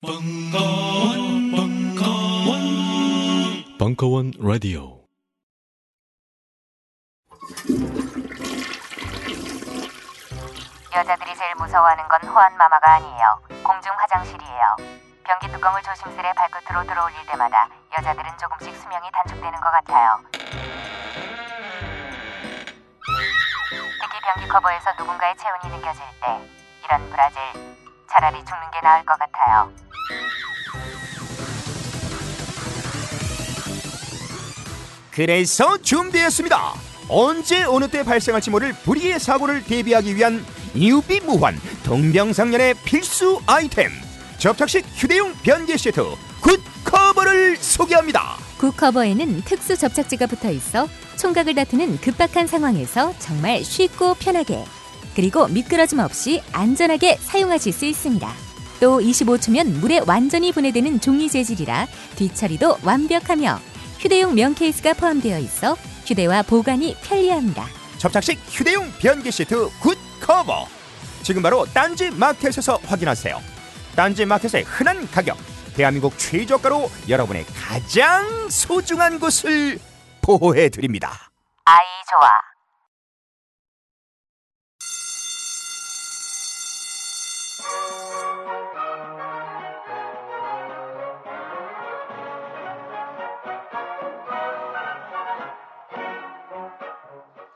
벙커원, 벙커원, 벙커원 라디오. 여자들이 제일 무서워하는 건 호환 마마가 아니에요. 공중 화장실이에요. 변기 뚜껑을 조심스레 발끝으로 들어올릴 때마다 여자들은 조금씩 수명이 단축되는 것 같아요. 특히 변기 커버에서 누군가의 체온이 느껴질 때 이런 브라질 차라리 죽는 게 나을 것 같아요. 그래서 준비했습니다. 언제 어느 때 발생할지 모를 불의의 사고를 대비하기 위한 유비무환 동병상련의 필수 아이템 접착식 휴대용 변기 시트 굿 커버를 소개합니다. 굿커버에는 특수 접착제가 붙어 있어 총각을 다투는 급박한 상황에서 정말 쉽고 편하게 그리고 미끄러짐 없이 안전하게 사용하실 수 있습니다. 또 25초면 물에 완전히 분해되는 종이 재질이라 뒤처리도 완벽하며 휴대용 면 케이스가 포함되어 있어 휴대와 보관이 편리합니다. 접착식 휴대용 변기 시트 굿 커버 지금 바로 딴지 마켓에서 확인하세요. 딴지 마켓의 흔한 가격 대한민국 최저가로 여러분의 가장 소중한 곳을 보호해 드립니다. 아이 좋아.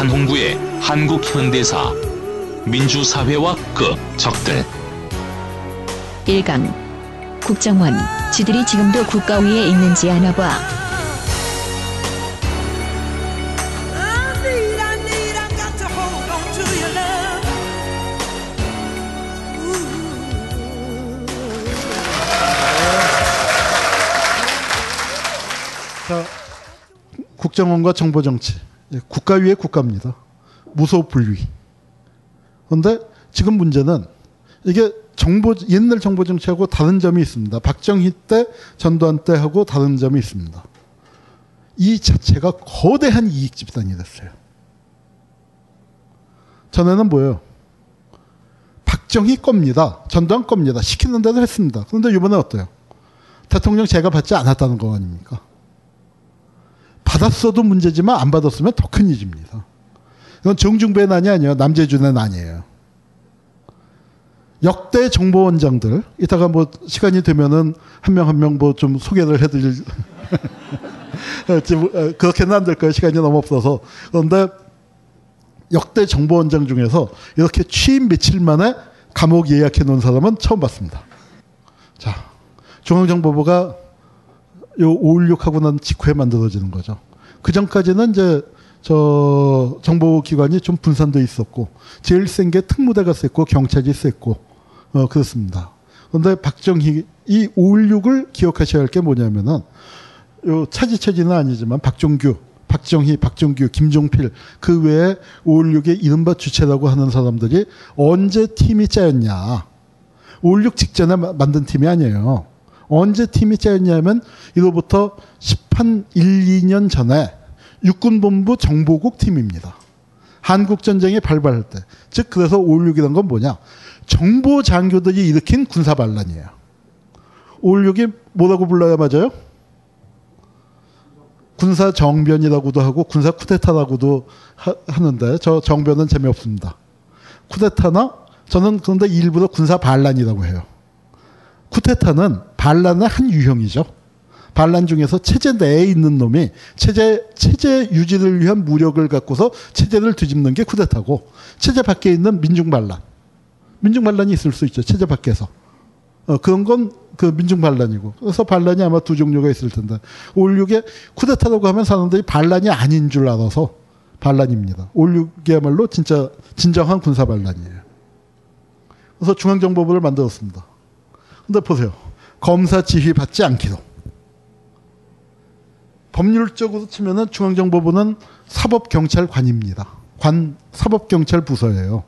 한홍구의 한국 현대사 민주사회와 그 적들. 1강. 국정원. 지들이 지금도 국가 위에 있는지 아나봐. 자, 국정원과 정보정치. 예, 국가 위의 국가입니다. 무소 분리. 그런데 지금 문제는 이게 정보 옛날 정보 정치하고 다른 점이 있습니다. 박정희 때, 전두환 때 하고 다른 점이 있습니다. 이 자체가 거대한 이익 집단이 됐어요. 전에는 뭐예요? 박정희 겁니다. 전두환 겁니다. 시키는 대로 했습니다. 그런데 이번에 어때요? 대통령 제가 받지 않았다는 거 아닙니까? 받았어도 문제지만 안 받았으면 더 큰 일입니다. 이건 정중배 난이 아니에요. 남재준의 난이에요. 역대 정보원장들 이따가 뭐 시간이 되면은 한 명 한 명 뭐 좀 소개를 해드릴 그렇게는 안 될 거예요. 시간이 너무 없어서 그런데 역대 정보원장 중에서 이렇게 취임 며칠 만에 감옥 예약해 놓은 사람은 처음 봤습니다. 자, 중앙정보부가 요 516하고 난 직후에 만들어지는 거죠. 그 전까지는 이제 저 정보기관이 좀 분산돼 있었고 제일 센 게 특무대가 셌고 경찰이 셌고 어 그렇습니다. 그런데 박정희 이 516을 기억하셔야 할 게 뭐냐면은 요 차지차지는 아니지만 박종규, 박정희, 박종규, 김종필 그 외에 516의 이른바 주체라고 하는 사람들이 언제 팀이 짜였냐? 516 직전에 마- 만든 팀이 아니에요. 언제 팀이 짜였냐면 이로부터 10한 1, 2년 전에 육군본부 정보국 팀입니다. 한국전쟁이 발발할 때. 즉 그래서 516이란 건 뭐냐. 정보 장교들이 일으킨 군사 반란이에요. 516이 뭐라고 불러야 맞아요? 군사 정변이라고도 하고 군사 쿠데타라고도 하, 하는데 저 정변은 재미없습니다. 쿠데타나 저는 그런데 일부러 군사 반란이라고 해요. 쿠데타는 반란의 한 유형이죠. 반란 중에서 체제 내에 있는 놈이 체제 체제 유지를 위한 무력을 갖고서 체제를 뒤집는 게 쿠데타고 체제 밖에 있는 민중 반란. 민중 반란이 있을 수 있죠. 체제 밖에서. 어, 그런 건 그 민중 반란이고. 그래서 반란이 아마 두 종류가 있을 텐데. 5.16에 쿠데타라고 하면 사람들이 반란이 아닌 줄 알아서 반란입니다. 5.16이야말로 진짜 진정한 군사 반란이에요. 그래서 중앙정보부를 만들었습니다. 근데 보세요. 검사 지휘 받지 않기로. 법률적으로 치면은 중앙정보부는 사법경찰관입니다. 관 사법경찰 부서예요.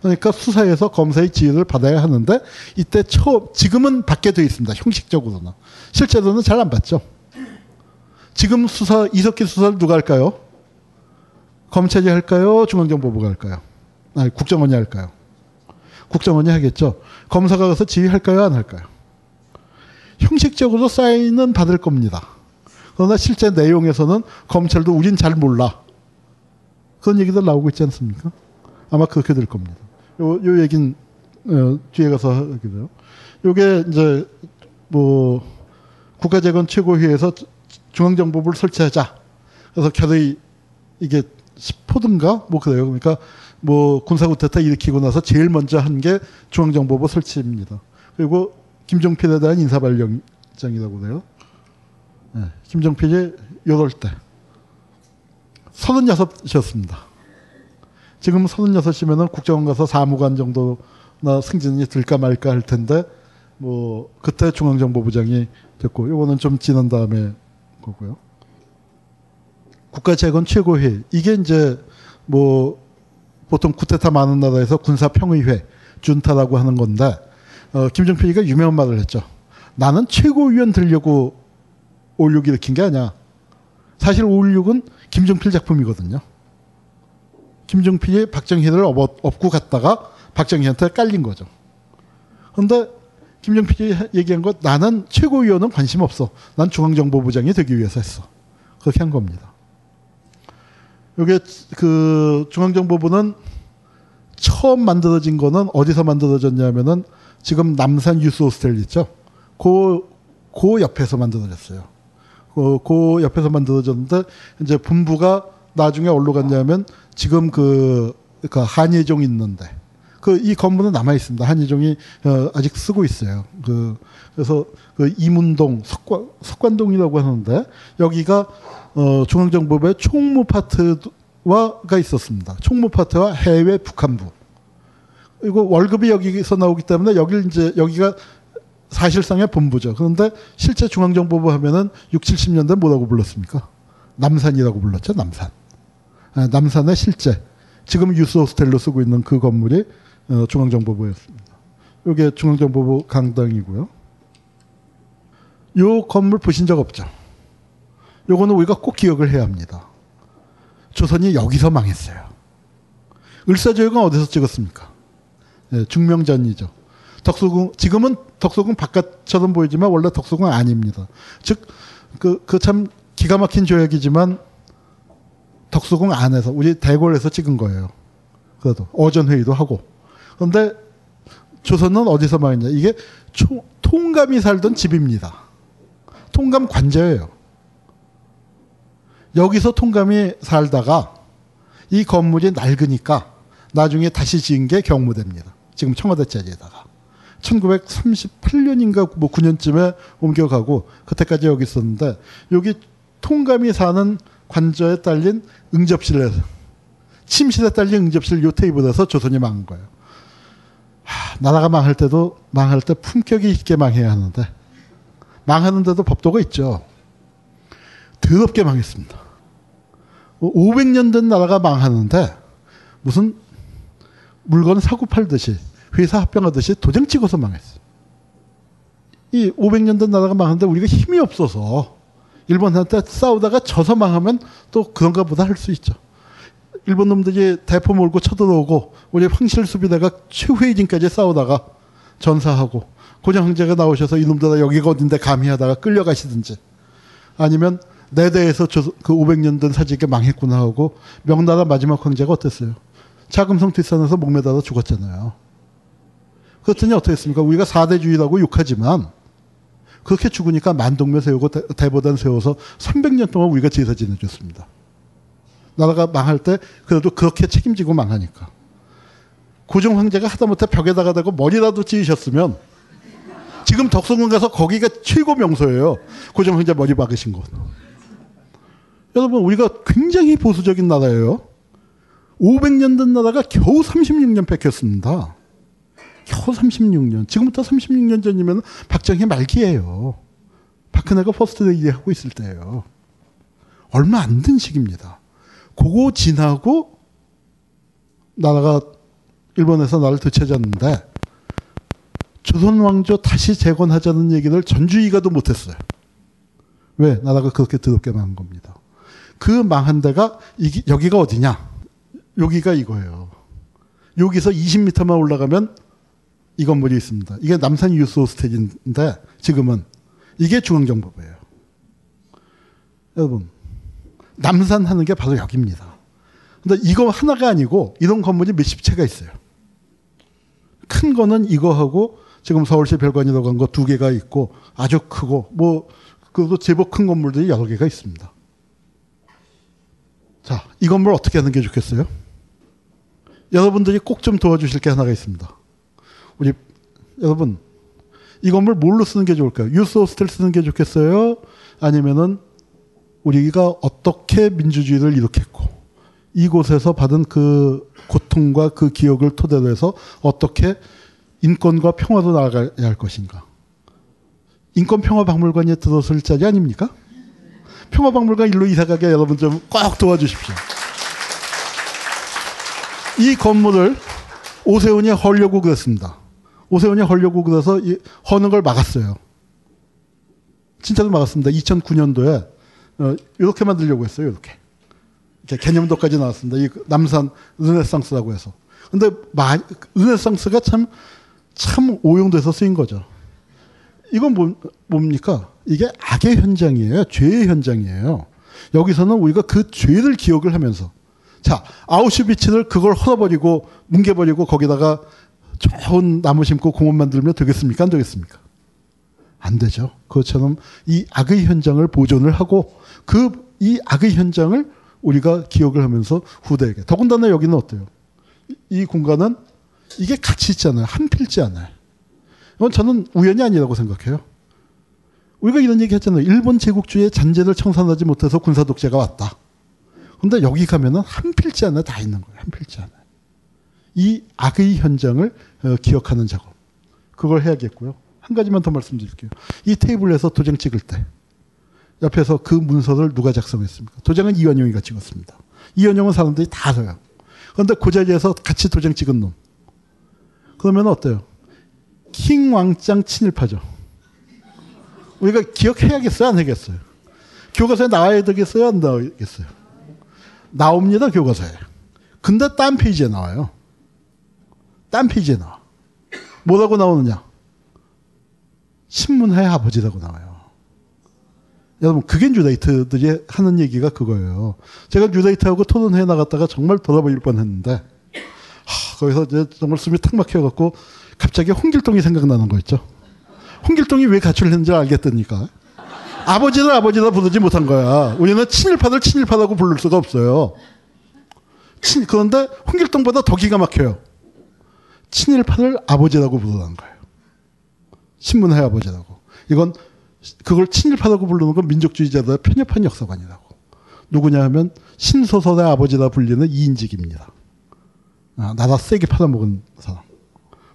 그러니까 수사에서 검사의 지휘를 받아야 하는데 이때 처음 지금은 받게 돼 있습니다. 형식적으로는 실제로는 잘 안 받죠. 지금 수사 이석기 수사를 누가 할까요? 검찰이 할까요? 중앙정보부가 할까요? 아니 국정원이 할까요? 국정원이 하겠죠. 검사가 가서 지휘할까요? 안 할까요? 형식적으로 사인은 받을 겁니다. 그러나 실제 내용에서는 검찰도 우린 잘 몰라. 그런 얘기들 나오고 있지 않습니까? 아마 그렇게 될 겁니다. 요, 요 얘긴, 어, 뒤에 가서 하게 돼요. 요게 이제, 뭐, 국가재건 최고회에서 중앙정보부를 설치하자. 그래서 겨레이 이게 10호든가? 뭐 그래요. 그러니까 뭐 군사 구태타 일으키고 나서 제일 먼저 한 게 중앙정보부 설치입니다. 그리고 김종필에 대한 인사 발령장이라고 그래요. 네, 김종필이 요럴 때. 36이었습니다. 지금 36이면은 국정원 가서 사무관 정도나 승진이 들까 말까 할 텐데, 뭐, 그때 중앙정보부장이 됐고, 요거는 좀 지난 다음에 거고요. 국가재건 최고회. 이게 이제, 뭐, 보통 쿠데타 많은 나라에서 군사평의회, 준타라고 하는 건데, 어, 김정필이가 유명한 말을 했죠. 나는 최고위원 되려고 5.16 일으킨 게 아니야. 사실 5.16은 김종필 작품이거든요. 김종필이 박정희를 업, 업고 갔다가 박정희한테 깔린 거죠. 그런데 김종필이 얘기한 것 나는 최고위원은 관심 없어. 난 중앙정보부장이 되기 위해서 했어. 그렇게 한 겁니다. 요게 그 중앙정보부는 처음 만들어진 거는 어디서 만들어졌냐면은 지금 남산 유스 호스텔 있죠. 그, 그 옆에서 만들어졌어요. 그, 그 옆에서 만들어졌는데 이제 본부가 나중에 어디로 갔냐면 지금 그, 그 한예종 있는데 그 이 건물은 남아 있습니다. 한예종이 어, 아직 쓰고 있어요. 그 그래서 그 이문동 석관 석관동이라고 하는데 여기가 어, 중앙정보부의 총무 파트와가 있었습니다. 총무 파트와 해외 북한부. 그리고 월급이 여기서 나오기 때문에 여기 이제 여기가 사실상의 본부죠. 그런데 실제 중앙정보부 하면은 6, 70년대 뭐라고 불렀습니까? 남산이라고 불렀죠. 남산. 아, 남산의 실제 지금 유스 호스텔로 쓰고 있는 그 건물이 어, 중앙정보부였습니다. 이게 중앙정보부 강당이고요. 요 건물 보신 적 없죠? 요거는 우리가 꼭 기억을 해야 합니다. 조선이 여기서 망했어요. 을사조약은 어디서 찍었습니까? 네, 중명전이죠. 덕수궁 지금은 덕수궁 바깥처럼 보이지만 원래 덕수궁 아닙니다. 즉 그 그 참 기가 막힌 조약이지만 덕수궁 안에서 우리 대궐에서 찍은 거예요. 그래도 어전 회의도 하고. 그런데 조선은 어디서 망했냐? 이게 초, 통감이 살던 집입니다. 통감 관저예요. 여기서 통감이 살다가 이 건물이 낡으니까 나중에 다시 지은 게 경무대입니다. 지금 청와대 자리에다가. 1938년인가 뭐 9년쯤에 옮겨가고 그때까지 여기 있었는데 여기 통감이 사는 관저에 딸린 응접실에서 침실에 딸린 응접실 요 테이블에서 조선이 망한 거예요. 하, 나라가 망할 때도 망할 때 품격이 있게 망해야 하는데 망하는데도 법도가 있죠. 더럽게 망했습니다. 500년 된 나라가 망하는데 무슨 물건 사고 팔듯이 회사 합병하듯이 도장 찍어서 망했어요. 이 500년 된 나라가 망하는데 우리가 힘이 없어서 일본한테 싸우다가 져서 망하면 또 그런가 보다 할 수 있죠. 일본 놈들이 대포 몰고 쳐들어오고 우리 황실수비대가 최후의진까지 싸우다가 전사하고 고장 황제가 나오셔서 이놈들아 여기가 어딘데 감히 하다가 끌려가시든지 아니면 내 대에서 그 500년 된 사직에 망했구나 하고 명나라 마지막 황제가 어땠어요? 자금성 뒷산에서 목매달아 죽었잖아요. 그랬더니 어떻게 했습니까? 우리가 사대주의라고 욕하지만 그렇게 죽으니까 만동매 세우고 대- 대보단 세워서 300년 동안 우리가 제사 지내줬습니다. 나라가 망할 때 그래도 그렇게 책임지고 망하니까. 고종 황제가 하다못해 벽에다가 대고 머리라도 찧으셨으면 지금 덕수궁 가서 거기가 최고 명소예요. 고종 황제 머리 박으신 곳. 여러분 우리가 굉장히 보수적인 나라예요. 500년 된 나라가 겨우 36년 뺏겼습니다. 겨우 36년. 지금부터 36년 전이면 박정희 말기예요. 박근혜가 퍼스트 레이디 하고 있을 때예요. 얼마 안 된 시기입니다. 그거 지나고 나라가 일본에서 나를 되찾았는데 조선 왕조 다시 재건하자는 얘기를 전주의가도 못했어요. 왜? 나라가 그렇게 더럽게 망한 겁니다. 그 망한 데가 이기- 여기가 어디냐? 여기가 이거예요. 여기서 20m만 올라가면 이 건물이 있습니다. 이게 남산 유스 호스텔인데 지금은 이게 중앙정보부예요. 여러분 남산 하는 게 바로 여기입니다. 근데 이거 하나가 아니고 이런 건물이 몇십 채가 있어요. 큰 거는 이거하고 지금 서울시 별관이라고 한 거 두 개가 있고 아주 크고 뭐 그것도 제법 큰 건물들이 여러 개가 있습니다. 자, 이 건물 어떻게 하는 게 좋겠어요? 여러분들이 꼭 좀 도와주실 게 하나가 있습니다. 우리 여러분 이 건물 뭘로 쓰는 게 좋을까요? 유스 호스텔 쓰는 게 좋겠어요? 아니면은 우리가 어떻게 민주주의를 일으켰고 이곳에서 받은 그 고통과 그 기억을 토대로 해서 어떻게 인권과 평화로 나아가야 할 것인가? 인권평화박물관에 들어설 자리 아닙니까? 평화박물관 일로 이사가게 여러분 좀 꼭 도와주십시오. 이 건물을 오세훈이 헐려고 그랬습니다. 오세훈이 헐려고 그래서 이 허는 걸 막았어요. 진짜로 막았습니다. 2009년도에 어, 이렇게 만들려고 했어요. 이렇게. 이렇게 개념도까지 나왔습니다. 이 남산 르네상스라고 해서. 근데 마, 르네상스가 참, 참 오용돼서 쓰인 거죠. 이건 뭐, 뭡니까? 이게 악의 현장이에요. 죄의 현장이에요. 여기서는 우리가 그 죄를 기억을 하면서 자, 아우슈비츠를 그걸 헐어버리고 뭉개버리고 거기다가 좋은 나무 심고 공원 만들면 되겠습니까? 안 되겠습니까? 안 되죠. 그것처럼 이 악의 현장을 보존을 하고 그 이 악의 현장을 우리가 기억을 하면서 후대에게. 더군다나 여기는 어때요? 이- 이 공간은 이게 같이 있잖아요. 한 필지 않아요. 이건 저는 우연이 아니라고 생각해요. 우리가 이런 얘기 했잖아요. 일본 제국주의의 잔재를 청산하지 못해서 군사 독재가 왔다. 근데 여기 가면은 한 필지 안에 다 있는 거예요. 한 필지 안에. 이 악의 현장을 어, 기억하는 작업. 그걸 해야겠고요. 한 가지만 더 말씀드릴게요. 이 테이블에서 도장 찍을 때 옆에서 그 문서를 누가 작성했습니까? 도장은 이완용이가 찍었습니다. 이완용은 사람들이 다 알아요. 그런데 그 자리에서 같이 도장 찍은 놈. 그러면 어때요? 킹 왕짱 친일파죠. 우리가 기억해야겠어요? 안 해야겠어요? 교과서에 나와야 되겠어요? 안 나오겠어요? 나옵니다, 교과서에. 근데 딴 페이지에 나와요. 딴 페이지에 나와. 뭐라고 나오느냐? 신문의 아버지라고 나와요. 여러분, 그게 뉴라이트들이 하는 얘기가 그거예요. 제가 뉴라이트하고 토론회 나갔다가 정말 돌아버릴 뻔 했는데, 하, 거기서 이제 정말 숨이 탁 막혀갖고, 갑자기 홍길동이 생각나는 거 있죠. 홍길동이 왜 가출을 했는지 알겠다니까. 아버지를 아버지라 부르지 못한 거야. 우리는 친일파를 친일파라고 부를 수가 없어요. 친, 그런데 홍길동보다 더 기가 막혀요. 친일파를 아버지라고 부르는 거예요. 신문회 아버지라고. 이건 그걸 친일파라고 부르는 건 민족주의자들의 편협한 역사관이라고. 누구냐 하면 신소설의 아버지라 불리는 이인직입니다. 아, 나라 세게 팔아먹은 사람.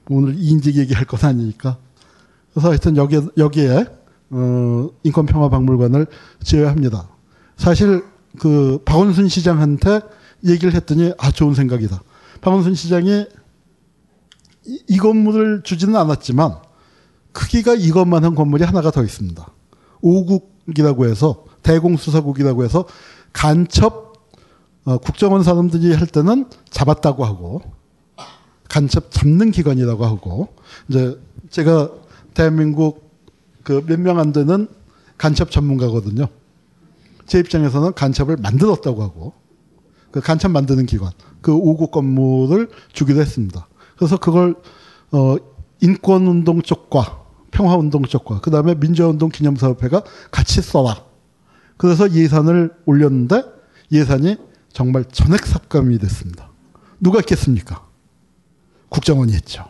오늘 이인직 얘기할 건 아니니까. 그래서 하여튼 여기에, 여기에 어, 인권평화박물관을 지어야 합니다. 사실 그 박원순 시장한테 얘기를 했더니 아 좋은 생각이다. 박원순 시장이 이, 이 건물을 주지는 않았지만 크기가 이것만 한 건물이 하나가 더 있습니다. 오국이라고 해서 대공수사국이라고 해서 간첩 어, 국정원 사람들이 할 때는 잡았다고 하고 간첩 잡는 기관이라고 하고 이제 제가 대한민국 그 몇 명 안 되는 간첩 전문가거든요. 제 입장에서는 간첩을 만들었다고 하고 그 간첩 만드는 기관 그 5구 건물을 주기도 했습니다. 그래서 그걸 어 인권 운동 쪽과 평화 운동 쪽과 그 다음에 민주화 운동 기념 사업회가 같이 써라. 그래서 예산을 올렸는데 예산이 정말 전액 삭감이 됐습니다. 누가 했겠습니까? 국정원이 했죠.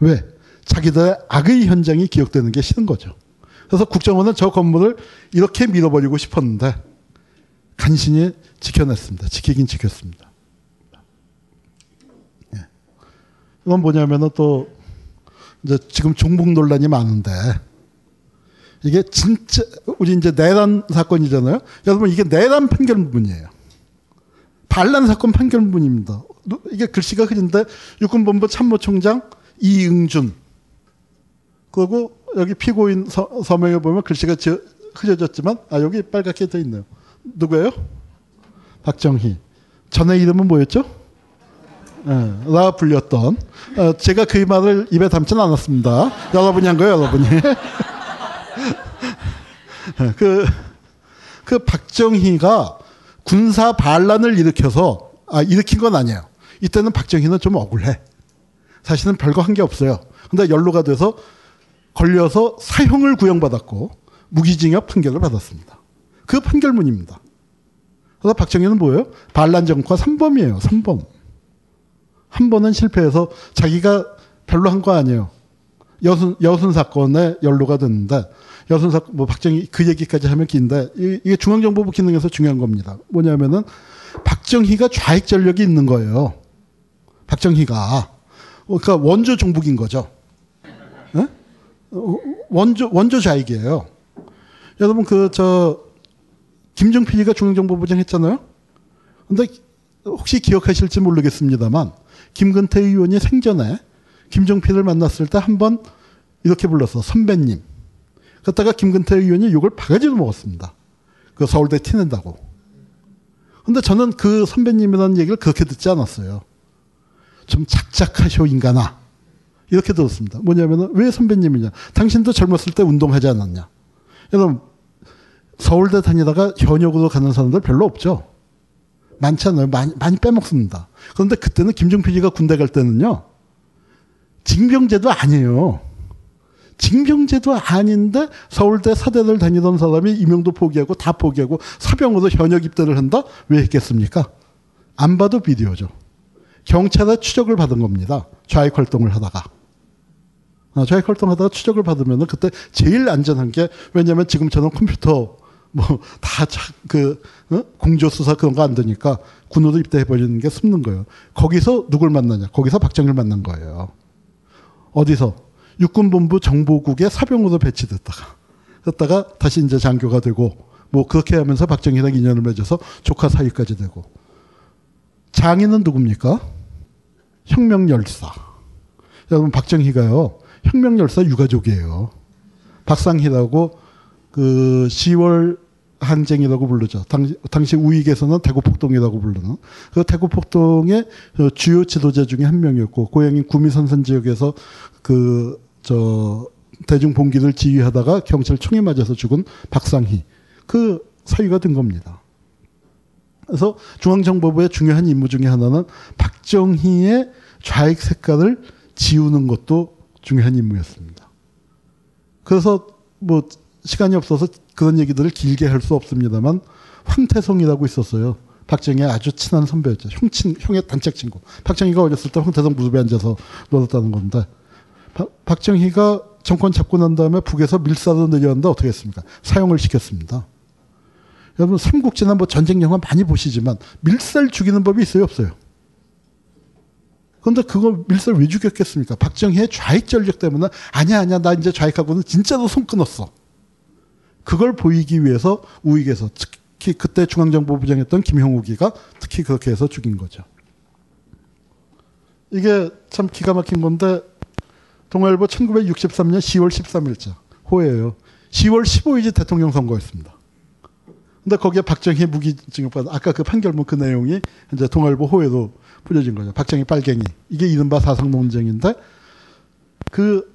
왜? 자기들의 악의 현장이 기억되는 게 싫은 거죠. 그래서 국정원은 저 건물을 이렇게 밀어버리고 싶었는데 간신히 지켜냈습니다. 지키긴 지켰습니다. 예. 이건 뭐냐면은 또 이제 지금 종북 논란이 많은데 이게 진짜 우리 이제 내란 사건이잖아요. 여러분 이게 내란 판결문이에요. 반란 사건 판결문입니다. 이게 글씨가 흐린데 육군본부 참모총장 이응준 그리고 여기 피고인 서, 서명에 보면 글씨가 저, 흐려졌지만 아 여기 빨갛게 돼 있네요. 누구예요? 박정희. 전의 이름은 뭐였죠? 네, 나 불렸던. 어, 제가 그 말을 입에 담지는 않았습니다. 여러분이 한 거예요, 여러분이. 그, 그 박정희가 군사 반란을 일으켜서, 아, 일으킨 건 아니에요. 이때는 박정희는 좀 억울해. 사실은 별거 한 게 없어요. 근데 연루가 돼서 걸려서 사형을 구형받았고 무기징역 판결을 받았습니다. 그 판결문입니다. 그래서 박정희는 뭐예요? 반란 정과 3범이에요. 3범. 한 번은 실패해서 자기가 별로 한 거 아니에요. 여순, 여순 사건에 연루가 됐는데, 여순 사건, 뭐 박정희 그 얘기까지 하면 긴데, 이게 중앙정보부 기능에서 중요한 겁니다. 뭐냐면은, 박정희가 좌익 전력이 있는 거예요. 박정희가. 그러니까 원조 종북인 거죠. 네? 원조, 원조 좌익이에요. 여러분, 그, 저, 김정필이가 중앙정보부장 했잖아요? 근데 혹시 기억하실지 모르겠습니다만, 김근태 의원이 생전에 김정필을 만났을 때 한 번 이렇게 불렀어. 선배님. 그러다가 김근태 의원이 욕을 바가지로 먹었습니다. 그 서울대 티낸다고. 근데 저는 그 선배님이라는 얘기를 그렇게 듣지 않았어요. 좀 작작하쇼, 인간아. 이렇게 들었습니다. 뭐냐면은, 왜 선배님이냐. 당신도 젊었을 때 운동하지 않았냐. 여러분, 서울대 다니다가 현역으로 가는 사람들 별로 없죠. 많잖아요. 많이, 많이 빼먹습니다. 그런데 그때는 김종필이가 군대 갈 때는요, 징병제도 아니에요. 징병제도 아닌데 서울대 사대를 다니던 사람이 임용도 포기하고 다 포기하고 사병으로 현역 입대를 한다? 왜 했겠습니까? 안 봐도 비디오죠. 경찰에 추적을 받은 겁니다. 좌익 활동을 하다가. 아, 좌익 활동하다가 추적을 받으면 그때 제일 안전한 게 왜냐하면 지금처럼 컴퓨터 뭐 다그 어? 공조 수사 그런 거 안 되니까 군으로 입대해 버리는 게 숨는 거예요. 거기서 누굴 만나냐? 거기서 박정희를 만난 거예요. 어디서 육군본부 정보국에 사병으로 배치됐다가 그랬다가 다시 이제 장교가 되고 뭐 그렇게 하면서 박정희랑 인연을 맺어서 조카 사위까지 되고 장인은 누굽니까? 혁명 열사. 여러분 박정희가요 혁명 열사 유가족이에요. 박상희라고 그 10월 항쟁이라고 부르죠. 당시, 당시 우익에서는 대구폭동이라고 부르는. 그 대구폭동의 주요 지도자 중에 한 명이었고, 고향인 구미선산 지역에서 그, 저, 대중봉기를 지휘하다가 경찰 총에 맞아서 죽은 박상희. 그 사위가 된 겁니다. 그래서 중앙정보부의 중요한 임무 중에 하나는 박정희의 좌익 색깔을 지우는 것도 중요한 임무였습니다. 그래서 뭐 시간이 없어서 그런 얘기들을 길게 할 수 없습니다만 황태성이라고 있었어요. 박정희의 아주 친한 선배였죠. 형친, 형의 단짝 친구. 박정희가 어렸을 때 황태성 무릎에 앉아서 놀았다는 건데 바, 박정희가 정권 잡고 난 다음에 북에서 밀사로 내려왔는데 어떻게 했습니까? 사용을 시켰습니다. 여러분 삼국지나 뭐 전쟁 영화 많이 보시지만 밀살 죽이는 법이 있어요 없어요? 그런데 그거 밀살 왜 죽였겠습니까? 박정희의 좌익 전력 때문에 아니야 아니야 나 이제 좌익하고는 진짜로 손 끊었어. 그걸 보이기 위해서 우익에서 특히 그때 중앙정보부장했던 김형욱이가 특히 그렇게 해서 죽인 거죠. 이게 참 기가 막힌 건데 동아일보 1963년 10월 13일자 호예요. 10월 15일이 대통령 선거였습니다. 근데 거기에 박정희 무기징역받은 아까 그 판결문 그 내용이 이제 동아일보 호에도 뿌려진 거죠. 박정희 빨갱이. 이게 이른바 사상 논쟁인데 그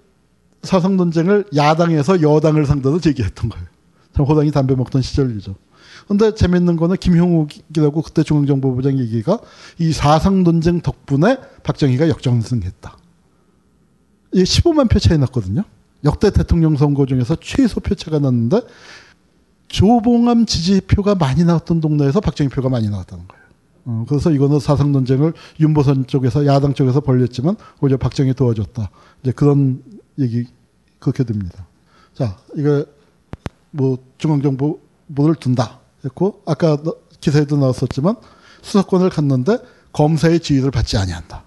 사상 논쟁을 야당에서 여당을 상대로 제기했던 거예요. 참 호당이 담배 먹던 시절이죠. 근데 재밌는 거는 김형욱이라고 그때 중앙정보부장 얘기가 이 사상 논쟁 덕분에 박정희가 역전승했다. 이 15만 표 차이 났거든요. 역대 대통령 선거 중에서 최소 표 차가 났는데 조봉암 지지표가 많이 나왔던 동네에서 박정희 표가 많이 나왔다는 거예요. 어, 그래서 이거는 사상 논쟁을 윤보선 쪽에서 야당 쪽에서 벌렸지만 오히려 박정희 도와줬다. 이제 그런 얘기 그렇게 됩니다. 자, 이거 뭐 중앙정보부를 둔다 했고 아까 기사에도 나왔었지만 수사권을 갖는데 검사의 지휘를 받지 아니한다.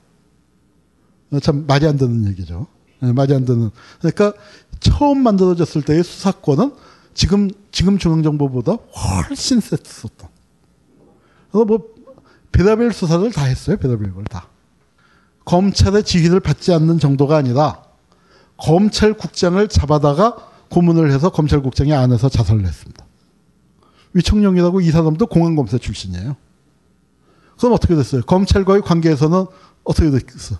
어, 참 말이 안 되는 얘기죠. 네, 말이 안 되는. 그러니까 처음 만들어졌을 때의 수사권은 지금 지금 중앙정보보다 훨씬 셌었던. 그래서 뭐 별의별 수사를 다 했어요. 별의별 걸 다. 검찰의 지휘를 받지 않는 정도가 아니라 검찰국장을 잡아다가 고문을 해서 검찰국장이 안에서 자살을 했습니다. 위청룡이라고 이 사람도 공안검사 출신이에요. 그럼 어떻게 됐어요? 검찰과의 관계에서는 어떻게 됐겠어?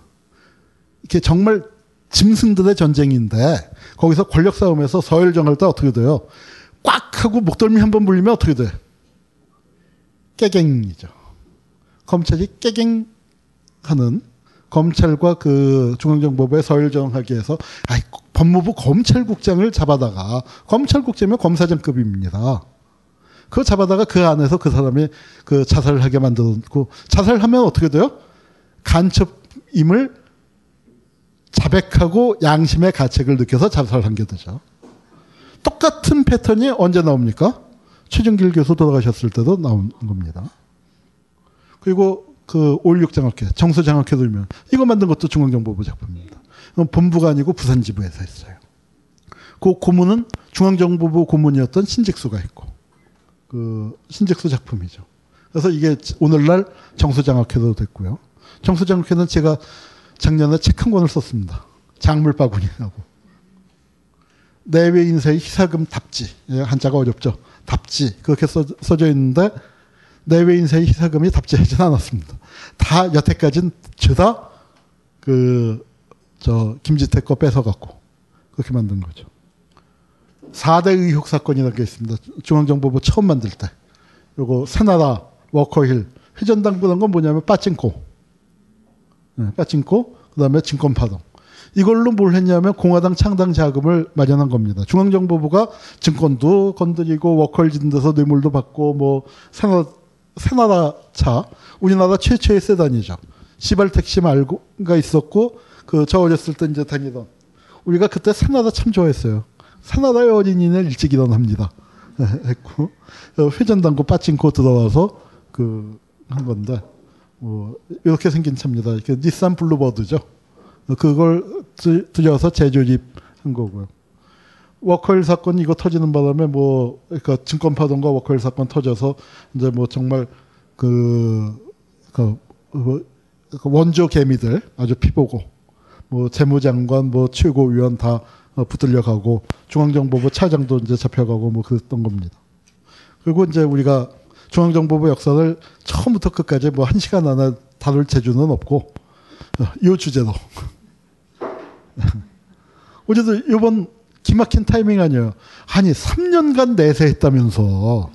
이게 정말 짐승들의 전쟁인데 거기서 권력 싸움에서 서열정할 때 어떻게 돼요? 꽉 하고 목덜미 한 번 물리면 어떻게 돼? 깨갱이죠. 검찰이 깨갱하는 검찰과 그 중앙정보부의 서열정하기 위해서 아이, 법무부 검찰국장을 잡아다가 검찰국장이면 검사장급입니다. 그거 잡아다가 그 안에서 그 사람이 그 자살을 하게 만들었고 자살하면 어떻게 돼요? 간첩임을 자백하고 양심의 가책을 느껴서 자살한 게 되죠. 똑같은 패턴이 언제 나옵니까? 최준길 교수 돌아가셨을 때도 나온 겁니다. 그리고 그 올육장학회, 정수장학회 들면 이거 만든 것도 중앙정보부 작품입니다. 본부가 아니고 부산지부에서 했어요. 그 고문은 중앙정보부 고문이었던 신직수가 했고 그 신직수 작품이죠. 그래서 이게 오늘날 정수장학회도 됐고요. 정수장학회는 제가 작년에 책 한 권을 썼습니다. 작물바구니라고. 내외 인사의 희사금 답지. 예, 한자가 어렵죠. 답지. 그렇게 써, 써져 있는데 내외 인사의 희사금이 답지하진 않았습니다. 다 여태까지는 죄다 그, 저, 김지태 거 뺏어 갖고 그렇게 만든 거죠. 4대 의혹 사건이라는 게 있습니다. 중앙정보부 처음 만들 때. 요거 새나라, 워커힐, 회전당부란 건 뭐냐면 빠찡코. 네, 빠찡코, 그 다음에 증권파동. 이걸로 뭘 했냐면 공화당 창당 자금을 마련한 겁니다. 중앙정보부가 증권도 건드리고 짓는 데서 뇌물도 받고 뭐 새나라, 새나라 차, 우리나라 최초의 세단이죠. 시발 택시 말고가 있었고 그 저 어렸을 때 이제 다니던 우리가 그때 새나라 참 좋아했어요. 새나라의 어린이는 일찍 일어납니다. 했고 회전당구 빠찡코 들어와서 그 한 건데 뭐 이렇게 생긴 차입니다. 이렇게 닛산 블루버드죠. 그걸 들여서 재조립한 거고요. 워커힐 사건 이거 터지는 바람에 뭐 그러니까 증권 파동과 워커힐 사건 터져서 이제 뭐 정말 그, 그, 그 원조 개미들 아주 피보고 뭐 재무장관 뭐 최고위원 다 붙들려 가고 중앙정보부 차장도 이제 잡혀가고 뭐 그랬던 겁니다. 그리고 이제 우리가 중앙정보부 역사를 처음부터 끝까지 뭐 한 시간 안에 다룰 재주는 없고 이 주제로 어제도 이번 기막힌 타이밍 아니에요. 아니 3년간 내세했다면서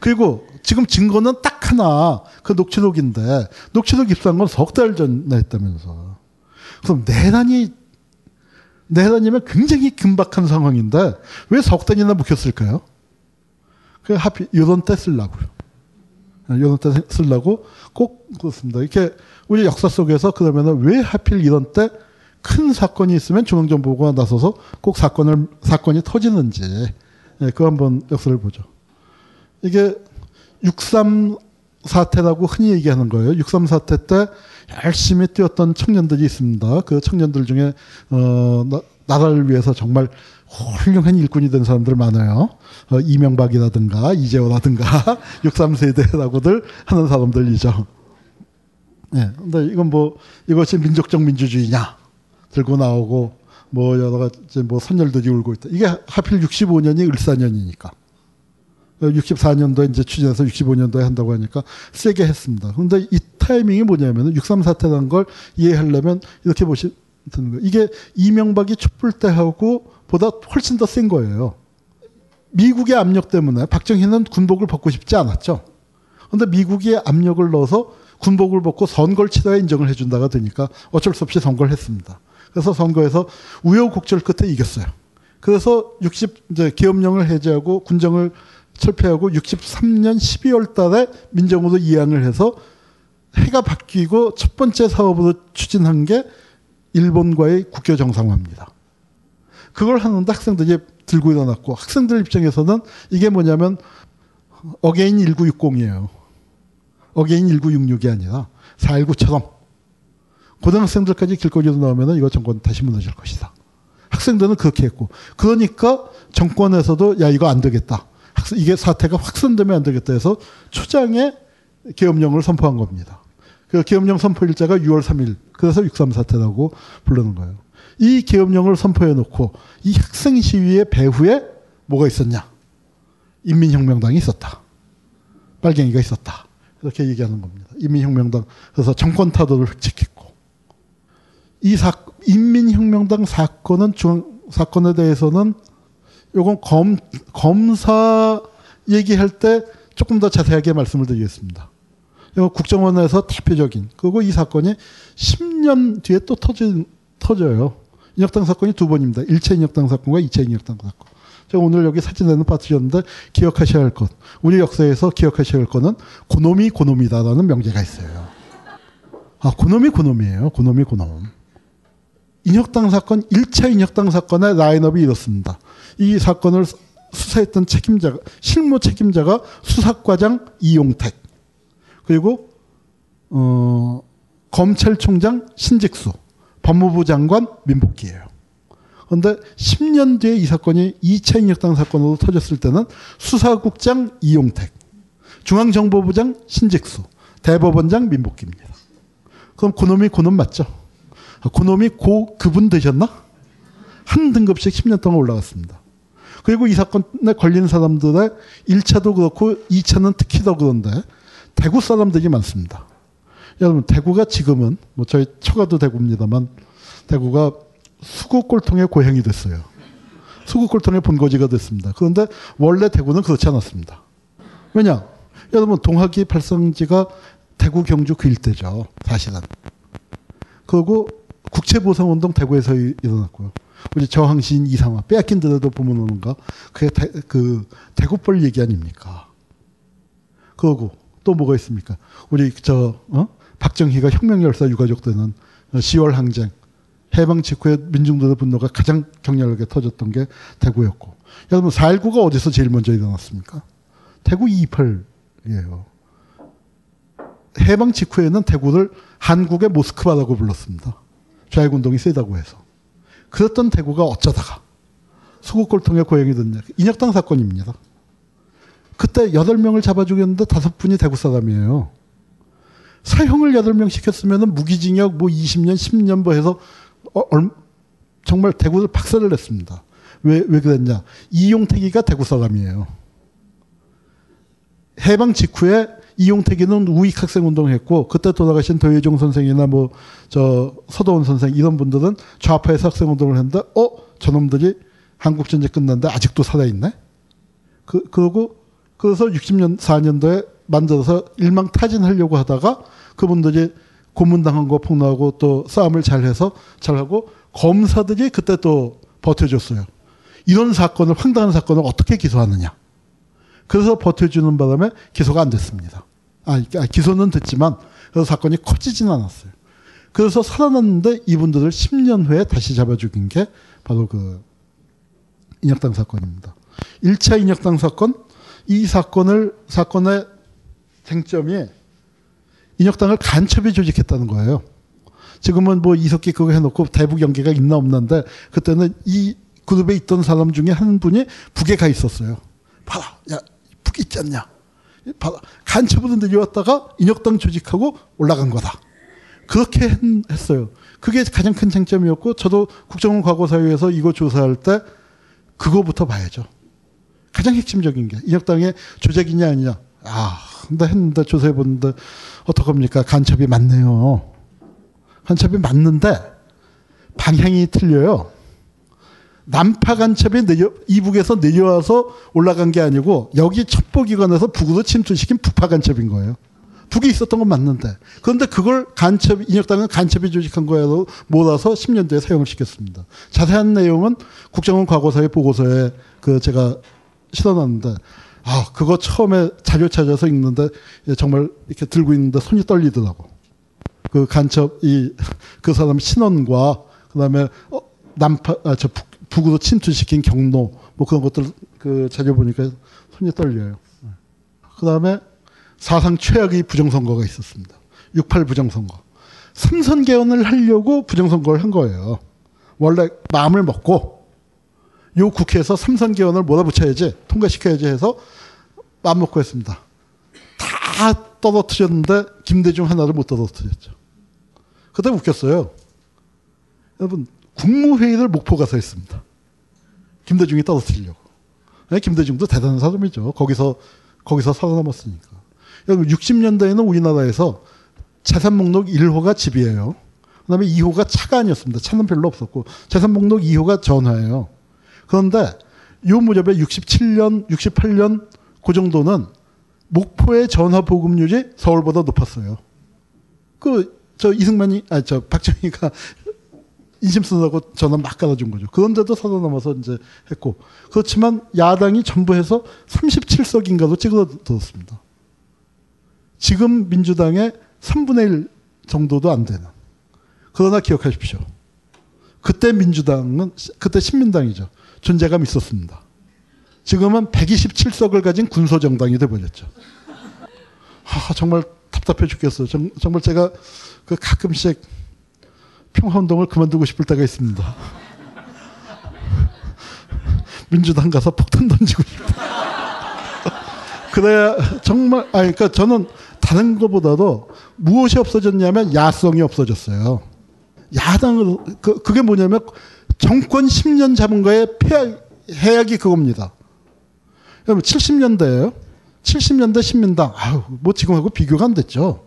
그리고 지금 증거는 딱 하나 그 녹취록인데 녹취록 입수한 건 석 달 전에 했다면서 그럼 내란이 내란이면 굉장히 긴박한 상황인데 왜 석 달이나 묵혔을까요? 그 하필 이런 때 쓰려고요. 이런 때 쓰려고 꼭 그렇습니다. 이렇게 우리 역사 속에서 그러면은 왜 하필 이런 때 큰 사건이 있으면 중앙정보가 나서서 꼭 사건을 사건이 터지는지 예, 그 한번 역사를 보죠. 이게 63 사태라고 흔히 얘기하는 거예요. 63 사태 때 열심히 뛰었던 청년들이 있습니다. 그 청년들 중에 어, 나, 나라를 위해서 정말 훌륭한 일꾼이 된 사람들 많아요. 어, 이명박이라든가 이재호라든가 63 세대라고들 하는 사람들이죠. 네, 근데 이건 뭐 이것이 민족적 민주주의냐 들고 나오고 뭐 여러 가지 뭐 선열들이 울고 있다. 이게 하필 65년이 을사년이니까. 64년도에 이제 추진해서 65년도에 한다고 하니까 세게 했습니다. 그런데 이 타이밍이 뭐냐면 63 사태라는 걸 이해하려면 이렇게 보시면 되는 거예요. 이게 이명박이 촛불 때 하고 보다 훨씬 더 센 거예요. 미국의 압력 때문에 박정희는 군복을 벗고 싶지 않았죠. 그런데 미국이 압력을 넣어서 군복을 벗고 선거를 치러야 인정을 해준다가 되니까 어쩔 수 없이 선거를 했습니다. 그래서 선거에서 우여곡절 끝에 이겼어요. 그래서 60 이제 계엄령을 해제하고 군정을 철폐하고 63년 12월 달에 민정으로 이양을 해서 해가 바뀌고 첫 번째 사업으로 추진한 게 일본과의 국교 정상화입니다. 그걸 하는데 학생들이 들고 일어났고 학생들 입장에서는 이게 뭐냐면 again 1960이에요. again 1966이 아니라 419처럼 고등학생들까지 길거리로 나오면 이거 정권 다시 무너질 것이다. 학생들은 그렇게 했고 그러니까 정권에서도 야 이거 안 되겠다. 이게 사태가 확산되면 안 되겠다 해서 초장에 계엄령을 선포한 겁니다. 그 계엄령 선포 일자가 6월 3일. 그래서 6.3 사태라고 부르는 거예요. 이 계엄령을 선포해 놓고 이 학생 시위의 배후에 뭐가 있었냐? 인민혁명당이 있었다. 빨갱이가 있었다. 이렇게 얘기하는 겁니다. 인민혁명당. 그래서 정권 타도를 획책했고. 이 사, 인민혁명당 사건은 중, 사건에 대해서는 요건 검, 검사 얘기할 때 조금 더 자세하게 말씀을 드리겠습니다. 국정원에서 대표적인, 그리고 이 사건이 10년 뒤에 또 터진, 터져요. 인혁당 사건이 두 번입니다. 1차 인혁당 사건과 2차 인혁당 사건. 제가 오늘 여기 사진에는 빠뜨렸는데 기억하셔야 할 것. 우리 역사에서 기억하셔야 할 것은 고놈이 고놈이다라는 명제가 있어요. 아, 고놈이 고놈이에요. 고놈이 고놈. 인혁당 사건, 1차 인혁당 사건의 라인업이 이렇습니다. 이 사건을 수사했던 책임자가, 실무 책임자가 수사과장 이용택. 그리고, 어, 검찰총장 신직수. 법무부 장관 민복기예요. 그런데 10년 뒤에 이 사건이 2차 인혁당 사건으로 터졌을 때는 수사국장 이용택, 중앙정보부장 신직수, 대법원장 민복기입니다. 그럼 그놈이 그놈 맞죠? 그놈이 고 그분 되셨나? 한 등급씩 10년 동안 올라갔습니다. 그리고 이 사건에 걸린 사람들의 1차도 그렇고 2차는 특히 더 그런데 대구 사람들이 많습니다. 여러분 대구가 지금은 뭐 저희 처가도 대구입니다만 대구가 수국골통의 고향이 됐어요. 수국골통의 본거지가 됐습니다. 그런데 원래 대구는 그렇지 않았습니다. 왜냐? 여러분 동학이 발성지가 대구 경주 그 일대죠. 사실은. 그리고 국채보상운동 대구에서 일어났고요. 우리 저항신 이상화 빼앗긴 데도 보면 오는가 그게 대, 그 대구벌 얘기 아닙니까? 그러고 또 뭐가 있습니까? 우리 저 어? 박정희가 혁명열사 유가족 되는 10월 항쟁 해방 직후에 민중들의 분노가 가장 격렬하게 터졌던 게 대구였고 여러분 4.19가 어디서 제일 먼저 일어났습니까? 대구 228이에요. 해방 직후에는 대구를 한국의 모스크바라고 불렀습니다. 좌익운동이 세다고 해서. 그랬던 대구가 어쩌다가 수국골통의 고향이 됐냐. 인혁당 사건입니다. 그때 8명을 잡아 죽였는데 5분이 대구 사람이에요. 사형을 8명 시켰으면 무기징역 뭐 20년, 10년 뭐 해서 어, 얼, 정말 대구를 박살을 냈습니다. 왜, 왜 그랬냐. 이용택이가 대구 사람이에요. 해방 직후에 이용택이는 우익 학생 운동을 했고 그때 돌아가신 도혜종 선생이나 뭐 저 서도원 선생 이런 분들은 좌파에서 학생 운동을 했는데 어 저놈들이 한국 전쟁 끝났는데 아직도 살아 있네. 그 그러고 그래서 60년 4년도에 만들어서 일망타진하려고 하다가 그분들이 고문당한 거 폭로하고 또 싸움을 잘해서 잘하고 검사들이 그때 또 버텨줬어요. 이런 사건을 황당한 사건을 어떻게 기소하느냐. 그래서 버텨주는 바람에 기소가 안 됐습니다. 아, 기소는 됐지만 그래서 사건이 커지진 않았어요. 그래서 살아났는데 이분들을 10년 후에 다시 잡아 죽인 게 바로 그 인혁당 사건입니다. 1차 인혁당 사건 이 사건을 사건의 쟁점이 인혁당을 간첩이 조직했다는 거예요. 지금은 뭐 이석기 그거 해놓고 대북 연계가 있나 없는데 그때는 이 그룹에 있던 사람 중에 한 분이 북에 가 있었어요. 봐라, 야, 북 있지 않냐? 간첩으로 내려왔다가 인혁당 조직하고 올라간 거다. 그렇게 했 어요. 그게 가장 큰 쟁점이었고 저도 국정원 과거사위에서 이거 조사할 때 그거부터 봐야죠. 가장 핵심적인 게 인혁당의 조직이냐 아니냐. 아, 근데 했는데 조사해 보는데 어떡합니까? 간첩이 맞네요. 간첩이 맞는데 방향이 틀려요. 남파 간첩이 내려, 이북에서 내려와서 올라간 게 아니고 여기 첩보기관에서 북으로 침투시킨 북파 간첩인 거예요. 북에 있었던 건 맞는데 그런데 그걸 간첩 인혁당은 간첩이 조직한 거야로 몰아서 10년대에 사용을 시켰습니다. 자세한 내용은 국정원 과거사의 보고서에 그 제가 실어놨는데 아 그거 처음에 자료 찾아서 읽는데 정말 이렇게 들고 있는데 손이 떨리더라고. 그 간첩 이 그 사람 신원과 그다음에 어, 남파 아, 저 북, 북으로 침투시킨 경로 뭐 그런 것들 그 자료 보니까 손이 떨려요. 그 다음에 사상 최악의 부정선거가 있었습니다. 68 부정선거. 삼선 개헌을 하려고 부정선거를 한 거예요. 원래 마음을 먹고 요 국회에서 삼선 개헌을 몰아붙여야지 통과시켜야지 해서 마음 먹고 했습니다. 다 떨어뜨렸는데 김대중 하나를 못 떨어뜨렸죠. 그때 웃겼어요. 여러분 국무회의를 목포 가서 했습니다. 김대중이 떨어뜨리려고. 네, 김대중도 대단한 사람이죠. 거기서 거기서 살아남았으니까. 여러분 60년대에는 우리나라에서 재산 목록 1호가 집이에요. 그 다음에 2호가 차가 아니었습니다. 차는 별로 없었고 재산 목록 2호가 전화예요. 그런데 요 무렵에 67년, 68년 그 정도는 목포의 전화 보급률이 서울보다 높았어요. 그 저 이승만이 아 저 박정희가 인심 쓰라고 전화 막 깔아준 거죠. 그런데도 살아남아서 이제 했고 그렇지만 야당이 전부 해서 37석인가도 찍어들었습니다. 지금 민주당의 3분의 1 정도도 안 되는. 그러나 기억하십시오. 그때 민주당은 그때 신민당이죠. 존재감 있었습니다. 지금은 127석을 가진 군소정당이 돼버렸죠. 아, 정말 답답해 죽겠어요. 정, 말 제가 그 가끔씩 평화운동을 그만두고 싶을 때가 있습니다. 민주당 가서 폭탄 던지고 싶다. 그래야 정말, 아, 그러니까 저는 다른 것보다도 무엇이 없어졌냐면 야성이 없어졌어요. 야당을, 그, 그게 뭐냐면 정권 10년 잡은 거에 폐약, 해약이 그겁니다. 여러분, 70년대에요. 70년대 신민당, 아유, 뭐 지금하고 비교가 안 됐죠.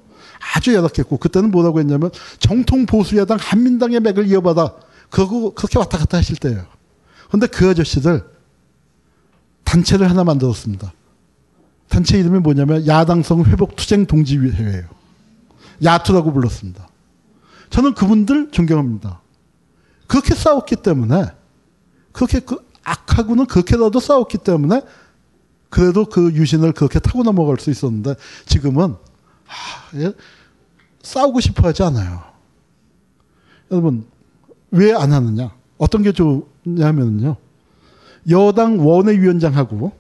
아주 열악했고, 그때는 뭐라고 했냐면 정통 보수 야당 한민당의 맥을 이어받아. 그거 그렇게 왔다 갔다 하실 때예요. 근데 그 아저씨들 단체를 하나 만들었습니다. 단체 이름이 뭐냐면 야당성 회복 투쟁 동지 회예요. 야투라고 불렀습니다. 저는 그분들 존경합니다. 그렇게 싸웠기 때문에 그렇게 그 악하고는 그렇게라도 싸웠기 때문에 그래도 그 유신을 그렇게 타고 넘어갈 수 있었는데 지금은 아, 예? 싸우고 싶어 하지 않아요. 여러분 왜 안 하느냐? 어떤 게 좋냐면요. 여당 원외위원장하고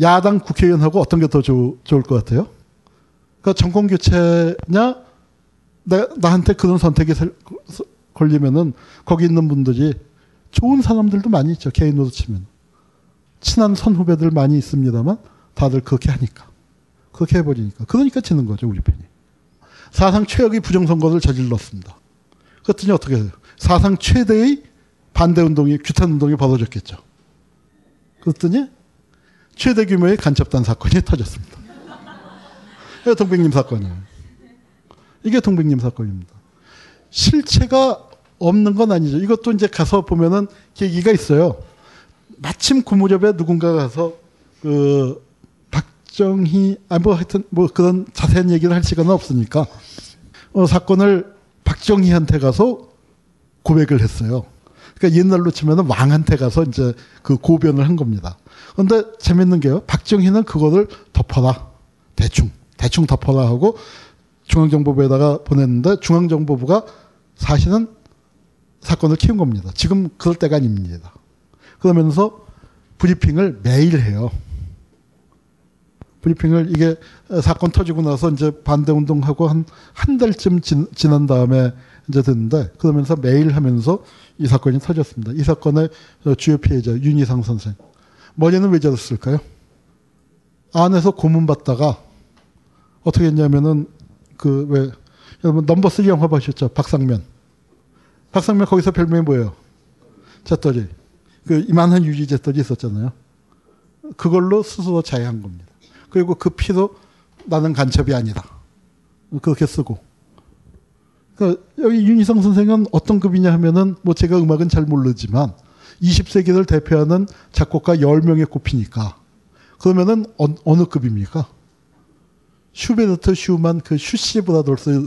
야당 국회의원하고 어떤 게 더 좋을 것 같아요? 그러니까 정권 교체냐? 나, 나한테 그런 선택이 걸리면은 거기 있는 분들이 좋은 사람들도 많이 있죠. 개인으로 치면. 친한 선후배들 많이 있습니다만 다들 그렇게 하니까. 그렇게 해버리니까. 그러니까 지는 거죠, 우리 편이. 사상 최악의 부정선거를 저질렀습니다. 그랬더니 어떻게 해요? 사상 최대의 반대운동이, 규탄운동이 벌어졌겠죠. 그랬더니 최대 규모의 간첩단 사건이 터졌습니다. 이게 동백님 사건이에요. 이게 동백님 사건입니다. 실체가 없는 건 아니죠. 이것도 이제 가서 보면은 계기가 있어요. 마침 그 무렵에 누군가 가서 그 박정희 아뭐 하여튼 뭐 그런 자세한 얘기를 할 시간은 없으니까 어, 사건을 박정희한테 가서 고백을 했어요. 그러니까 옛날로 치면은 왕한테 가서 이제 그 고변을 한 겁니다. 그런데 재밌는 게요. 박정희는 그거를 덮어라. 대충. 대충 덮어라 하고 중앙정보부에다가 보냈는데 중앙정보부가 사실은 사건을 키운 겁니다. 지금 그럴 때가 아닙니다. 그러면서 브리핑을 매일 해요. 브리핑을 이게 사건 터지고 나서 이제 반대 운동하고 한 한 달쯤 지, 지난 다음에 이제 됐는데 그러면서 매일 하면서 이 사건이 터졌습니다. 이 사건의 주요 피해자 윤희상 선생. 머리는 왜 저랬을까요? 안에서 고문 받다가 어떻게 했냐면은 그 왜 여러분 넘버 3 영화 보셨죠? 박상면. 박상면 거기서 별명이 뭐예요? 잿더리. 그 이만한 유지 잿더리 있었잖아요. 그걸로 스스로 자해한 겁니다. 그리고 그 피도 나는 간첩이 아니다. 그렇게 쓰고. 그러니까 여기 윤희성 선생은 어떤 급이냐 하면은 뭐 제가 음악은 잘 모르지만 20세기를 대표하는 작곡가 10명에 꼽히니까 그러면은 어, 느 급입니까? 슈베르트 슈만 그 슈시 브라돌스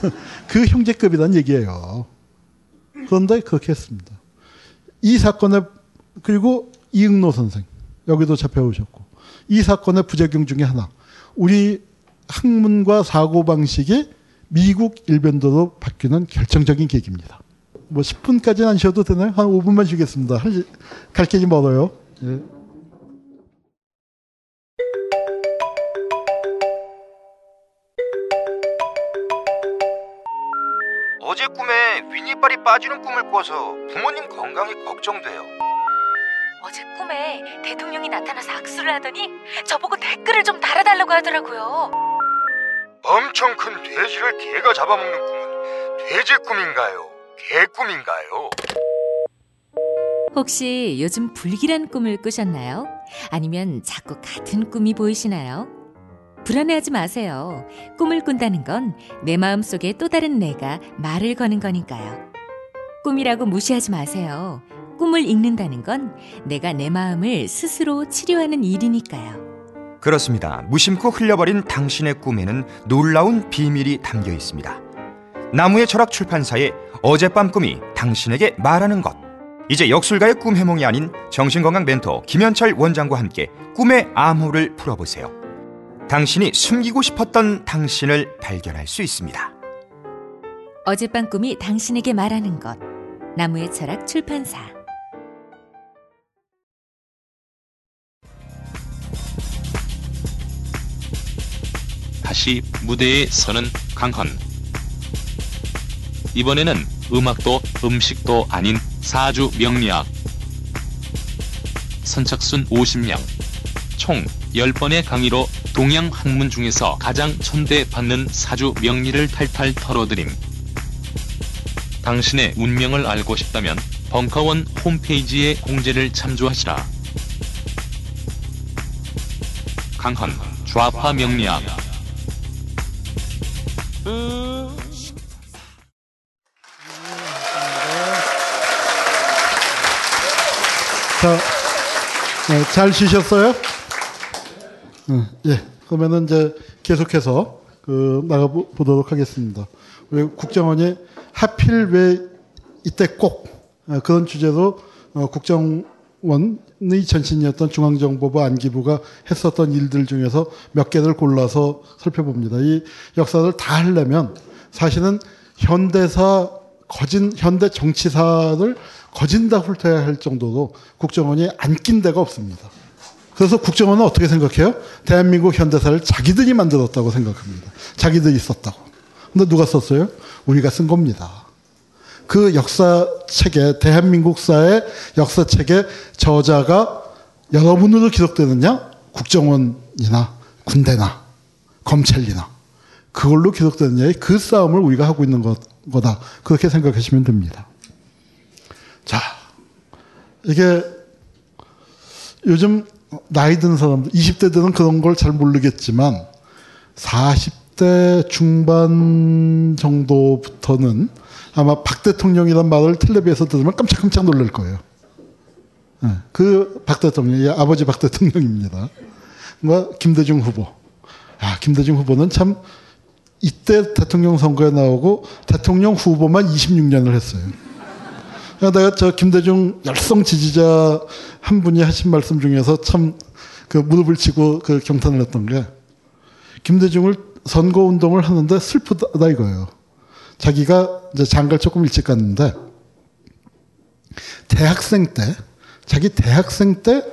그 형제급이란 얘기예요. 그런데 그렇게 했습니다. 이 사건의 그리고 이응노 선생 여기도 잡혀오셨고 이 사건의 부작용 중에 하나 우리 학문과 사고 방식이 미국 일변도로 바뀌는 결정적인 계기입니다. 뭐 10분까지는 안 쉬어도 되나요? 한 5분만 쉬겠습니다. 갈 길이 멀어요. 예. 어제 꿈에 윗니빨이 빠지는 꿈을 꿔서 부모님 건강이 걱정돼요. 어제 꿈에 대통령이 나타나서 악수를 하더니 저보고 댓글을 좀 달아달라고 하더라고요. 엄청 큰 돼지를 개가 잡아먹는 꿈은 돼지 꿈인가요? 개 꿈인가요? 혹시 요즘 불길한 꿈을 꾸셨나요? 아니면 자꾸 같은 꿈이 보이시나요? 불안해하지 마세요. 꿈을 꾼다는 건 내 마음속에 또 다른 내가 말을 거는 거니까요. 꿈이라고 무시하지 마세요. 꿈을 읽는다는 건 내가 내 마음을 스스로 치료하는 일이니까요. 그렇습니다. 무심코 흘려버린 당신의 꿈에는 놀라운 비밀이 담겨 있습니다. 나무의 철학 출판사의 어젯밤 꿈이 당신에게 말하는 것. 이제 역술가의 꿈 해몽이 아닌 정신건강 멘토 김현철 원장과 함께 꿈의 암호를 풀어보세요. 당신이 숨기고 싶었던 당신을 발견할 수 있습니다. 어젯밤 꿈이 당신에게 말하는 것. 나무의 철학 출판사. 다시 무대에 서는 강헌. 이번에는 음악도 음식도 아닌 사주 명리학. 선착순 50명. 총 10번의 강의로 동양 학문 중에서 가장 천대받는 사주 명리를 탈탈 털어드림. 당신의 운명을 알고 싶다면 벙커원 홈페이지의 공지를 참조하시라. 강헌 좌파 명리학 자, 네, 잘 쉬셨어요? 음, 예. 그러면은 이제 계속해서 그 나가 보도록 하겠습니다. 우리 국정원이 하필 왜 이때 꼭 어, 그런 주제로 어, 국정원 의 전신이었던 중앙정보부 안기부가 했었던 일들 중에서 몇 개를 골라서 살펴봅니다. 이 역사를 다 하려면 사실은 현대사 거진 현대 정치사를 거진 다 훑어야 할 정도로 국정원이 안 낀 데가 없습니다. 그래서 국정원은 어떻게 생각해요? 대한민국 현대사를 자기들이 만들었다고 생각합니다. 자기들이 썼다고. 근데 누가 썼어요? 우리가 쓴 겁니다. 그 역사책에, 대한민국사의 역사책에 저자가 여러분으로 기록되느냐? 국정원이나 군대나 검찰이나 그걸로 기록되느냐의 그 싸움을 우리가 하고 있는 것, 거다. 그렇게 생각하시면 됩니다. 자, 이게 요즘 나이 든 사람들, 20대들은 그런 걸 잘 모르겠지만 40대 중반 정도부터는 아마 박 대통령이란 말을 텔레비에서 들으면 깜짝깜짝 놀랄 거예요. 네, 그박 대통령, 아버지 박 대통령입니다. 뭐 김대중 후보. 아, 김대중 후보는 참 이때 대통령 선거에 나오고 대통령 후보만 26년을 했어요. 내가 저 김대중 열성 지지자 한 분이 하신 말씀 중에서 참 그 무릎을 치고 그 경탄을 했던 게 김대중을 선거 운동을 하는데 슬프다 이거예요. 자기가 이제 장가를 조금 일찍 갔는데 대학생 때 자기 대학생 때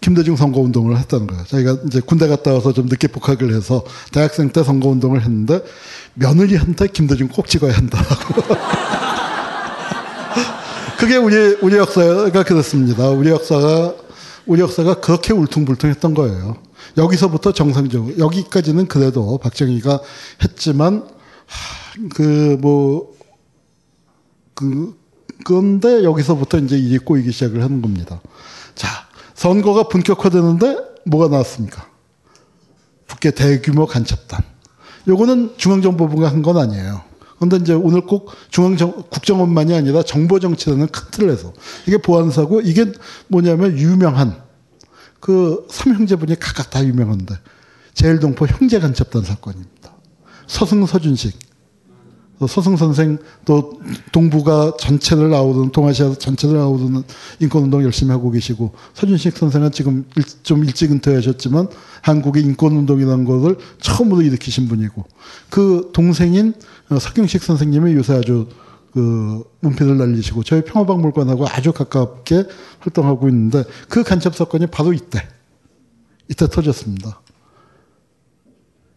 김대중 선거 운동을 했다는 거예요. 자기가 이제 군대 갔다 와서 좀 늦게 복학을 해서 대학생 때 선거 운동을 했는데 며느리한테 김대중 꼭 찍어야 한다고. 그게 우리 우리 역사가 그렇습니다. 우리 역사가 우리 역사가 그렇게 울퉁불퉁했던 거예요. 여기서부터 정상적으로 여기까지는 그래도 박정희가 했지만 그 뭐 그 그런데 여기서부터 이제 일이 꼬이기 시작을 하는 겁니다. 자 선거가 본격화되는데 뭐가 나왔습니까? 북계 대규모 간첩단. 요거는 중앙정보부가 한 건 아니에요. 그런데 이제 오늘 꼭 중앙 정, 국정원만이 아니라 정보 정치라는 큰 틀에서 이게 보안사고 이게 뭐냐면 유명한 그 삼형제분이 각각 다 유명한데 제일동포 형제 간첩단 사건입니다. 서승 서준식 서승 선생 또 동북아 전체를 아우르는 동아시아 전체를 아우르는 인권운동 열심히 하고 계시고 서준식 선생은 지금 일, 좀 일찍 은퇴하셨지만 한국의 인권운동이라는 것을 처음으로 일으키신 분이고 그 동생인 어, 석경식 선생님이 요새 아주 그 문패를 날리시고 저희 평화박물관하고 아주 가깝게 활동하고 있는데 그 간첩 사건이 바로 이때 이때 터졌습니다.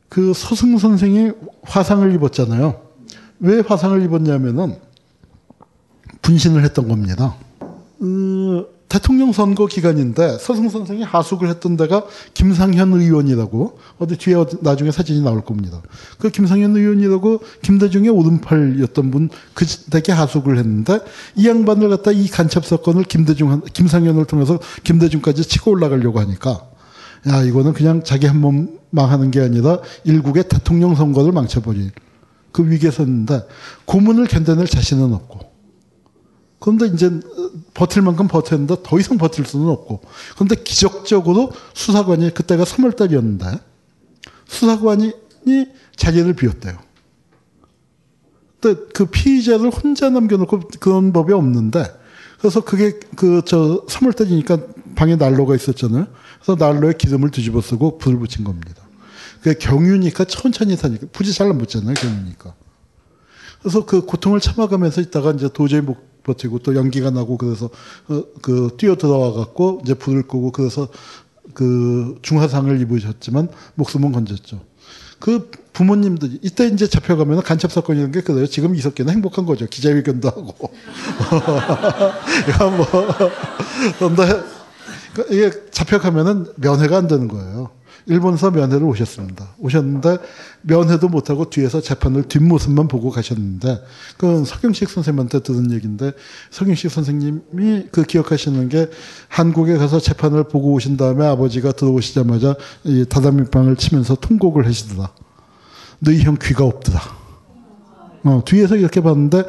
그 서승 선생이 화상을 입었잖아요. 왜 화상을 입었냐면은 분신을 했던 겁니다. 어, 대통령 선거 기간인데 서승 선생이 하숙을 했던 데가 김상현 의원이라고 어디 뒤에 나중에 사진이 나올 겁니다. 그 김상현 의원이라고 김대중의 오른팔이었던 분 그 댁에 하숙을 했는데 이 양반을 갖다 이 간첩 사건을 김대중 김상현을 통해서 김대중까지 치고 올라가려고 하니까 야 이거는 그냥 자기 한 몸 망하는 게 아니라 일국의 대통령 선거를 망쳐버릴 그 위기에 섰는데 고문을 견뎌낼 자신은 없고 그런데 이제 버틸 만큼 버텼는데 더 이상 버틸 수는 없고 그런데 기적적으로 수사관이 그때가 3월달이었는데 수사관이 자리를 비웠대요. 그 피의자를 혼자 남겨놓고 그런 법이 없는데 그래서 그게 그 저 3월달이니까 방에 난로가 있었잖아요. 그래서 난로에 기름을 뒤집어 쓰고 불을 붙인 겁니다. 그 경유니까 천천히 사니까 굳이 잘안 붙잖아요 경유니까. 그래서 그 고통을 참아가면서 있다가 이제 도저히 못 버티고 또 연기가 나고 그래서 어, 그 뛰어 들어와 갖고 이제 불을 끄고 그래서 그 중화상을 입으셨지만 목숨은 건졌죠. 그 부모님들이 이때 이제 잡혀가면 간첩 사건 이런 게 그래요. 지금 이석기는 행복한 거죠. 기자회견도 하고. 뭐 그런데 이게 잡혀가면은 면회가 안 되는 거예요. 일본에서 면회를 오셨습니다. 오셨는데 면회도 못하고 뒤에서 재판을 뒷모습만 보고 가셨는데 그건 석영식 선생님한테 들은 얘기인데 석영식 선생님이 그 기억하시는 게 한국에 가서 재판을 보고 오신 다음에 아버지가 들어오시자마자 이 다다미방을 치면서 통곡을 하시더라. 너희 형 귀가 없더라. 어, 뒤에서 이렇게 봤는데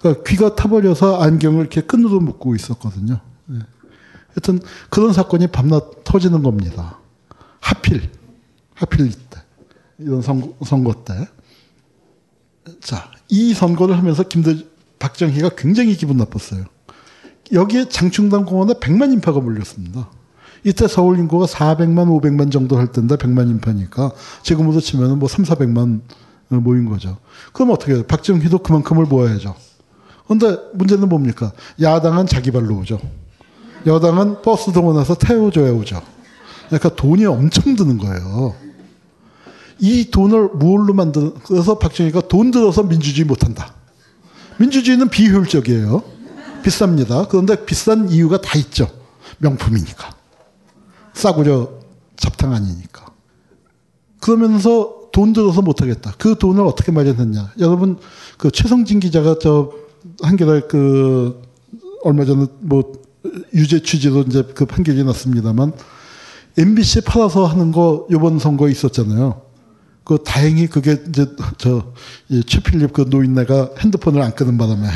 그러니까 귀가 타버려서 안경을 이렇게 끈으로 묶고 있었거든요. 예. 하여튼 그런 사건이 밤낮 터지는 겁니다. 하필, 하필 이때. 이런 선거, 선거 때. 자, 이 선거를 하면서 김대, 박정희가 굉장히 기분 나빴어요. 여기에 장충당 공원에 100만 인파가 몰렸습니다. 이때 서울 인구가 400만, 500만 정도 할 텐데 100만 인파니까 지금으로 치면 뭐 3, 400만 모인 거죠. 그럼 어떻게 해요? 박정희도 그만큼을 모아야죠. 그런데 문제는 뭡니까? 야당은 자기 발로 오죠. 여당은 버스 동원해서 태워줘야 오죠. 그러니까 돈이 엄청 드는 거예요. 이 돈을 무얼로 그래서 박정희가 돈 들어서 민주주의 못한다. 민주주의는 비효율적이에요. 비쌉니다. 그런데 비싼 이유가 다 있죠. 명품이니까. 싸구려 잡탕 아니니까. 그러면서 돈 들어서 못하겠다. 그 돈을 어떻게 마련했냐. 여러분, 그 최성진 기자가 저 한겨레 그 얼마 전에 뭐 유죄 취지로 이제 그 판결이 났습니다만 MBC 팔아서 하는 거 이번 선거에 있었잖아요. 그 다행히 그게 이제 저 최필립 그 노인네가 핸드폰을 안 끄는 바람에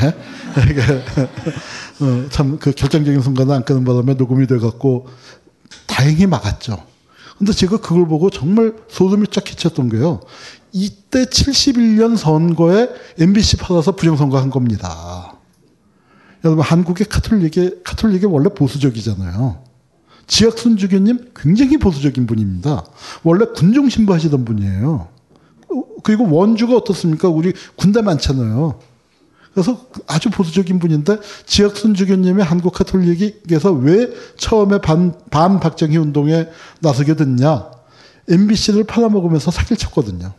어, 참그 결정적인 순간을 안 끄는 바람에 녹음이 돼 갖고 다행히 막았죠. 근데 제가 그걸 보고 정말 소름이 쫙 끼쳤던 게요. 이때 71년 선거에 MBC 팔아서 부정선거 한 겁니다. 여러분 한국의 카톨릭이 카톨릭이 원래 보수적이잖아요. 지학 순 주교님 굉장히 보수적인 분입니다. 원래 군종 신부하시던 분이에요. 그리고 원주가 어떻습니까? 우리 군대 많잖아요. 그래서 아주 보수적인 분인데 지학 순 주교님이 한국 카톨릭에서 왜 처음에 반, 반 박정희 운동에 나서게 됐냐? MBC를 팔아먹으면서 사기를 쳤거든요.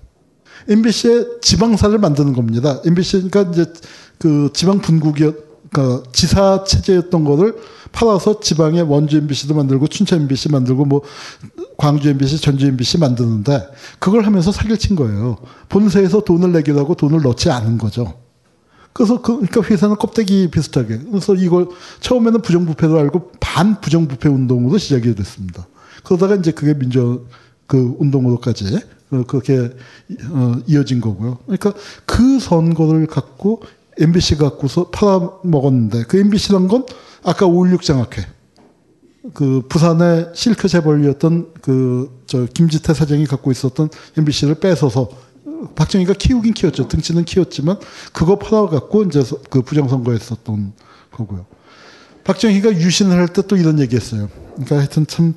MBC의 지방사를 만드는 겁니다. MBC가 이제 그 지방 분국이었 그 지사 체제였던 거를 팔아서 지방에 원주 MBC도 만들고 춘천 MBC 만들고 뭐 광주 MBC, 전주 MBC 만드는데 그걸 하면서 사기를 친 거예요. 본사에서 돈을 내기도 하고 돈을 넣지 않은 거죠. 그래서 그, 그러니까 회사는 껍데기 비슷하게. 그래서 이걸 처음에는 부정부패로 알고 반 부정부패 운동으로 시작이 됐습니다. 그러다가 이제 그게 민주 그 운동으로까지 어, 그렇게 어, 이어진 거고요. 그러니까 그 선거를 갖고 MBC 갖고서 팔아먹었는데 그 MBC란 건 아까 5.16 장학회 그 부산의 실크 재벌이었던 그 저 김지태 사장이 갖고 있었던 MBC를 뺏어서 박정희가 키우긴 키웠죠. 등치는 키웠지만 그거 팔아갖고 이제 그 부정선거했었던 거고요. 박정희가 유신을 할 때 또 이런 얘기했어요. 그러니까 하여튼 참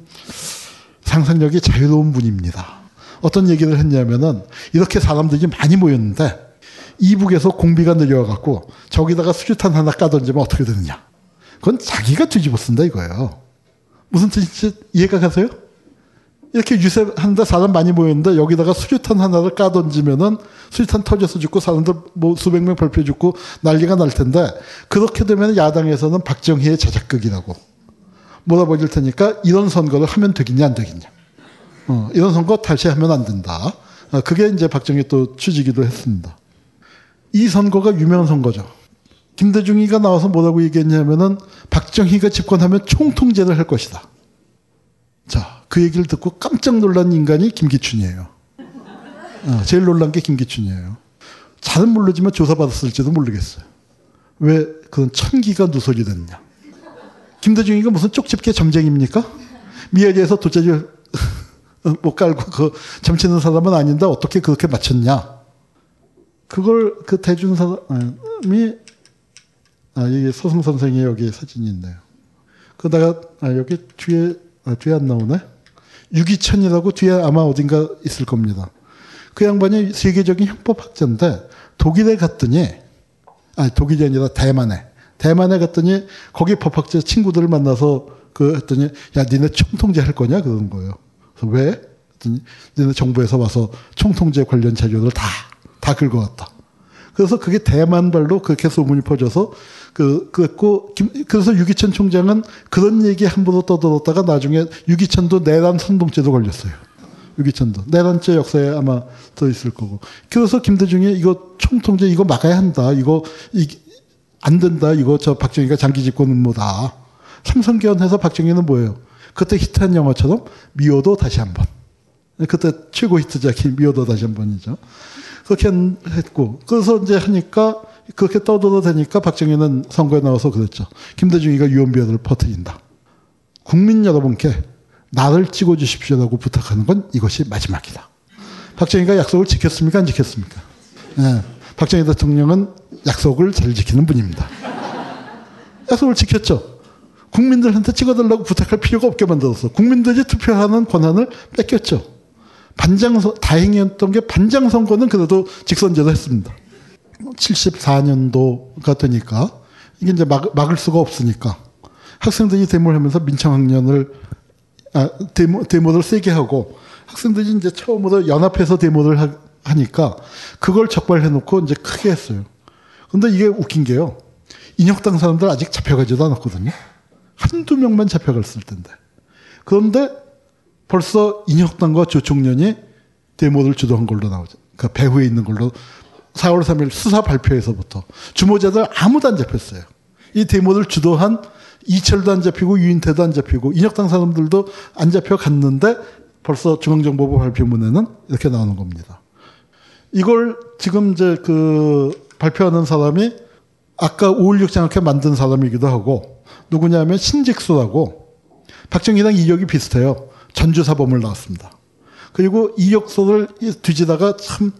상상력이 자유로운 분입니다. 어떤 얘기를 했냐면은 이렇게 사람들이 많이 모였는데 이북에서 공비가 내려와갖고 저기다가 수류탄 하나 까던지면 어떻게 되느냐. 그건 자기가 뒤집어 쓴다 이거예요. 무슨 뜻인지 이해가 가세요? 이렇게 유세하는데 사람 많이 모였는데 여기다가 수류탄 하나를 까던지면은 수류탄 터져서 죽고 사람들 뭐 수백 명 발표 죽고 난리가 날 텐데 그렇게 되면 야당에서는 박정희의 자작극이라고 몰아버릴 테니까 이런 선거를 하면 되겠냐 안 되겠냐. 어, 이런 선거 다시 하면 안 된다. 어, 그게 이제 박정희 또 취지기도 했습니다. 이 선거가 유명한 선거죠. 김대중이가 나와서 뭐라고 얘기했냐면은 박정희가 집권하면 총통제를 할 것이다. 자, 그 얘기를 듣고 깜짝 놀란 인간이 김기춘이에요. 어, 제일 놀란 게 김기춘이에요. 잘은 모르지만 조사받았을지도 모르겠어요. 왜 그런 천기가 누설이 됐냐. 김대중이가 무슨 쪽집게 점쟁입니까? 미아리에서 돗자리 못 깔고 그 점치는 사람은 아닌데 어떻게 그렇게 맞췄냐. 그걸 그 대준 사람이 아, 이게 소승 선생의 여기 사진이 있네요. 그러다가 아, 여기 뒤에 아, 뒤에 안 나오네. 유기천이라고 뒤에 아마 어딘가 있을 겁니다. 그 양반이 세계적인 형법학자인데 독일에 갔더니 아니 독일이 아니라 대만에 대만에 갔더니 거기 법학자 친구들을 만나서 그 했더니 야 니네 총통제 할 거냐 그런 거예요. 그래서 왜? 했더니 니네 정부에서 와서 총통제 관련 자료를 다 다 긁어왔다. 그래서 그게 대만발로 그렇게 소문이 퍼져서 그 그랬고 그래서 유기천 총장은 그런 얘기 함부로 떠들었다가 나중에 유기천도 내란 선동죄도 걸렸어요. 유기천도 내란죄 역사에 아마 더 있을 거고. 그래서 김대중이 이거 총통제 이거 막아야 한다. 이거 이, 안 된다. 이거 저 박정희가 장기 집권 음모다. 삼성견해서 박정희는 뭐예요? 그때 히트한 영화처럼 미워도 다시 한 번. 그때 최고 히트작이 미워도 다시 한 번이죠. 그렇게 했고 그래서 이제 하니까 그렇게 떠들어 대니까 박정희는 선거에 나와서 그랬죠. 김대중이가 유언비어를 퍼뜨린다. 국민 여러분께 나를 찍어 주십시오라고 부탁하는 건 이것이 마지막이다. 박정희가 약속을 지켰습니까? 안 지켰습니까? 네. 박정희 대통령은 약속을 잘 지키는 분입니다. 약속을 지켰죠. 국민들한테 찍어달라고 부탁할 필요가 없게 만들었어. 국민들이 투표하는 권한을 뺏겼죠. 반장선, 다행이었던 게 반장 선거는 그래도 직선제로 했습니다. 74년도가 되니까 이게 이제 막, 막을 수가 없으니까 학생들이 데모를 하면서 민청학년을 아, 데모, 데모를 세게 하고 학생들이 이제 처음으로 연합해서 데모를 하, 하니까 그걸 적발해 놓고 이제 크게 했어요. 근데 이게 웃긴 게요. 인혁당 사람들 아직 잡혀가지도 않았거든요. 한두 명만 잡혀갔을 텐데. 그런데 벌써 인혁당과 조총련이 데모를 주도한 걸로 나오죠. 그 배후에 있는 걸로 4월 3일 수사 발표에서부터 주모자들 아무도 안 잡혔어요. 이 데모를 주도한 이철도 안 잡히고 유인태도 안 잡히고 인혁당 사람들도 안 잡혀 갔는데 벌써 중앙정보부 발표문에는 이렇게 나오는 겁니다. 이걸 지금 이제 그 발표하는 사람이 아까 5.16 장학회 만든 사람이기도 하고 누구냐면 신직수라고 박정희랑 이력이 비슷해요. 전주사범을 나왔습니다. 그리고 이력서를 뒤지다가 참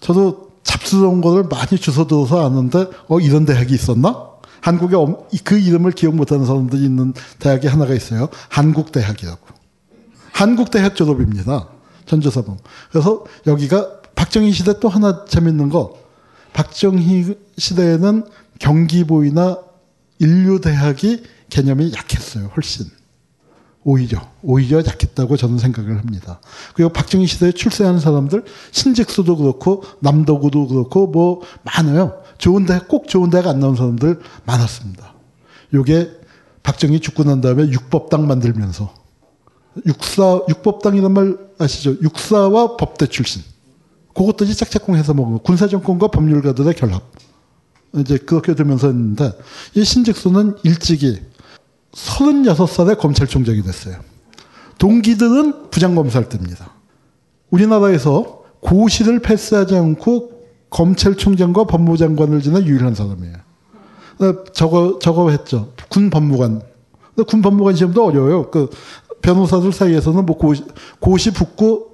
저도 잡스러운 거를 많이 주워들어서 아는데 어 이런 대학이 있었나? 한국에 그 이름을 기억 못하는 사람들이 있는 대학이 하나가 있어요. 한국대학이라고. 한국대학 졸업입니다. 전주사범. 그래서 여기가 박정희 시대 또 하나 재밌는 거 박정희 시대에는 경기보이나 인류대학이 개념이 약했어요. 훨씬. 오히려 오히려 약했다고 저는 생각을 합니다. 그리고 박정희 시대에 출세하는 사람들 신직수도 그렇고 남도구도 그렇고 뭐 많아요. 좋은 대학 꼭 좋은 대학 안 나온 사람들 많았습니다. 요게 박정희 죽고 난 다음에 육법당 만들면서 육사 육법당이란 말 아시죠? 육사와 법대 출신. 그것들이 짝짝꿍해서 먹은 군사 정권과 법률가들의 결합. 이제 그렇게 되면서 했는데 이 신직수는 일찍이 36살에 검찰총장이 됐어요. 동기들은 부장검사할 때입니다. 우리나라에서 고시를 패스하지 않고 검찰총장과 법무장관을 지낸 유일한 사람이에요. 저거 저거 했죠. 군 법무관. 군 법무관 시험도 어려워요. 그 변호사들 사이에서는 뭐 고시, 고시 붙고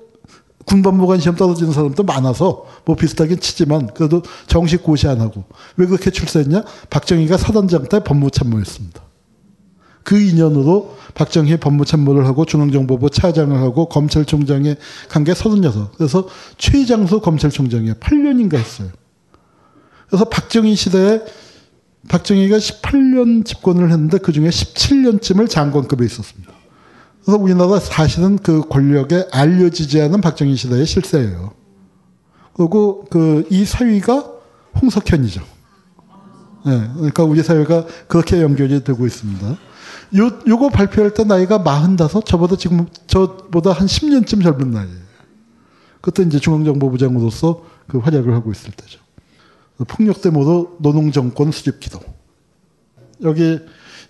군 법무관 시험 떨어지는 사람도 많아서 뭐 비슷하긴 치지만 그래도 정식 고시 안 하고 왜 그렇게 출세했냐? 박정희가 사단장 때 법무참모였습니다. 그 인연으로 박정희 법무참모를 하고 중앙정보부 차장을 하고 검찰총장에 간 게 36. 그래서 최장수 검찰총장이에요. 8년인가 했어요. 그래서 박정희 시대에 박정희가 18년 집권을 했는데 그 중에 17년쯤을 장관급에 있었습니다. 그래서 우리나라 사실은 그 권력에 알려지지 않은 박정희 시대의 실세예요. 그리고 그 이 사위가 홍석현이죠. 네, 그러니까 우리 사회가 그렇게 연결이 되고 있습니다. 요, 요거 발표할 때 나이가 45, 저보다 지금, 저보다 한 10년쯤 젊은 나이에요. 그때 이제 중앙정보부장으로서 그 활약을 하고 있을 때죠. 폭력대모로 노농정권 수집 기도. 여기,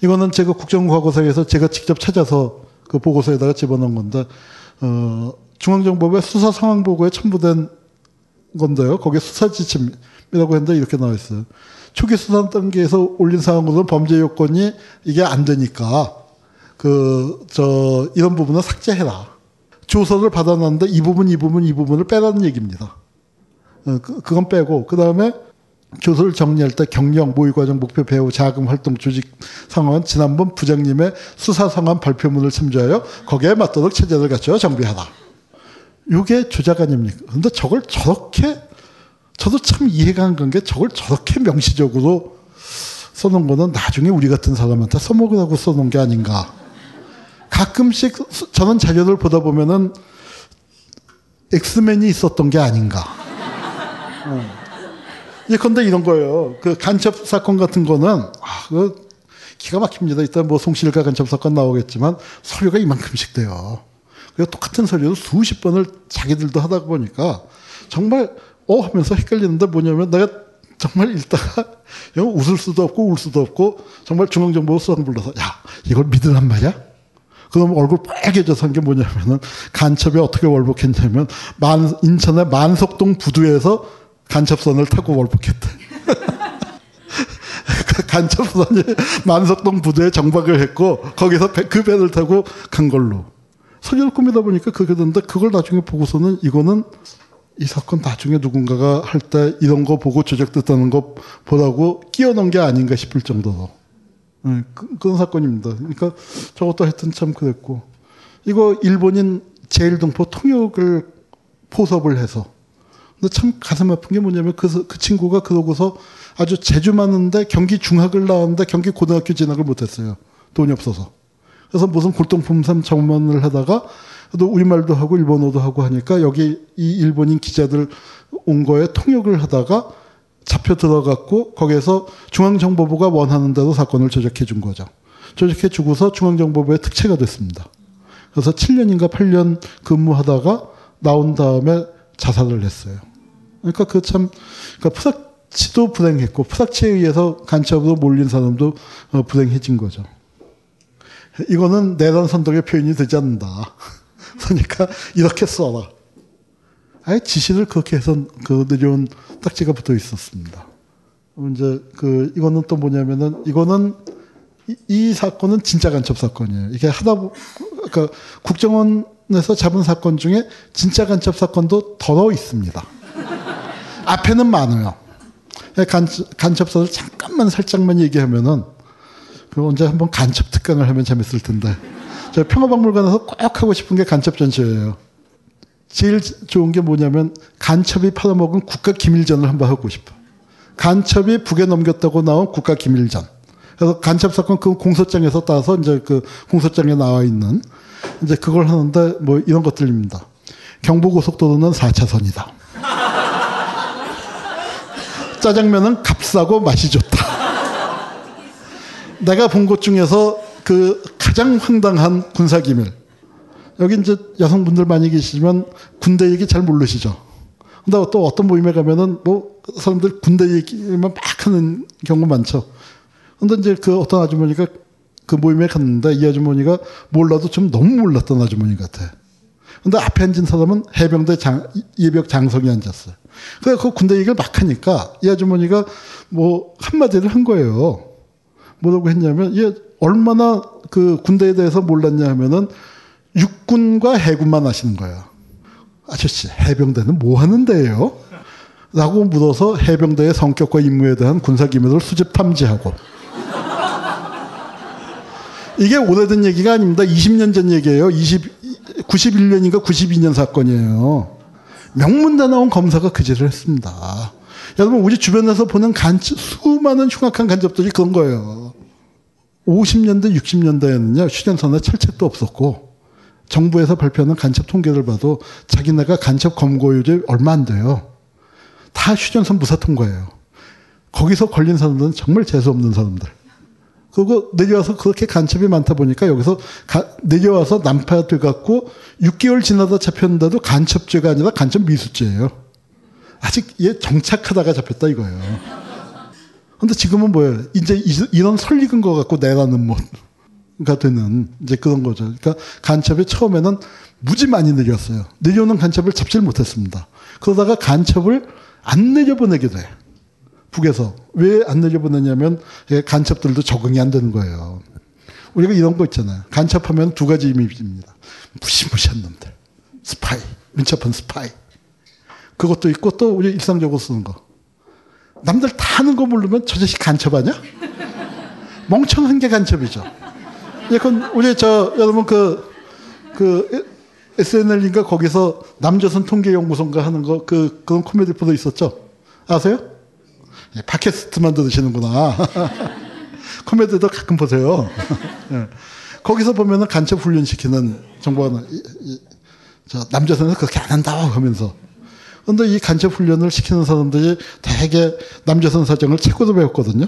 이거는 제가 국정과거사에서 제가 직접 찾아서 그 보고서에다가 집어넣은 건데, 어, 중앙정보부의 수사 상황 보고에 첨부된 건데요. 거기에 수사 지침이라고 했는데 이렇게 나와 있어요. 초기 수사 단계에서 올린 사항으로는 범죄 요건이 이게 안 되니까 그 저 이런 부분은 삭제해라. 조서를 받아놨는데 이 부분 이 부분 이 부분을 빼라는 얘기입니다. 어, 그, 그건 빼고 그 다음에 조서를 정리할 때 경력, 모의과정, 목표, 배우, 자금, 활동, 조직 상황은 지난번 부장님의 수사 상황 발표문을 참조하여 거기에 맞도록 체제를 갖춰 정비하라. 이게 조작 아닙니까? 근데 저걸 저렇게 저도 참 이해가 안 간 게 저걸 저렇게 명시적으로 써놓은 거는 나중에 우리 같은 사람한테 써먹으라고 써놓은 게 아닌가. 가끔씩 저는 자료를 보다 보면은 엑스맨이 있었던 게 아닌가. 어. 예컨대 이런 거예요. 그 간첩 사건 같은 거는, 아, 그 기가 막힙니다. 일단 뭐 송실과 간첩 사건 나오겠지만 서류가 이만큼씩 돼요. 그리고 똑같은 서류를 수십 번을 자기들도 하다 보니까 정말 어 하면서 헷갈리는데 뭐냐면 내가 정말 읽다가 웃을 수도 없고 울 수도 없고 정말 중앙정보 수상 불러서 야 이걸 믿으란 말이야? 그럼 얼굴 빨개져서 한 게 뭐냐면은 간첩이 어떻게 월북했냐면 만, 인천의 만석동 부두에서 간첩선을 타고 월북했대. 그 간첩선이 만석동 부두에 정박을 했고 거기서 배, 그 배를 타고 간 걸로. 서류를 꾸미다 보니까 그게 되는데 그걸 나중에 보고서는 이거는 이 사건 나중에 누군가가 할 때 이런 거 보고 조작됐다는 거 보라고 끼워 넣은 게 아닌가 싶을 정도로. 네, 그, 그런 사건입니다. 그러니까 저것도 하여튼 참 그랬고. 이거 일본인 제일동포 통역을 포섭을 해서. 근데 참 가슴 아픈 게 뭐냐면 그, 그 친구가 그러고서 아주 재주 많은데 경기 중학을 나왔는데 경기 고등학교 진학을 못했어요. 돈이 없어서. 그래서 무슨 골동품삼 전문을 하다가 또 우리말도 하고 일본어도 하고 하니까 여기 이 일본인 기자들 온 거에 통역을 하다가 잡혀 들어갔고 거기에서 중앙정보부가 원하는 대로 사건을 조작해 준 거죠. 조작해 주고서 중앙정보부의 특채가 됐습니다. 그래서 7년인가 8년 근무하다가 나온 다음에 자살을 했어요. 그러니까 그 참, 그러니까 푸삭치도 불행했고, 푸삭치에 의해서 간첩으로 몰린 사람도 어, 불행해진 거죠. 이거는 내란 선동의 표현이 되지 않는다. 그러니까 이렇게 써라. 아예 지시를 그렇게 해서 그 느려운 딱지가 붙어 있었습니다. 이제 그 이거는 또 뭐냐면은 이거는 이, 이 사건은 진짜 간첩 사건이에요. 이게 하다 그러니까 국정원에서 잡은 사건 중에 진짜 간첩 사건도 더러 있습니다. 앞에는 많아요. 간, 간첩사를 잠깐만 살짝만 얘기하면은 그 언제 한번 간첩 특강을 하면 재밌을 텐데. 저 평화박물관에서 꼭 하고 싶은 게 간첩 전시회예요. 제일 좋은 게 뭐냐면 간첩이 팔아먹은 국가 기밀전을 한번 하고 싶어. 간첩이 북에 넘겼다고 나온 국가 기밀전. 그래서 간첩 사건 그 공소장에서 따서 이제 그 공소장에 나와 있는 이제 그걸 하는데 뭐 이런 것들입니다. 경부고속도로는 4차선이다. 짜장면은 값싸고 맛이 좋다. 내가 본 곳 중에서 그 가장 황당한 군사 기밀. 여기 이제 여성분들 많이 계시지만 군대 얘기 잘 모르시죠. 근데 또 어떤 모임에 가면은 뭐 사람들 군대 얘기만 막 하는 경우 많죠. 근데 이제 그 어떤 아주머니가 그 모임에 갔는데 이 아주머니가 몰라도 좀 너무 몰랐던 아주머니 같아. 근데 앞에 앉은 사람은 해병대 장, 예비역 장성이 앉았어요. 그래서 그 군대 얘기를 막 하니까 이 아주머니가 뭐 한마디를 한 거예요. 뭐라고 했냐면 얘 얼마나 그 군대에 대해서 몰랐냐 하면은 육군과 해군만 아시는 거예요. 아저씨 해병대는 뭐 하는 데예요? 라고 물어서 해병대의 성격과 임무에 대한 군사 기밀을 수집 탐지하고 이게 오래된 얘기가 아닙니다. 20년 전 얘기예요. 20, 91년인가 92년 사건이에요. 명문대 나온 검사가 그 짓을 했습니다. 여러분 우리 주변에서 보는 간첩, 수많은 흉악한 간접들이 그런 거예요. 50년대, 60년대에는요, 휴전선에 철책도 없었고, 정부에서 발표하는 간첩 통계를 봐도 자기네가 간첩 검거율이 얼마 안 돼요. 다 휴전선 무사 통과예요. 거기서 걸린 사람들은 정말 재수없는 사람들. 그리고 내려와서 그렇게 간첩이 많다 보니까 여기서 가, 내려와서 난파 돼갖고 6개월 지나다 잡혔는데도 간첩죄가 아니라 간첩 미수죄예요. 아직 얘 정착하다가 잡혔다 이거예요. 근데 지금은 뭐예요? 이제 이런 설익은 것 같고 내라는 뭐가 되는 이제 그런 거죠. 그러니까 간첩이 처음에는 무지 많이 내렸어요. 내려오는 간첩을 잡지를 못했습니다. 그러다가 간첩을 안 내려보내게 돼. 북에서. 왜 안 내려보내냐면 간첩들도 적응이 안 되는 거예요. 우리가 이런 거 있잖아요. 간첩하면 두 가지 이미지입니다. 무시무시한 놈들. 스파이. 민첩한 스파이. 그것도 있고 또 우리 일상적으로 쓰는 거. 남들 다 하는 거 모르면 저 자식 간첩 아니야? 멍청한 게 간첩이죠. 예컨 우리 저 여러분 그, 그 SNL인가 거기서 남조선 통계연구소인가 하는 거 그 그런 코미디 프로 있었죠? 아세요? 예, 팟캐스트만 들으시는구나. 코미디도 가끔 보세요. 예. 거기서 보면은 간첩 훈련 시키는 정보가 저 남조선에서 그렇게 안 한다고 하면서 근데 이 간첩 훈련을 시키는 사람들이 대개 남조선 사정을 책으로 배웠거든요.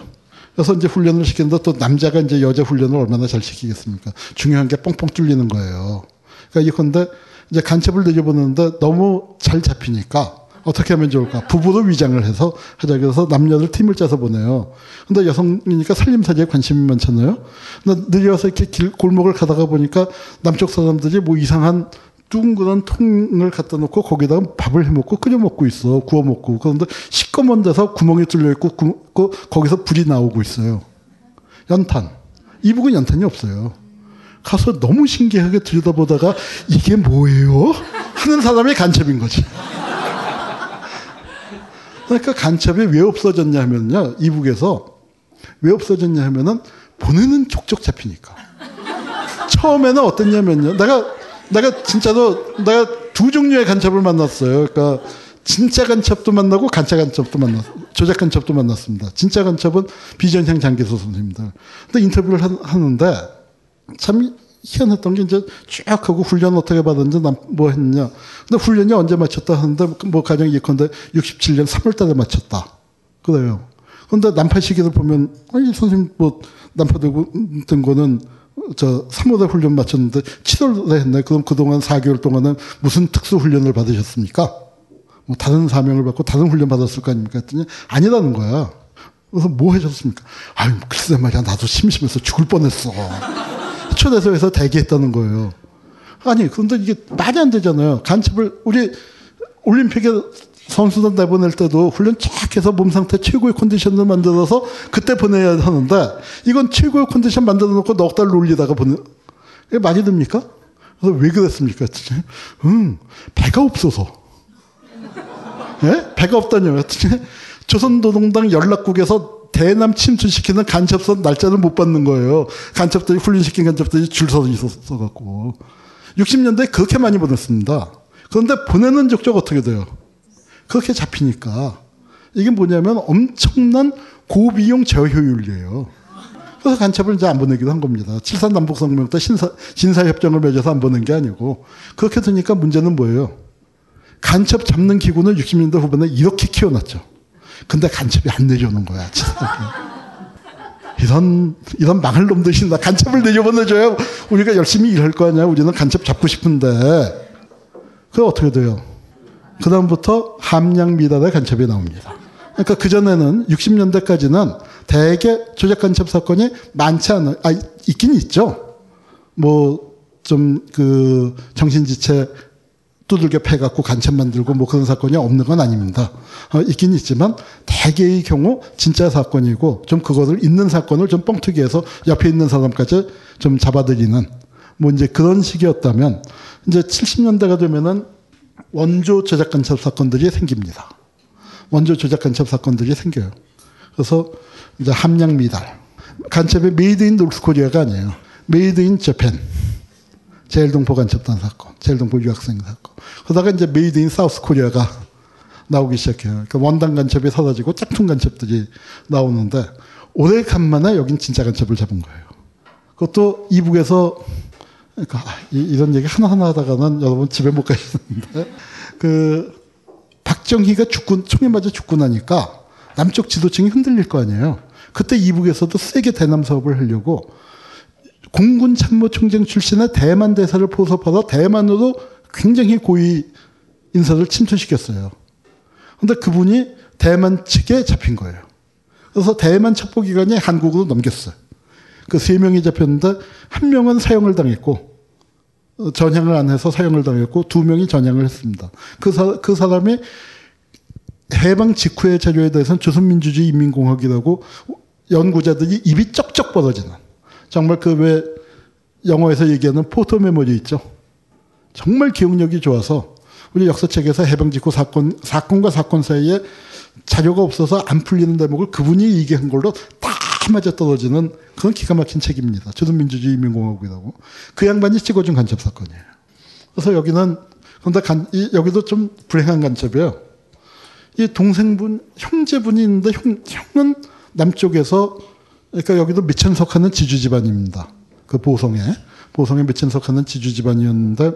그래서 이제 훈련을 시키는데 또 남자가 이제 여자 훈련을 얼마나 잘 시키겠습니까? 중요한 게 뻥뻥 뚫리는 거예요. 그러니까 이건데 이제 간첩을 내려보는데 너무 잘 잡히니까 어떻게 하면 좋을까? 부부로 위장을 해서 하자 그래서 남녀를 팀을 짜서 보내요. 근데 여성이니까 살림살이에 관심이 많잖아요. 근데 내려와서 이렇게 길, 골목을 가다가 보니까 남쪽 사람들이 뭐 이상한 둥그런 통을 갖다 놓고 거기다가 밥을 해 먹고 끓여 먹고 있어. 구워 먹고. 그런데 시꺼먼 데서 구멍이 뚫려 있고 구, 거기서 불이 나오고 있어요. 연탄. 이북은 연탄이 없어요. 가서 너무 신기하게 들여다보다가 이게 뭐예요? 하는 사람이 간첩인 거지. 그러니까 간첩이 왜 없어졌냐 하면요. 이북에서 왜 없어졌냐 하면은 보내는 족족 잡히니까. 처음에는 어땠냐면요. 내가 내가 진짜로 내가 두 종류의 간첩을 만났어요. 그러니까 진짜 간첩도 만나고 가짜 간첩도 만났, 조작 간첩도 만났습니다. 진짜 간첩은 비전향 장기소 선생님들. 근데 인터뷰를 하, 는데참 희한했던 게 이제 쭉 하고 훈련 어떻게 받았는지 뭐 했냐. 근데 훈련이 언제 마쳤다 하는데 뭐 가령 예컨대 67년 3월 달에 마쳤다. 그래요. 근데 난파 시기를 보면 아니 선생님 뭐 난파되고 된 거는 저 3월에 훈련 마쳤는데 7월에 했네. 그럼 그동안 4개월 동안은 무슨 특수 훈련을 받으셨습니까? 뭐 다른 사명을 받고 다른 훈련 받았을 거 아닙니까? 했더니 아니라는 거야. 그래서 뭐 하셨습니까? 아유, 글쎄 말이야. 나도 심심해서 죽을 뻔했어. 초대소에서 대기했다는 거예요. 아니, 그런데 이게 말이 안 되잖아요. 간첩을, 우리 올림픽에 선수단 내보낼 때도 훈련 쫙 해서 몸 상태 최고의 컨디션을 만들어서 그때 보내야 하는데 이건 최고의 컨디션 만들어 놓고 넉 달 놀리다가 보내 이게 말이 됩니까? 그래서 왜 그랬습니까? 응, 배가 없어서. 예? 배가 없다뇨. 조선노동당 연락국에서 대남 침투시키는 간첩선 날짜를 못 받는 거예요. 간첩들이 훈련시킨 간첩들이 줄서 있었어갖고. 60년대에 그렇게 많이 보냈습니다. 그런데 보내는 족족 어떻게 돼요? 그렇게 잡히니까 이게 뭐냐면 엄청난 고비용 저효율이에요. 그래서 간첩을 이제 안 보내기도 한 겁니다. 7산 남북 성명 때 신사, 진사 협정을 맺어서 안 보낸 게 아니고 그렇게 되니까 문제는 뭐예요? 간첩 잡는 기구는 60년대 후반에 이렇게 키워놨죠. 근데 간첩이 안 내려오는 거야. 이런 이런 망할 놈들이 나 간첩을 내려보내줘야 우리가 열심히 일할 거 아니야. 우리는 간첩 잡고 싶은데 그 어떻게 돼요? 그 다음부터 함량 미달의 간첩이 나옵니다. 그러니까 그전에는 60년대까지는 대개 조작 간첩 사건이 많지 않아, 아, 있긴 있죠. 뭐, 좀 그 정신지체 두들겨 패갖고 간첩 만들고 뭐 그런 사건이 없는 건 아닙니다. 어, 있긴 있지만 대개의 경우 진짜 사건이고 좀 그거를 있는 사건을 좀 뻥튀기 해서 옆에 있는 사람까지 좀 잡아들이는 뭐 이제 그런 식이었다면 이제 70년대가 되면은 원조 조작 간첩 사건들이 생깁니다. 원조 조작 간첩 사건들이 생겨요. 그래서 이제 함량 미달. 간첩의 made in North Korea가 아니에요. made in Japan. 재일동포 간첩단 사건, 재일동포 유학생 사건. 그러다가 이제 made in South Korea가 나오기 시작해요. 그러니까 원단 간첩이 사라지고 짝퉁 간첩들이 나오는데 오래간만에 여긴 진짜 간첩을 잡은 거예요. 그것도 이북에서 그러니까 이, 런 얘기 하나하나 하다가는 여러분 집에 못 가시는데 그 박정희가 죽고 총에 맞아 죽고 나니까 남쪽 지도층이 흔들릴 거 아니에요. 그때 이북에서도 세게 대남 사업을 하려고 공군 참모총장 출신의 대만 대사를 포섭하다 대만으로 굉장히 고위 인사를 침투시켰어요. 근데 그분이 대만 측에 잡힌 거예요. 그래서 대만 첩보기관이 한국으로 넘겼어요. 그 세 명이 잡혔는데 한 명은 사형을 당했고 어, 전향을 안 해서 사형을 당했고 두 명이 전향을 했습니다. 그, 사, 그 사람이 해방 직후의 자료에 대해서는 조선민주주의 인민공화국이라고 연구자들이 입이 쩍쩍 벌어지는 정말 그 왜 영어에서 얘기하는 포토 메모리 있죠. 정말 기억력이 좋아서 우리 역사책에서 해방 직후 사건 사건과 사건 사이에 자료가 없어서 안 풀리는 대목을 그분이 얘기한 걸로 다 맞아 떨어지는 그런 기가 막힌 책입니다. 조선민주주의 인민공화국이라고 그 양반이 찍어준 간첩 사건이에요. 그래서 여기는 근데 간, 이, 여기도 좀 불행한 간첩이에요. 이 동생분 형제분이 있는데 형, 형은 남쪽에서 그러니까 여기도 미천석 하는 지주 집안입니다. 그 보성에 보성에 미천석 하는 지주 집안이었는데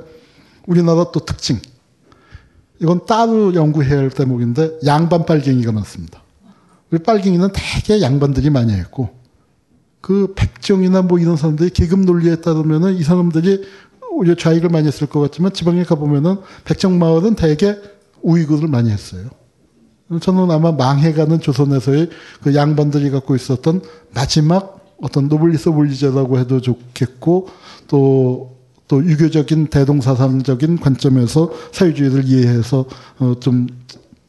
우리나라 또 특징 이건 따로 연구해야 할 대목인데 양반 빨갱이가 많습니다. 우리 빨갱이는 대개 양반들이 많이 했고 그 백정이나 뭐 이런 사람들이 계급 논리에 따르면은 이 사람들이 오히려 좌익을 많이 했을 것 같지만 지방에 가보면은 백정 마을은 대개 우익을 많이 했어요. 저는 아마 망해가는 조선에서의 그 양반들이 갖고 있었던 마지막 어떤 noblesse oblige라고 해도 좋겠고 또, 또 유교적인 대동사상적인 관점에서 사회주의를 이해해서 어, 좀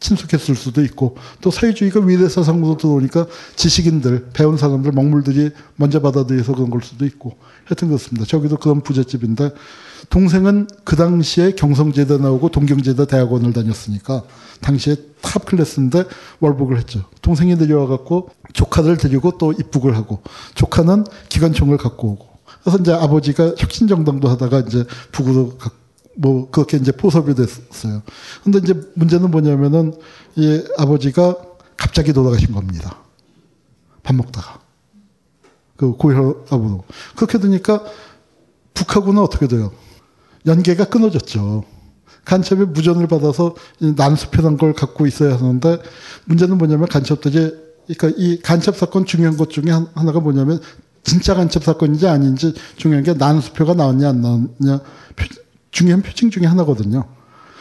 친숙했을 수도 있고 또 사회주의가 외래사상으로 들어오니까 지식인들 배운 사람들 먹물들이 먼저 받아들여서 그런 걸 수도 있고 하여튼 그렇습니다. 저기도 그런 부잣집인데 동생은 그 당시에 경성제대 나오고 동경제대 대학원을 다녔으니까 당시에 top class인데 월북을 했죠. 동생이 내려와갖고 조카를 데리고 또 입북을 하고 조카는 기관총을 갖고 오고 그래서 이제 아버지가 혁신정당도 하다가 이제 북으로 가, 뭐 그렇게 이제 포섭이 됐어요. 근데 이제 문제는 뭐냐면은 이 아버지가 갑자기 돌아가신 겁니다. 밥 먹다가 그 고혈압으로 그렇게 되니까 북하고는 어떻게 돼요? 연계가 끊어졌죠. 간첩이 무전을 받아서 난수표란 걸 갖고 있어야 하는데 문제는 뭐냐면 간첩들이 그러니까 이 간첩 사건 중요한 것 중에 하나가 뭐냐면 진짜 간첩 사건인지 아닌지 중요한 게 난수표가 나왔냐 안 나왔냐 중요한 표징 중에 하나거든요.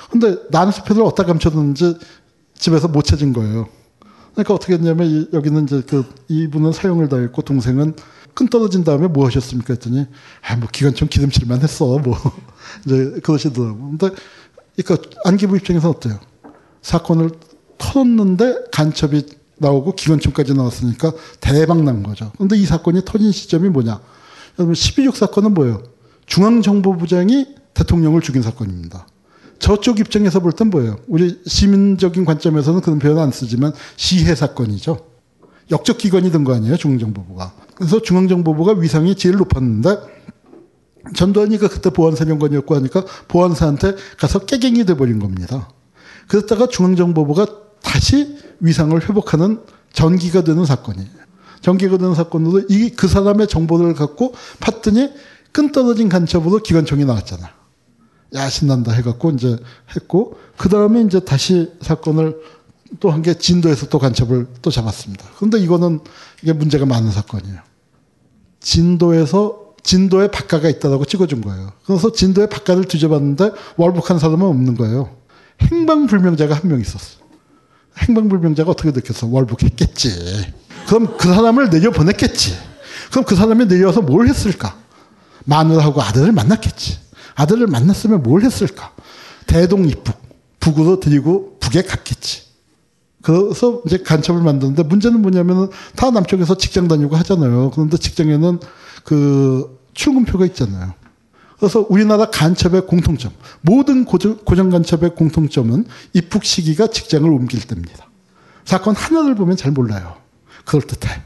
근데 난수표를 어디다 감춰뒀는지 집에서 못 찾은 거예요. 그러니까 어떻게 했냐면 여기는 이제 그 이분은 사용을 당했고 동생은 끈 떨어진 다음에 뭐 하셨습니까 했더니 아 뭐 기관총 기름칠만 했어 뭐 이제 그러시더라고. 근데 그러니까 안기부 입장에서 어때요? 사건을 털었는데 간첩이 나오고 기관총까지 나왔으니까 대박 난 거죠. 근데 이 사건이 터진 시점이 뭐냐? 여러분 12.6 사건은 뭐예요? 중앙정보부장이 대통령을 죽인 사건입니다. 저쪽 입장에서 볼 땐 뭐예요? 우리 시민적인 관점에서는 그런 표현 안 쓰지만 시해 사건이죠. 역적 기관이 된 거 아니에요, 중앙정보부가. 그래서 중앙정보부가 위상이 제일 높았는데 전두환이가 그때 보안사령관이었고 하니까 보안사한테 가서 깨갱이 돼버린 겁니다. 그랬다가 중앙정보부가 다시 위상을 회복하는 전기가 되는 사건이에요. 전기가 되는 사건으로 이 그 사람의 정보를 갖고 팠더니 끈 떨어진 간첩으로 기관총이 나왔잖아. 야 신난다 해갖고 이제 했고 그 다음에 이제 다시 사건을 또 한 게 진도에서 또 간첩을 또 잡았습니다. 그런데 이거는 이게 문제가 많은 사건이에요. 진도에서 진도에 박가가 있다라고 찍어준 거예요. 그래서 진도에 박가를 뒤져봤는데 월북한 사람은 없는 거예요. 행방불명자가 한 명 있었어. 행방불명자가 어떻게 느꼈어? 월북했겠지. 그럼 그 사람을 내려 보냈겠지. 그럼 그 사람이 내려와서 뭘 했을까? 마누라하고 아들을 만났겠지. 아들을 만났으면 뭘 했을까? 대동 입북. 북으로 드리고 북에 갔겠지. 그래서 이제 간첩을 만드는데 문제는 뭐냐면은 다 남쪽에서 직장 다니고 하잖아요. 그런데 직장에는 그 출근표가 있잖아요. 그래서 우리나라 간첩의 공통점, 모든 고정, 고정 간첩의 공통점은 입국 시기가 직장을 옮길 때입니다. 사건 하나를 보면 잘 몰라요. 그럴듯해.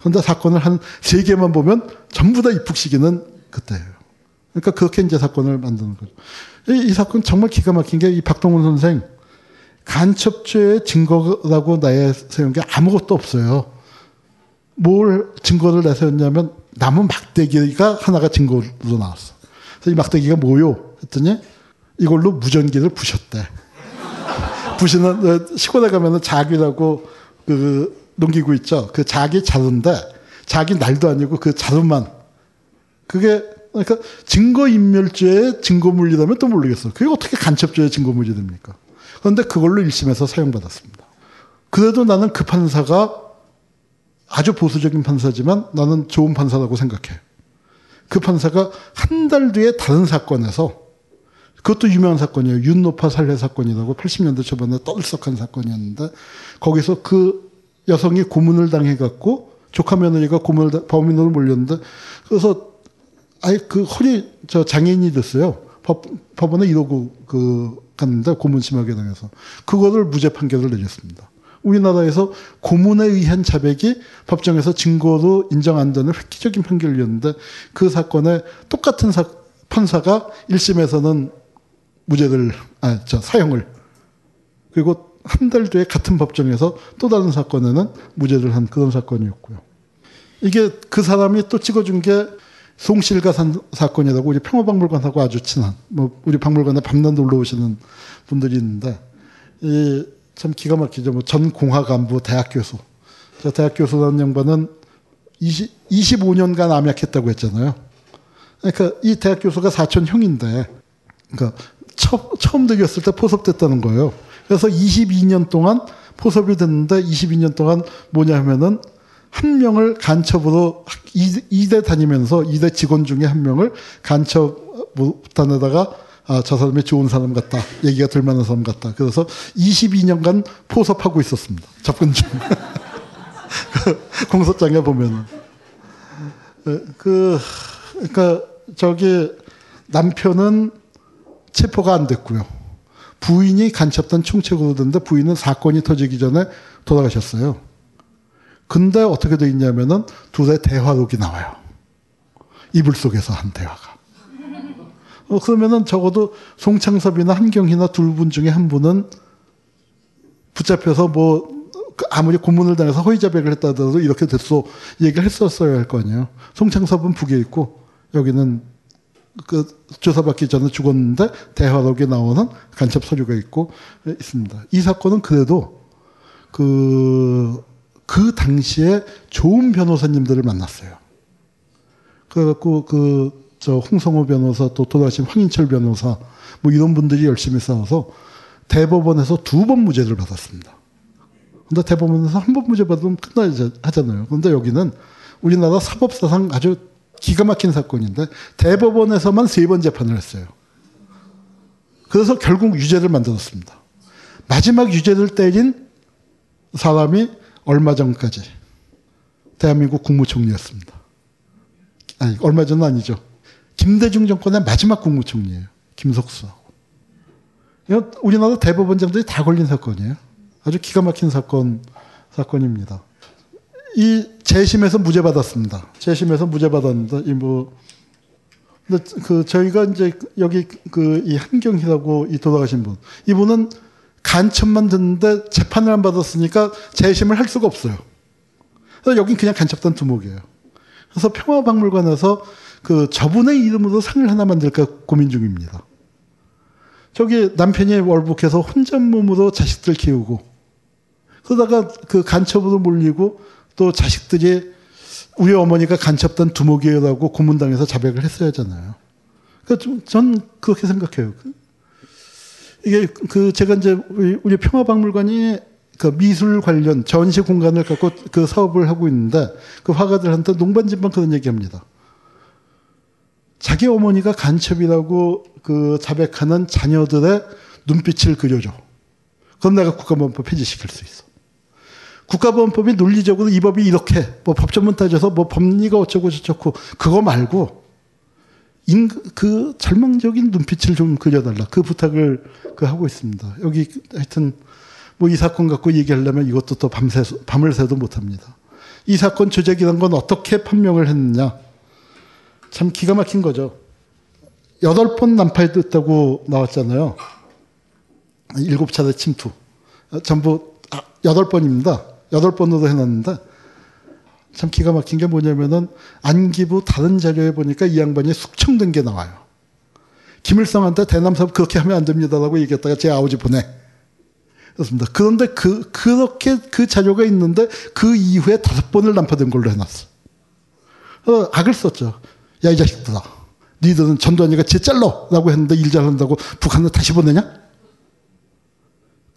그런데 사건을 한 세 개만 보면 전부 다 입국 시기는 그때예요. 그러니까 그렇게 이제 사건을 만드는 거죠. 이, 이 사건 정말 기가 막힌 게 이 박동원 선생 간첩죄의 증거라고 나에 세운 게 아무것도 없어요. 뭘 증거를 내세웠냐면 나무 막대기가 하나가 증거로 나왔어. 그래서 이 막대기가 뭐요? 했더니 이걸로 무전기를 부셨대. 부시는 어, 시골에 가면은 자기라고 그 농기구 있죠. 그 자기 자루인데 자기 날도 아니고 그 자루만 그게 그러니까 증거인멸죄의 증거물이라면 또 모르겠어. 그게 어떻게 간첩죄의 증거물이 됩니까? 그런데 그걸로 1심에서 사용받았습니다. 그래도 나는 그 판사가 아주 보수적인 판사지만 나는 좋은 판사라고 생각해. 그 판사가 한 달 뒤에 다른 사건에서 그것도 유명한 사건이에요. 윤노파 살해 사건이라고 80년대 초반에 떠들썩한 사건이었는데 거기서 그 여성이 고문을 당해갖고 조카 며느리가 고문을 범인으로 몰렸는데 그래서 아예 그 허리 저 장애인이 됐어요. 법, 법원에 이러고 그 갔는데 고문 심하게 당해서 그거를 무죄 판결을 내렸습니다. 우리나라에서 고문에 의한 자백이 법정에서 증거로 인정 안 되는 획기적인 판결이었는데 그 사건에 똑같은 사, 판사가 1심에서는 무죄를 아 저 사형을 그리고 한 달 뒤에 같은 법정에서 또 다른 사건에는 무죄를 한 그런 사건이었고요. 이게 그 사람이 또 찍어준 게 송실가 산, 사건이라고 우리 평화박물관하고 아주 친한 뭐 우리 박물관에 밤낮 놀러 오시는 분들이 있는데 이 참 기가 막히죠. 뭐 전 공화 간부 대학 교수. 저 대학 교수라는 양반은 20, 25년간 암약했다고 했잖아요. 그러니까 이 대학 교수가 사촌 형인데, 그러니까 처, 처음 들였을 때 포섭됐다는 거예요. 그래서 22년 동안 포섭이 됐는데 22년 동안 뭐냐 하면은 한 명을 간첩으로 2대 다니면서 2대 직원 중에 한 명을 간첩단에다가 아, 저 사람이 좋은 사람 같다. 얘기가 들 만한 사람 같다. 그래서 22년간 포섭하고 있었습니다. 접근 중. 그 공소장에 보면은. 그, 그러니까 저기 남편은 체포가 안 됐고요. 부인이 간첩단 총책으로 됐는데 부인은 사건이 터지기 전에 돌아가셨어요. 근데 어떻게 돼 있냐면은 둘의 대화록이 나와요. 이불 속에서 한 대화가. 어, 그러면은 적어도 송창섭이나 한경희나 둘 분 중에 한 분은 붙잡혀서 뭐 아무리 고문을 당해서 허위자백을 했다 하더라도 이렇게 됐어 얘기를 했었어야 할 거 아니에요. 송창섭은 북에 있고 여기는 그 조사받기 전에 죽었는데 대화록에 나오는 간첩 서류가 있고 있습니다. 이 사건은 그래도 그, 그 당시에 좋은 변호사님들을 만났어요. 그래갖고 그, 저 홍성호 변호사 또 돌아가신 황인철 변호사 뭐 이런 분들이 열심히 싸워서 대법원에서 두 번 무죄를 받았습니다. 근데 대법원에서 한 번 무죄 받으면 끝나야 하잖아요. 그런데 여기는 우리나라 사법사상 아주 기가 막힌 사건인데 대법원에서만 세 번 재판을 했어요. 그래서 결국 유죄를 만들었습니다. 마지막 유죄를 때린 사람이 얼마 전까지 대한민국 국무총리였습니다. 아니, 얼마 전은 아니죠. 김대중 정권의 마지막 국무총리예요. 김석수하고. 이거 우리나라 대법원장들이 다 걸린 사건이에요. 아주 기가 막힌 사건, 사건입니다. 이 재심에서 무죄 받았습니다. 재심에서 무죄 받았는데, 이 뭐, 근데 그 저희가 이제 여기 그 이 한경희라고 이 돌아가신 분, 이분은 간첩만 듣는데 재판을 안 받았으니까 재심을 할 수가 없어요. 그래서 여긴 그냥 간첩단 두목이에요. 그래서 평화박물관에서 그 저분의 이름으로 상을 하나 만들까 고민 중입니다. 저기 남편이 월북해서 혼자 몸으로 자식들 키우고 그러다가 그 간첩으로 몰리고 또 자식들이 우리 어머니가 간첩단 두목이라고 고문당해서 자백을 했어야 하잖아요. 그러니까 전 그렇게 생각해요. 이게 그 제가 이제 우리 평화박물관이 그 미술 관련 전시 공간을 갖고 그 사업을 하고 있는데 그 화가들한테 농반진반 그런 얘기합니다. 자기 어머니가 간첩이라고 그 자백하는 자녀들의 눈빛을 그려줘. 그럼 내가 국가보안법 폐지시킬 수 있어. 국가보안법이 논리적으로 이 법이 이렇게 뭐 법전문 따져서 뭐 법리가 어쩌고 저쩌고 그거 말고 인, 그 절망적인 눈빛을 좀 그려달라. 그 부탁을 그 하고 있습니다. 여기 하여튼 뭐 이 사건 갖고 얘기하려면 이것도 또 밤새, 밤을 새도 못합니다. 이 사건 조작이란 건 어떻게 판명을 했느냐. 참 기가 막힌 거죠. 여덟 번 난파했다고 나왔잖아요. 일곱 차례 침투. 어, 전부 아, 여덟 번입니다. 여덟 번으로 해놨는데 참 기가 막힌 게 뭐냐면은 안기부 다른 자료에 보니까 이 양반이 숙청된 게 나와요. 김일성한테 대남사업 그렇게 하면 안 됩니다라고 얘기했다가 제 아버지 보내. 그렇습니다. 그런데 그, 그렇게 그 자료가 있는데 그 이후에 다섯 번을 난파된 걸로 해놨어. 어, 악을 썼죠. 야, 이 자식들아. 니들은 전두환이가 쟤 잘러! 라고 했는데 일 잘한다고 북한을 다시 보내냐?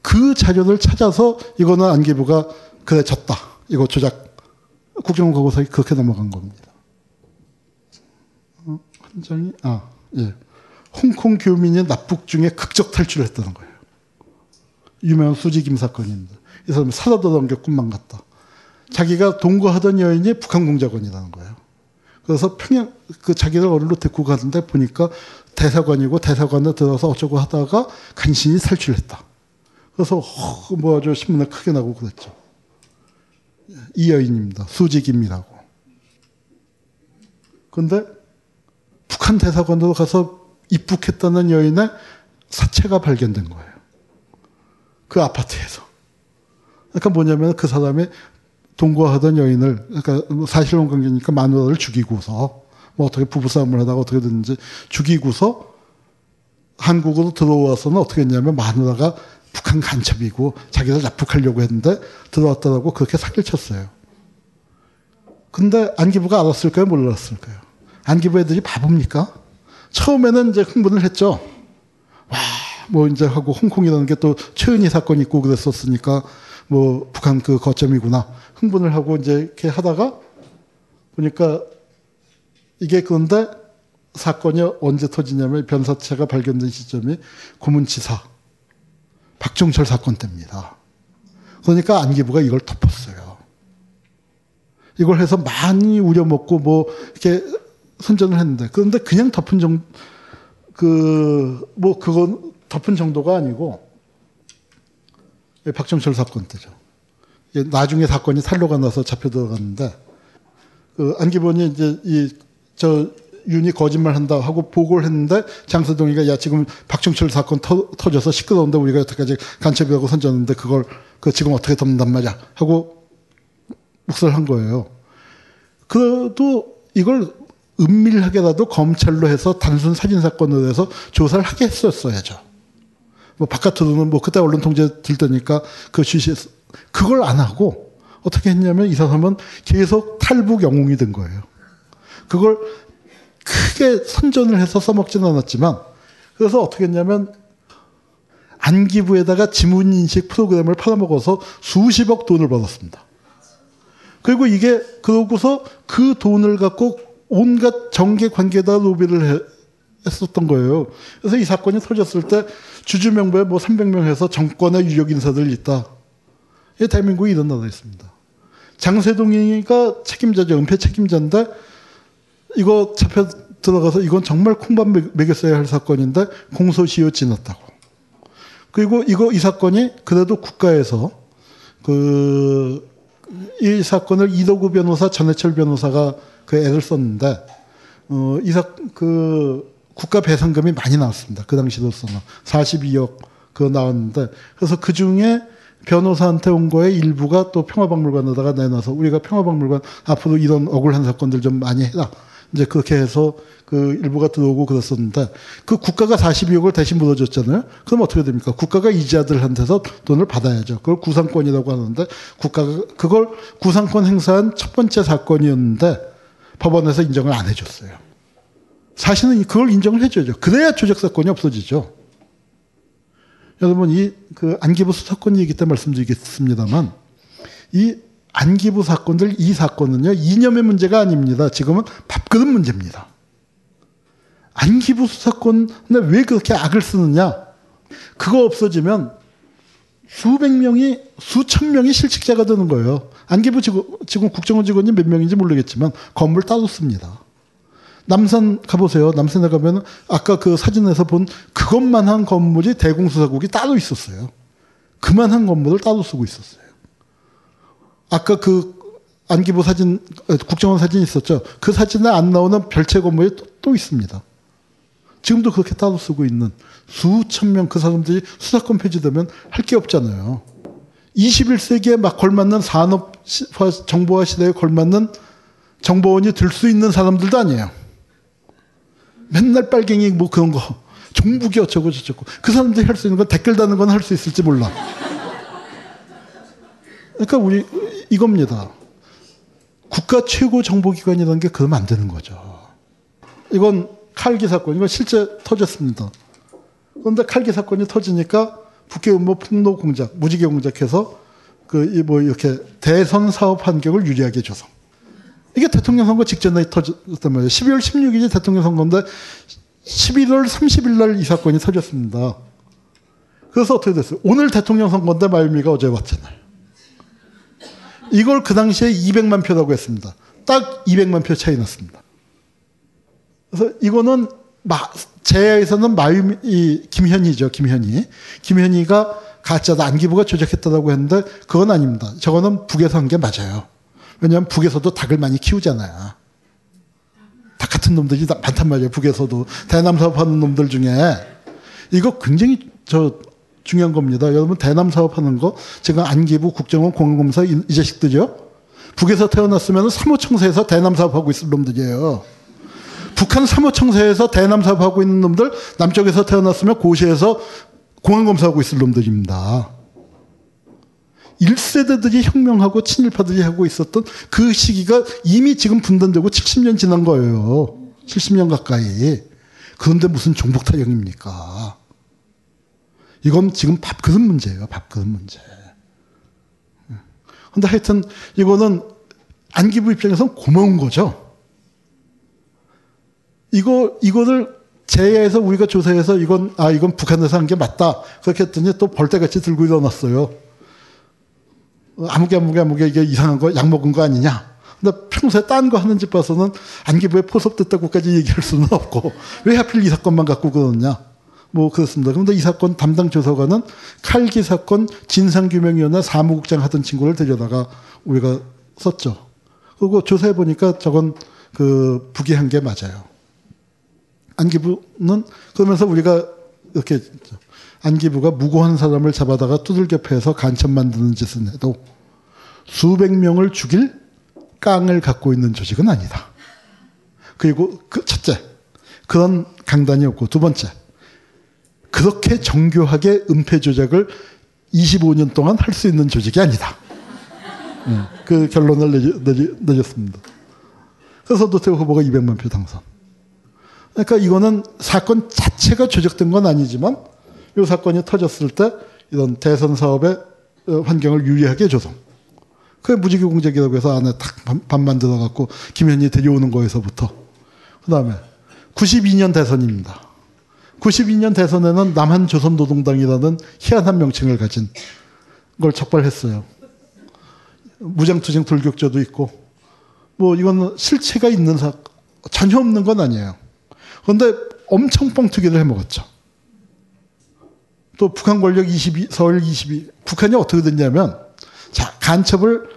그 자료를 찾아서 이거는 안기부가 그래, 졌다. 이거 조작. 국정원과거사에 그렇게 넘어간 겁니다. 어, 한 장이, 아, 예. 홍콩 교민이 납북 중에 극적 탈출을 했다는 거예요. 유명한 수지김 사건인데. 이 사람이 살아도던 게 꿈만 같다. 자기가 동거하던 여인이 북한 공작원이라는 거예요. 그래서 평양, 그 자기를 어른로 데리고 가는데 보니까 대사관이고 대사관에 들어서 어쩌고 하다가 간신히 탈출했다. 그래서 어, 뭐 아주 신문에 크게 나고 그랬죠. 이 여인입니다. 수직임이라고. 근데 북한 대사관으로 가서 입국했다는 여인의 사체가 발견된 거예요. 그 아파트에서. 그러니까 뭐냐면 그 사람이 동거하던 여인을, 그러니까 사실혼 관계니까 마누라를 죽이고서, 뭐 어떻게 부부싸움을 하다가 어떻게든지 죽이고서 한국으로 들어와서는 어떻게 했냐면 마누라가 북한 간첩이고 자기를 납북하려고 했는데 들어왔다라고 그렇게 사기를 쳤어요. 근데 안기부가 알았을까요? 몰랐을까요? 안기부 애들이 바보입니까? 처음에는 이제 흥분을 했죠. 와, 뭐 이제 하고 홍콩이라는 게 또 최은희 사건이 있고 그랬었으니까 뭐 북한 그 거점이구나. 흥분을 하고 이제 이렇게 하다가 보니까 이게 그런데 사건이 언제 터지냐면 변사체가 발견된 시점이 고문치사 박종철 사건 때입니다. 그러니까 안기부가 이걸 덮었어요. 이걸 해서 많이 우려먹고 뭐 이렇게 선전을 했는데 그런데 그냥 덮은 정, 그, 뭐 그건 덮은 정도가 아니고 박정철 사건 때죠. 나중에 사건이 탄로가 나서 잡혀 들어갔는데 그 안기본이 이제 이 저 윤이 거짓말 한다 하고 보고를 했는데 장서동이가 야 지금 박정철 사건 터, 터져서 시끄러운데 우리가 여태까지 간첩이라고 선전했는데 그걸 그 지금 어떻게 덮는단 말이야 하고 묵살을 한 거예요. 그래도 이걸 은밀하게라도 검찰로 해서 단순 사진 사건으로 해서 조사를 하게 했었어야죠. 뭐 바깥으로는 뭐 그때 언론 통제 들 때니까 그 취시 그걸 안 하고 어떻게 했냐면 이 사람은 계속 탈북 영웅이 된 거예요. 그걸 크게 선전을 해서 써먹지는 않았지만 그래서 어떻게 했냐면 안기부에다가 지문인식 프로그램을 팔아먹어서 수십억 돈을 벌었습니다. 그리고 이게 그러고서 그 돈을 갖고 온갖 정계 관계다 로비를 해, 했었던 거예요. 그래서 이 사건이 터졌을 때 주주명부에 뭐 300명 해서 정권의 유력 인사들 있다. 이 대한민국이 이런 나라였습니다. 장세동이가 책임자죠. 은폐 책임자인데 이거 잡혀 들어가서 이건 정말 콩밥 먹였어야 할 사건인데 공소시효 지났다고. 그리고 이거 이 사건이 그래도 국가에서 그 이 사건을 이도구 변호사, 전해철 변호사가 그 애를 썼는데 어, 이사 그 국가 배상금이 많이 나왔습니다. 그 당시로서는 42억 그 나왔는데 그래서 그 중에 변호사한테 온 거에 일부가 또 평화박물관에다가 내놔서 우리가 평화박물관 앞으로 이런 억울한 사건들 좀 많이 해라. 이제 그렇게 해서 그 일부가 들어오고 그랬었는데 그 국가가 42억을 대신 물어줬잖아요. 그럼 어떻게 됩니까? 국가가 이자들한테서 돈을 받아야죠. 그걸 구상권이라고 하는데 국가가 그걸 구상권 행사한 첫 번째 사건이었는데 법원에서 인정을 안 해줬어요. 사실은 그걸 인정을 해줘야죠. 그래야 조작 사건이 없어지죠. 여러분 이 그 안기부 수사권 얘기 때 말씀드리겠습니다만 이 안기부 사건들 이 사건은요 이념의 문제가 아닙니다. 지금은 밥그릇 문제입니다. 안기부 수사권에 왜 그렇게 악을 쓰느냐? 그거 없어지면 수백 명이 수천 명이 실직자가 되는 거예요. 안기부 직원, 지금 국정원 직원이 몇 명인지 모르겠지만 건물 따로 씁니다. 남산 가보세요. 남산에 가면 아까 그 사진에서 본 그것만 한 건물이 대공수사국이 따로 있었어요. 그만한 건물을 따로 쓰고 있었어요. 아까 그 안기부 사진, 어, 국정원 사진 있었죠. 그 사진에 안 나오는 별채 건물이 또, 또 있습니다. 지금도 그렇게 따로 쓰고 있는 수천 명 그 사람들이 수사권 폐지되면 할 게 없잖아요. 21세기에 막 걸맞는 산업 정보화 시대에 걸맞는 정보원이 될수 있는 사람들도 아니에요. 맨날 빨갱이 뭐 그런 거 종북이 어쩌고 저쩌고 그 사람들이 할 수 있는 건 댓글 다는 건 할 수 있을지 몰라. 그러니까 우리 이겁니다. 국가 최고 정보기관이라는 게 그러면 안 되는 거죠. 이건 칼기 사건, 이건 실제 터졌습니다. 그런데 칼기 사건이 터지니까 북해음모 폭로 공작, 무지개 공작해서 그 뭐 이렇게 대선 사업 환경을 유리하게 줘서 이게 대통령 선거 직전에 터졌단 말이에요. 12월 16일이 대통령 선거인데 11월 30일 날 이 사건이 터졌습니다. 그래서 어떻게 됐어요? 오늘 대통령 선거인데 마유미가 어제 왔잖아요. 이걸 그 당시에 200만 표라고 했습니다. 딱 200만 표 차이 났습니다. 그래서 이거는 마, 제야에서는 마유미, 이, 김현희죠, 김현희. 김현희가 가짜다, 안기부가 조작했다고 했는데 그건 아닙니다. 저거는 북에서 한 게 맞아요. 왜냐하면 북에서도 닭을 많이 키우잖아요. 닭 같은 놈들이 많단 말이에요. 북에서도. 대남 사업하는 놈들 중에. 이거 굉장히 저 중요한 겁니다. 여러분 대남 사업하는 거 제가 안기부 국정원 공공검사 이, 이 자식들이요. 북에서 태어났으면 사무청사에서 대남 사업하고 있을 놈들이에요. 북한 사무청사에서 대남 사업하고 있는 놈들 남쪽에서 태어났으면 고시에서 공안검사하고 있을 놈들입니다. 1세대들이 혁명하고 친일파들이 하고 있었던 그 시기가 이미 지금 분단되고 70년 지난 거예요. 70년 가까이. 그런데 무슨 종북 타령입니까? 이건 지금 밥그릇 문제예요. 밥그릇 문제. 근데 하여튼 이거는 안기부 입장에서는 고마운 거죠. 이거, 이거를 제야에서 우리가 조사해서 이건, 아, 이건 북한에서 한 게 맞다. 그렇게 했더니 또 벌떼같이 들고 일어났어요. 아무개 아무개 아무개 이게 이상한 거, 약 먹은 거 아니냐. 근데 평소에 딴 거 하는 집 봐서는 안기부에 포섭됐다고까지 얘기할 수는 없고, 왜 하필 이 사건만 갖고 그러느냐. 뭐 그렇습니다. 그런데 이 사건 담당 조사관은 칼기 사건 진상규명위원회 사무국장 하던 친구를 데려다가 우리가 썼죠. 그리고 조사해 보니까 저건 그 부기한 게 맞아요. 안기부는 그러면서 우리가 이렇게 안기부가 무고한 사람을 잡아다가 두들겨 패서 간첩 만드는 짓은 해도 수백 명을 죽일 깡을 갖고 있는 조직은 아니다. 그리고 그 첫째 그런 강단이 없고 두 번째 그렇게 정교하게 은폐 조작을 25년 동안 할 수 있는 조직이 아니다. 그 결론을 내렸, 습니다 그래서 노태우 후보가 200만 표 당선. 그러니까 이거는 사건 자체가 조작된 건 아니지만 이 사건이 터졌을 때 이런 대선 사업의 어, 환경을 유리하게 조성. 그게 무지개 공작이라고 해서 안에 딱 반만 들어갖고 김현희 데려오는 거에서부터. 그 다음에 92년 대선입니다. 92년 대선에는 남한 조선노동당이라는 희한한 명칭을 가진 걸 촉발했어요. 무장투쟁 돌격자도 있고, 뭐 이건 실체가 있는 사, 전혀 없는 건 아니에요. 그런데 엄청 뻥튀기를 해 먹었죠. 또 북한 권력 22, 서울 22, 북한이 어떻게 됐냐면, 자, 간첩을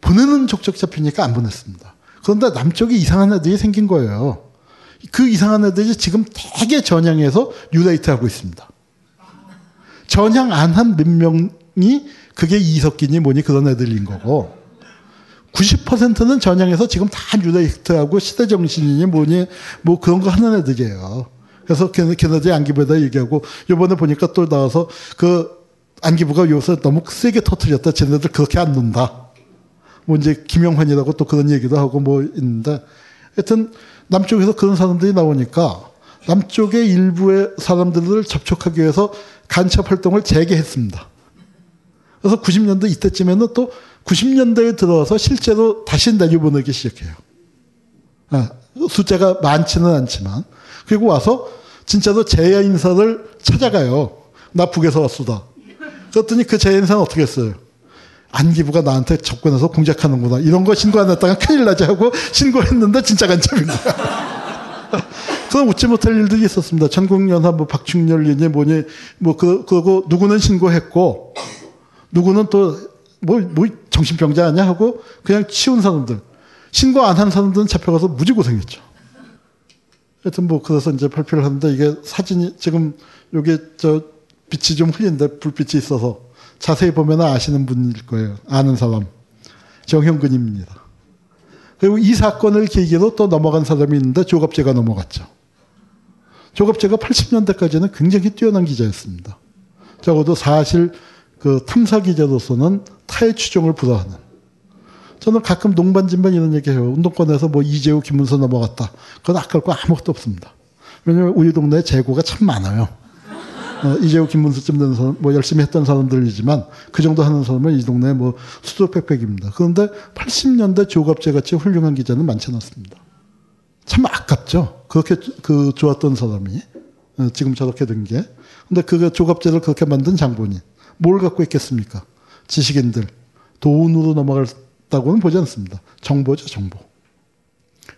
보내는 족적 잡히니까 안 보냈습니다. 그런데 남쪽에 이상한 애들이 생긴 거예요. 그 이상한 애들이 지금 되게 전향해서 뉴데이트 하고 있습니다. 전향 안 한 몇 명이 그게 이석기니 뭐니 그런 애들인 거고 90%는 전향해서 지금 다 뉴데이트하고 시대정신이니 뭐니 뭐 그런 거 하는 애들이에요. 그래서 걔네, 걔네들이 안기부에다 얘기하고 요번에 보니까 또 나와서 그 안기부가 요새 너무 세게 터트렸다. 쟤네들 그렇게 안 논다. 뭐 이제 김영환이라고 또 그런 얘기도 하고 뭐 있는데 하여튼 남쪽에서 그런 사람들이 나오니까 남쪽의 일부의 사람들을 접촉하기 위해서 간첩 활동을 재개했습니다. 그래서 90년대 이때쯤에는 또 90년대에 들어와서 실제로 다시 내려보내기 시작해요. 아, 숫자가 많지는 않지만 그리고 와서 진짜로 재야 인사를 찾아가요. 나 북에서 왔수다. 그랬더니 그 재야 인사는 어떻게 했어요? 안기부가 나한테 접근해서 공작하는구나. 이런 거 신고 안 했다가 큰일 나지 하고 신고했는데 진짜 간첩인 거야. 그건 웃지 못할 일들이 있었습니다. 전국연합 뭐 박충렬이니 뭐니 뭐 그, 그거 누구는 신고했고 누구는 또 뭐, 뭐 정신병자 아니야 하고 그냥 치운 사람들. 신고 안 한 사람들은 잡혀가서 무지 고생했죠. 하여튼 뭐 그래서 이제 발표를 하는데 이게 사진이 지금 요게 저 빛이 좀 흐린데 불빛이 있어서 자세히 보면 아시는 분일 거예요. 아는 사람. 정형근입니다. 그리고 이 사건을 계기로 또 넘어간 사람이 있는데 조갑재가 넘어갔죠. 조갑재가 80년대까지는 굉장히 뛰어난 기자였습니다. 적어도 사실 그 탐사 기자로서는 타의 추종을 불허하는. 저는 가끔 농반진반 이런 얘기 해요. 운동권에서 뭐 이재호, 김문수 넘어갔다. 그건 아까울 거 아무것도 없습니다. 왜냐면 우리 동네에 재고가 참 많아요. 어, 이재호, 김문수쯤 되는 사람, 뭐 열심히 했던 사람들이지만 그 정도 하는 사람은 이 동네에 뭐 수두룩백백입니다. 그런데 80년대 조갑재 같이 훌륭한 기자는 많지 않았습니다. 참 아깝죠. 그렇게 그 좋았던 사람이 어, 지금 저렇게 된 게. 근데 그 조갑재를 그렇게 만든 장본인 뭘 갖고 있겠습니까? 지식인들 돈으로 넘어갔다고는 보지 않습니다. 정보죠, 정보.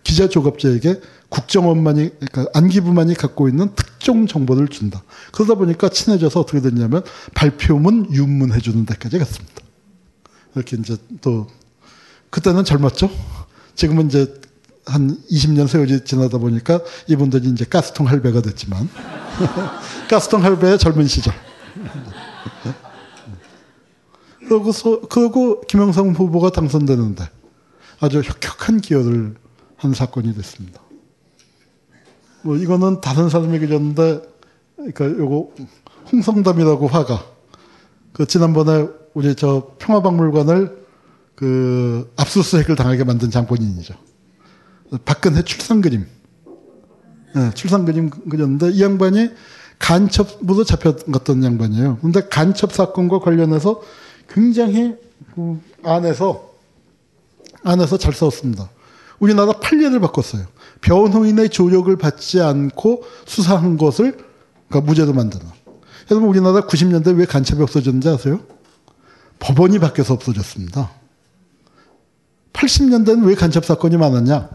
기자 조갑재에게 국정원만이 그러니까 안기부만이 갖고 있는 특정 정보를 준다. 그러다 보니까 친해져서 어떻게 됐냐면 발표문 윤문해 주는 데까지 갔습니다. 이렇게 이제 또 그때는 젊었죠. 지금은 이제 한 20년 세월이 지나다 보니까 이분들이 이제 가스통 할배가 됐지만 가스통 할배의 젊은 시절. 그러고서 그러고 김영삼 후보가 당선되는데 아주 혁혁한 기여를 한 사건이 됐습니다. 뭐 이거는 다른 사람에게 줬는데 그러니까 요거 홍성담이라고 화가 그 지난번에 우리 저 평화박물관을 그 압수수색을 당하게 만든 장본인이죠. 박근혜 출산 그림. 네, 출산 그림 그렸는데 이 양반이 간첩으로 잡혀갔던 양반이에요. 근데 간첩 사건과 관련해서 굉장히 그 안에서 안에서 잘 싸웠습니다. 우리나라 판례를 바꿨어요. 변호인의 조력을 받지 않고 수사한 것을 그러니까 무죄로 만드는. 여러분 우리나라 90년대 왜 간첩이 없어졌는지 아세요? 법원이 바뀌어서 없어졌습니다. 80년대는 왜 간첩 사건이 많았냐?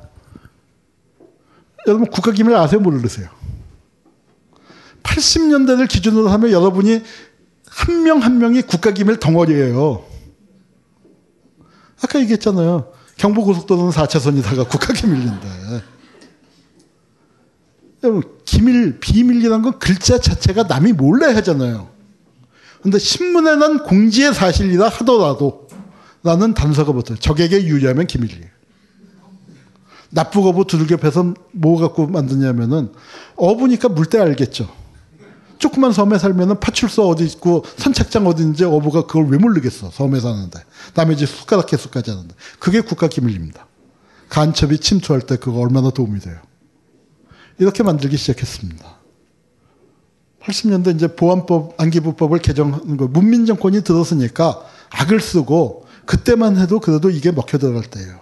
여러분 국가기밀 아세요? 모르세요? 80년대를 기준으로 하면 여러분이 한 명한 명이 국가기밀 덩어리예요. 아까 얘기했잖아요. 경부고속도로는 4차선이다가 국가기밀인데. 기밀, 비밀이란 건 글자 자체가 남이 몰래 하잖아요. 근데 신문에 난 공지의 사실이라 하더라도 나는 단서가 붙어요. 적에게 유리하면 기밀이에요. 납부거부 두들겨 패서 뭐 갖고 만드냐면은 어부니까 물때 알겠죠. 조그만 섬에 살면은 파출소 어디 있고 선착장 어디인지 어부가 그걸 왜 모르겠어. 섬에 사는데. 남의 집 숟가락 개수까지 하는데. 그게 국가 기밀입니다. 간첩이 침투할 때 그거 얼마나 도움이 돼요. 이렇게 만들기 시작했습니다. 80년대 이제 보안법, 안기부법을 개정하는 거, 문민정권이 들었으니까 악을 쓰고 그때만 해도 그래도 이게 먹혀 들어갈 때예요.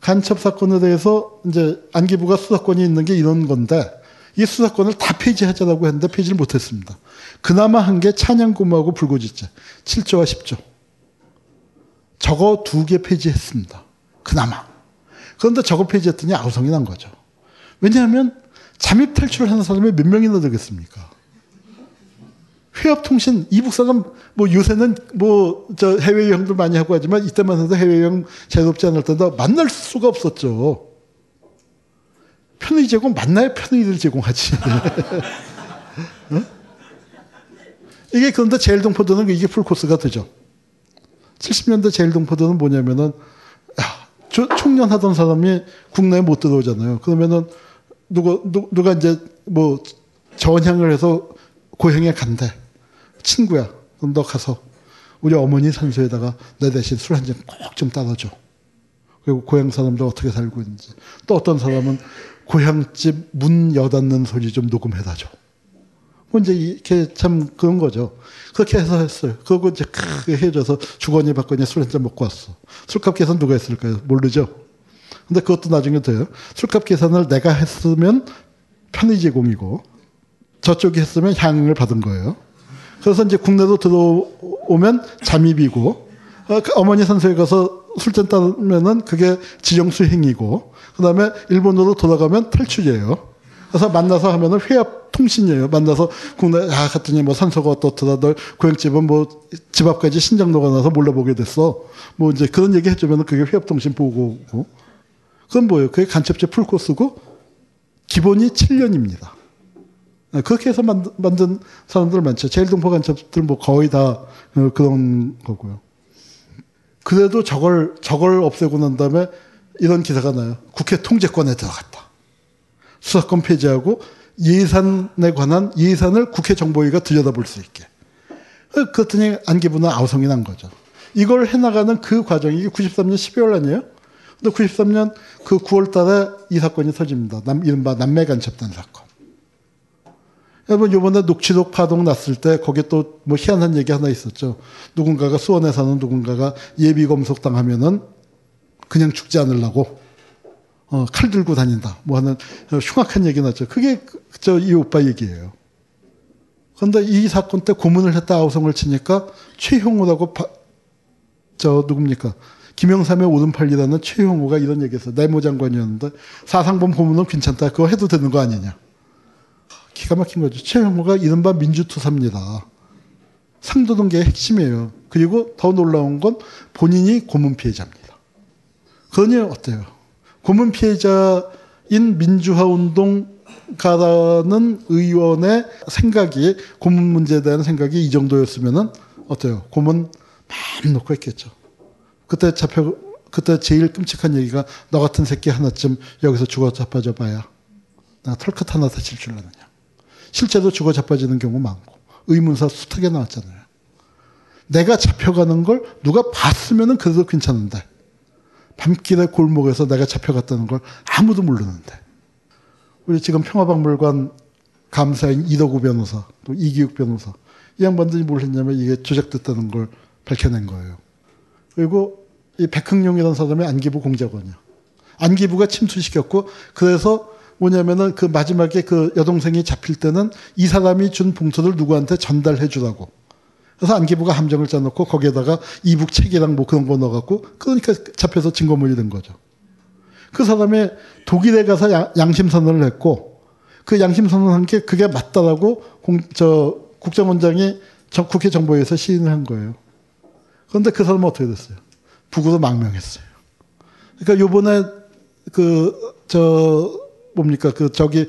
간첩 사건에 대해서 이제 안기부가 수사권이 있는 게 이런 건데 이 수사권을 다 폐지하자라고 했는데 폐지를 못했습니다. 그나마 한 게 찬양고무하고 불고지죄 7조와 10조. 저거 두 개 폐지했습니다. 그나마. 그런데 저거 폐지했더니 아우성이 난 거죠. 왜냐하면 잠입 탈출하는 사람이 몇 명이나 되겠습니까? 회합통신 이 북 사람 뭐 요새는 뭐 저 해외 여행도 많이 하고 하지만 이때만 해도 해외 여행 자유롭지 않을 때도 만날 수가 없었죠. 편의 제공 만나야 편의를 제공하지. 응? 이게 그런데 제일 동포도는 이게 풀코스가 되죠. 70년대 제일 동포도는 뭐냐면은 야, 총련하던 사람이 국내에 못 들어오잖아요. 그러면은 누가 누, 누가 이제 뭐 전향을 해서 고향에 간대. 친구야. 그럼 너 가서 우리 어머니 산소에다가 내 대신 술 한 잔 꼭 좀 따라줘. 그리고 고향 사람들 어떻게 살고 있는지. 또 어떤 사람은 고향집 문 여닫는 소리 좀 녹음해다 줘. 뭐 이제 이렇게 참 그런 거죠. 그렇게 해서 했어요. 그러고 이제 크게 해줘서 주거니 받거니 술 한 잔 먹고 왔어. 술값 계산 누가 했을까요? 모르죠. 근데 그것도 나중에 돼요. 술값 계산을 내가 했으면 편의 제공이고 저쪽이 했으면 향을 받은 거예요. 그래서 이제 국내로 들어오면 잠입이고 어, 그 어머니 산소에 가서 술잔 따면은 그게 지정수행이고 그다음에 일본으로 돌아가면 탈출이에요. 그래서 만나서 하면은 회합 통신이에요. 만나서 국내 아 갔더니 뭐 산소가 어떻더라 너 고향집은 뭐 집 앞까지 신장로가 나서 몰라보게 됐어. 뭐 이제 그런 얘기 해주면은 그게 회합 통신 보고고 그건 뭐예요? 그게 간첩제 풀코스고 기본이 7년입니다. 그렇게 해서 만든, 사람들 많죠. 제일 동포 간첩들 뭐 거의 다 어, 그런 거고요. 그래도 저걸 저걸 없애고 난 다음에 이런 기사가 나요. 국회 통제권에 들어갔다. 수사권 폐지하고 예산에 관한 예산을 국회 정보위가 들여다볼 수 있게. 어, 그랬더니 안기부는 아우성이 난 거죠. 이걸 해나가는 그 과정이 93년 12월 아니에요? 근데 93년 그 9월 달에 이 사건이 터집니다. 남, 이른바 남매 간첩단 사건. 여러분, 요번에 녹취록 파동 났을 때 거기에 또 뭐 희한한 얘기 하나 있었죠. 누군가가 수원에 사는 누군가가 예비 검속 당하면은 그냥 죽지 않으려고 어, 칼 들고 다닌다. 뭐 하는 흉악한 얘기 났죠. 그게 저 이 오빠 얘기예요. 그런데 이 사건 때 고문을 했다 아우성을 치니까 최형우라고 바, 저 누굽니까? 김영삼의 오른팔이라는 최형우가 이런 얘기했어. 내무장관이었는데 사상범 고문은 괜찮다. 그거 해도 되는 거 아니냐. 기가 막힌 거죠. 최형우가 이른바 민주투사입니다. 상도동계의 핵심이에요. 그리고 더 놀라운 건 본인이 고문 피해자입니다. 그러니 어때요? 고문 피해자인 민주화 운동가라는 의원의 생각이 고문 문제에 대한 생각이 이 정도였으면은 어때요? 고문 마음 놓고 했겠죠. 그때 잡혀 그때 제일 끔찍한 얘기가 너 같은 새끼 하나쯤 여기서 죽어 자빠져 봐야 내가 털끝 하나 다칠 줄 아느냐. 실제로 죽어 자빠지는 경우 많고 의문사 숱하게 나왔잖아요. 내가 잡혀가는 걸 누가 봤으면은 그래도 괜찮은데 밤길에 골목에서 내가 잡혀갔다는 걸 아무도 모르는데 우리 지금 평화박물관 감사인 이덕우 변호사 또 이기욱 변호사 이 양반들이 뭘 했냐면 이게 조작됐다는 걸 밝혀낸 거예요. 그리고 이 백흥룡이라는 사람이 안기부 공작원이야. 안기부가 침투시켰고 그래서 뭐냐면은 그 마지막에 그 여동생이 잡힐 때는 이 사람이 준 봉투를 누구한테 전달해 주라고. 그래서 안기부가 함정을 짜놓고 거기에다가 이북 책이랑 뭐 그런 거 넣어갖고 그러니까 잡혀서 증거물이 된 거죠. 그 사람이 독일에 가서 양, 심 선언을 했고 그 양심 선언한 게 그게 맞다라고 공, 저 국정원장이 국회 정보위에서 시인을 한 거예요. 그런데 그 사람은 어떻게 됐어요? 북으로 망명했어요. 그러니까 요번에 그, 저, 뭡니까, 그, 저기,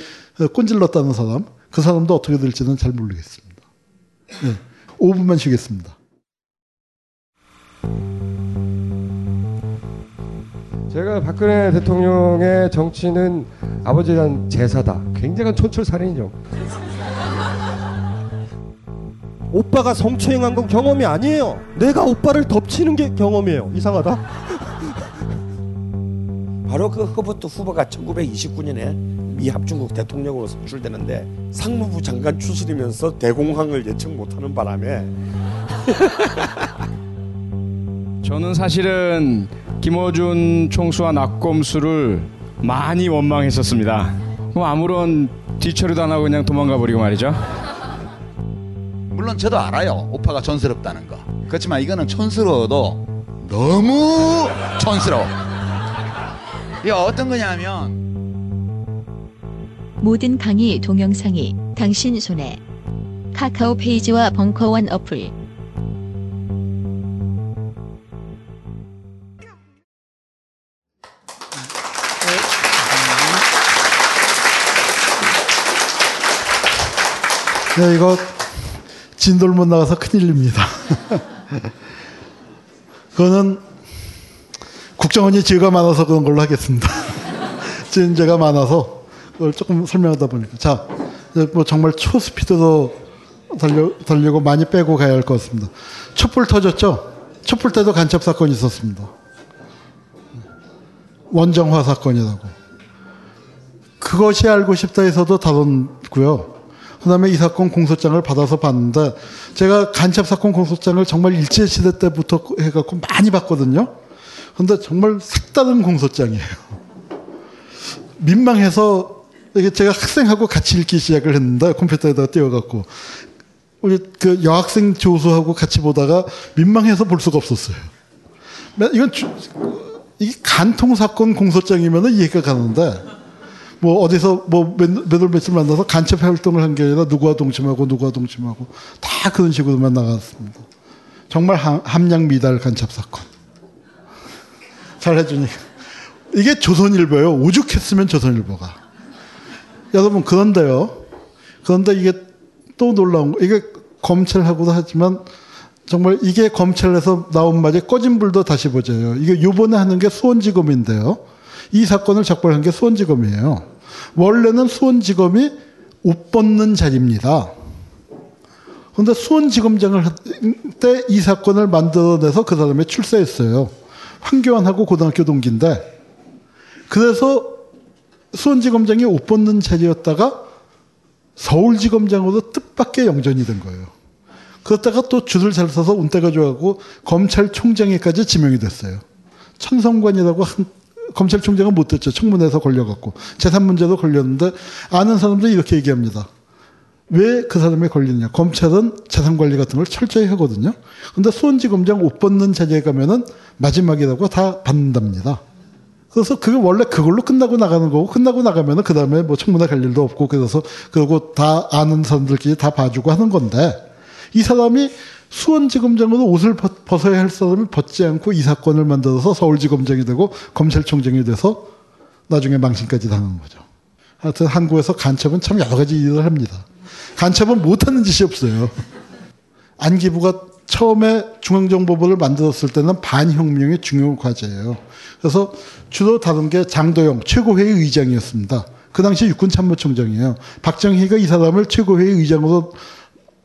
꼰질렀다는 사람, 그 사람도 어떻게 될지는 잘 모르겠습니다. 네. 5분만 쉬겠습니다. 제가 박근혜 대통령의 정치는 아버지에 제사다. 굉장한 촌철살인이죠. 오빠가 성추행한 건 경험이 아니에요. 내가 오빠를 덮치는 게 경험이에요. 이상하다. 바로 그 허버트 후보가 1929년에 미 합 중국 대통령으로 선출되는데 상무부 장관 출신이면서 대공황을 예측 못하는 바람에 저는 사실은 김어준 총수와 나꼼수를 많이 원망했었습니다. 그럼 아무런 뒤처리도 안 하고 그냥 도망가 버리고 말이죠. 물론 저도 알아요. 오빠가 촌스럽다는 거. 그렇지만 이거는 촌스러워도 너무 촌스러워. 이게 어떤 거냐면 모든 강의 동영상이 당신 손에 카카오 페이지와 벙커원 어플 네, 이거 진돌 못 나가서 큰일입니다. 그거는 국정원이 죄가 많아서 그런 걸로 하겠습니다. 죄가 많아서 그걸 조금 설명하다 보니까. 자, 뭐 정말 초스피드로 달려, 달리고 많이 빼고 가야 할 것 같습니다. 촛불 터졌죠? 촛불 때도 간첩 사건이 있었습니다. 원정화 사건이라고. 그것이 알고 싶다 해서도 다뤘고요. 그 다음에 이 사건 공소장을 받아서 봤는데 제가 간첩 사건 공소장을 정말 일제 시대 때부터 해갖고 많이 봤거든요. 근데 정말 색다른 공소장이에요. 민망해서 제가 학생하고 같이 읽기 시작을 했는데 컴퓨터에다가 띄워갖고 우리 그 여학생 조수하고 같이 보다가 민망해서 볼 수가 없었어요. 이건 주, 이게 간통 사건 공소장이면 이해가 가는데 뭐 어디서 뭐 몇월 며칠 만나서 간첩 활동을 한 게 아니라 누구와 동침하고 누구와 동침하고 다 그런 식으로만 나갔습니다. 정말 함량 미달 간첩 사건. 잘 해주니까. 이게 조선일보예요. 오죽했으면 조선일보가. 여러분 그런데요. 그런데 이게 또 놀라운 거. 이게 검찰하고도 하지만 정말 이게 검찰에서 나온 말이 꺼진 불도 다시 보자요. 이게 요번에 하는 게 수원지검인데요. 이 사건을 적발한 게 수원지검이에요. 원래는 수원지검이 옷 벗는 자리입니다. 그런데 수원지검장을 때 이 사건을 만들어내서 그 사람이 출세했어요. 황교안하고 고등학교 동기인데 그래서 수원지검장이 옷 벗는 자리였다가 서울지검장으로 뜻밖의 영전이 된 거예요. 그러다가 또 줄을 잘 서서 운때가 좋아하고 검찰총장에까지 지명이 됐어요. 천성관이라고 한 검찰총장은 못 됐죠. 청문회에서 걸려갖고 재산 문제도 걸렸는데 아는 사람들이 이렇게 얘기합니다. 왜 그 사람이 걸리느냐? 검찰은 재산 관리 같은 걸 철저히 하거든요. 근데 수원지검장 옷 벗는 자리에 가면은 마지막이라고 다 받는답니다. 그래서 그게 원래 그걸로 끝나고 나가는 거고 끝나고 나가면은 그 다음에 뭐 청문회 갈 일도 없고 그래서 그리고 다 아는 사람들끼리 다 봐주고 하는 건데 이 사람이 수원지검장으로 옷을 벗어야 할 사람이 벗지 않고 이 사건을 만들어서 서울지검장이 되고 검찰총장이 돼서 나중에 망신까지 당한 거죠. 하여튼 한국에서 간첩은 참 여러 가지 일을 합니다. 간첩은 못하는 짓이 없어요. 안기부가 처음에 중앙정보부를 만들었을 때는 반혁명이 중요 과제예요. 그래서 주로 다룬 게 장도영 최고회의 의장이었습니다. 그 당시 육군 참모총장이에요. 박정희가 이 사람을 최고회의 의장으로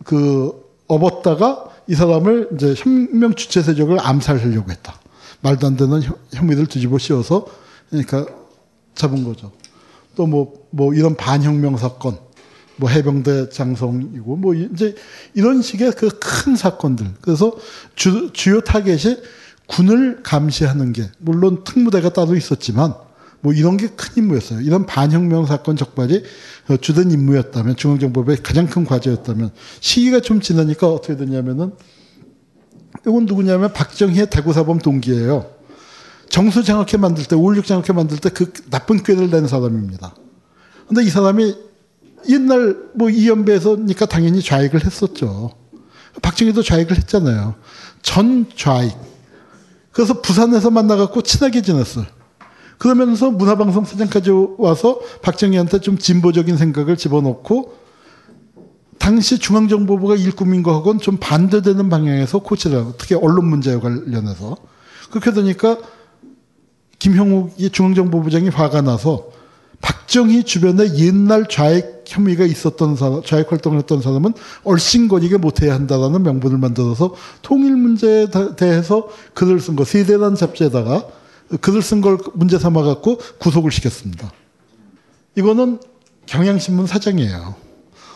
그 업었다가 이 사람을 이제 혁명 주체 세력을 암살하려고 했다. 말도 안 되는 혐의를 뒤집어 씌워서 그러니까 잡은 거죠. 또 뭐뭐 뭐 이런 반혁명 사건, 뭐 해병대 장성이고 뭐 이제 이런 식의 그 큰 사건들. 그래서 주, 주요 타겟이 군을 감시하는 게 물론 특무대가 따로 있었지만 뭐 이런 게 큰 임무였어요. 이런 반혁명 사건 적발이 주된 임무였다면 중앙정보부의 가장 큰 과제였다면 시기가 좀 지나니까 어떻게 됐냐면은 이건 누구냐면 박정희의 대구사범 동기예요. 정수장학회 만들 때, 516장학회 만들 때 그 나쁜 꾀를 낸 사람입니다. 근데 이 사람이 옛날 뭐 이연배에서니까 당연히 좌익을 했었죠. 박정희도 좌익을 했잖아요. 전 좌익. 그래서 부산에서 만나갖고 친하게 지냈어요. 그러면서 문화방송 사장까지 와서 박정희한테 좀 진보적인 생각을 집어넣고 당시 중앙정보부가 일꾼인 거하고는 좀 반대되는 방향에서 코치를 하고 특히 언론 문제와 관련해서. 그렇게 되니까 김형욱이 중앙정보부장이 화가 나서 박정희 주변에 옛날 좌익 혐의가 있었던 사람, 좌익 활동을 했던 사람은 얼씬거리게 못해야 한다라는 명분을 만들어서 통일 문제에 대해서 글을 쓴 거, 세대란 잡지에다가 글을 쓴걸 문제 삼아 갖고 구속을 시켰습니다. 이거는 경향신문 사장이에요.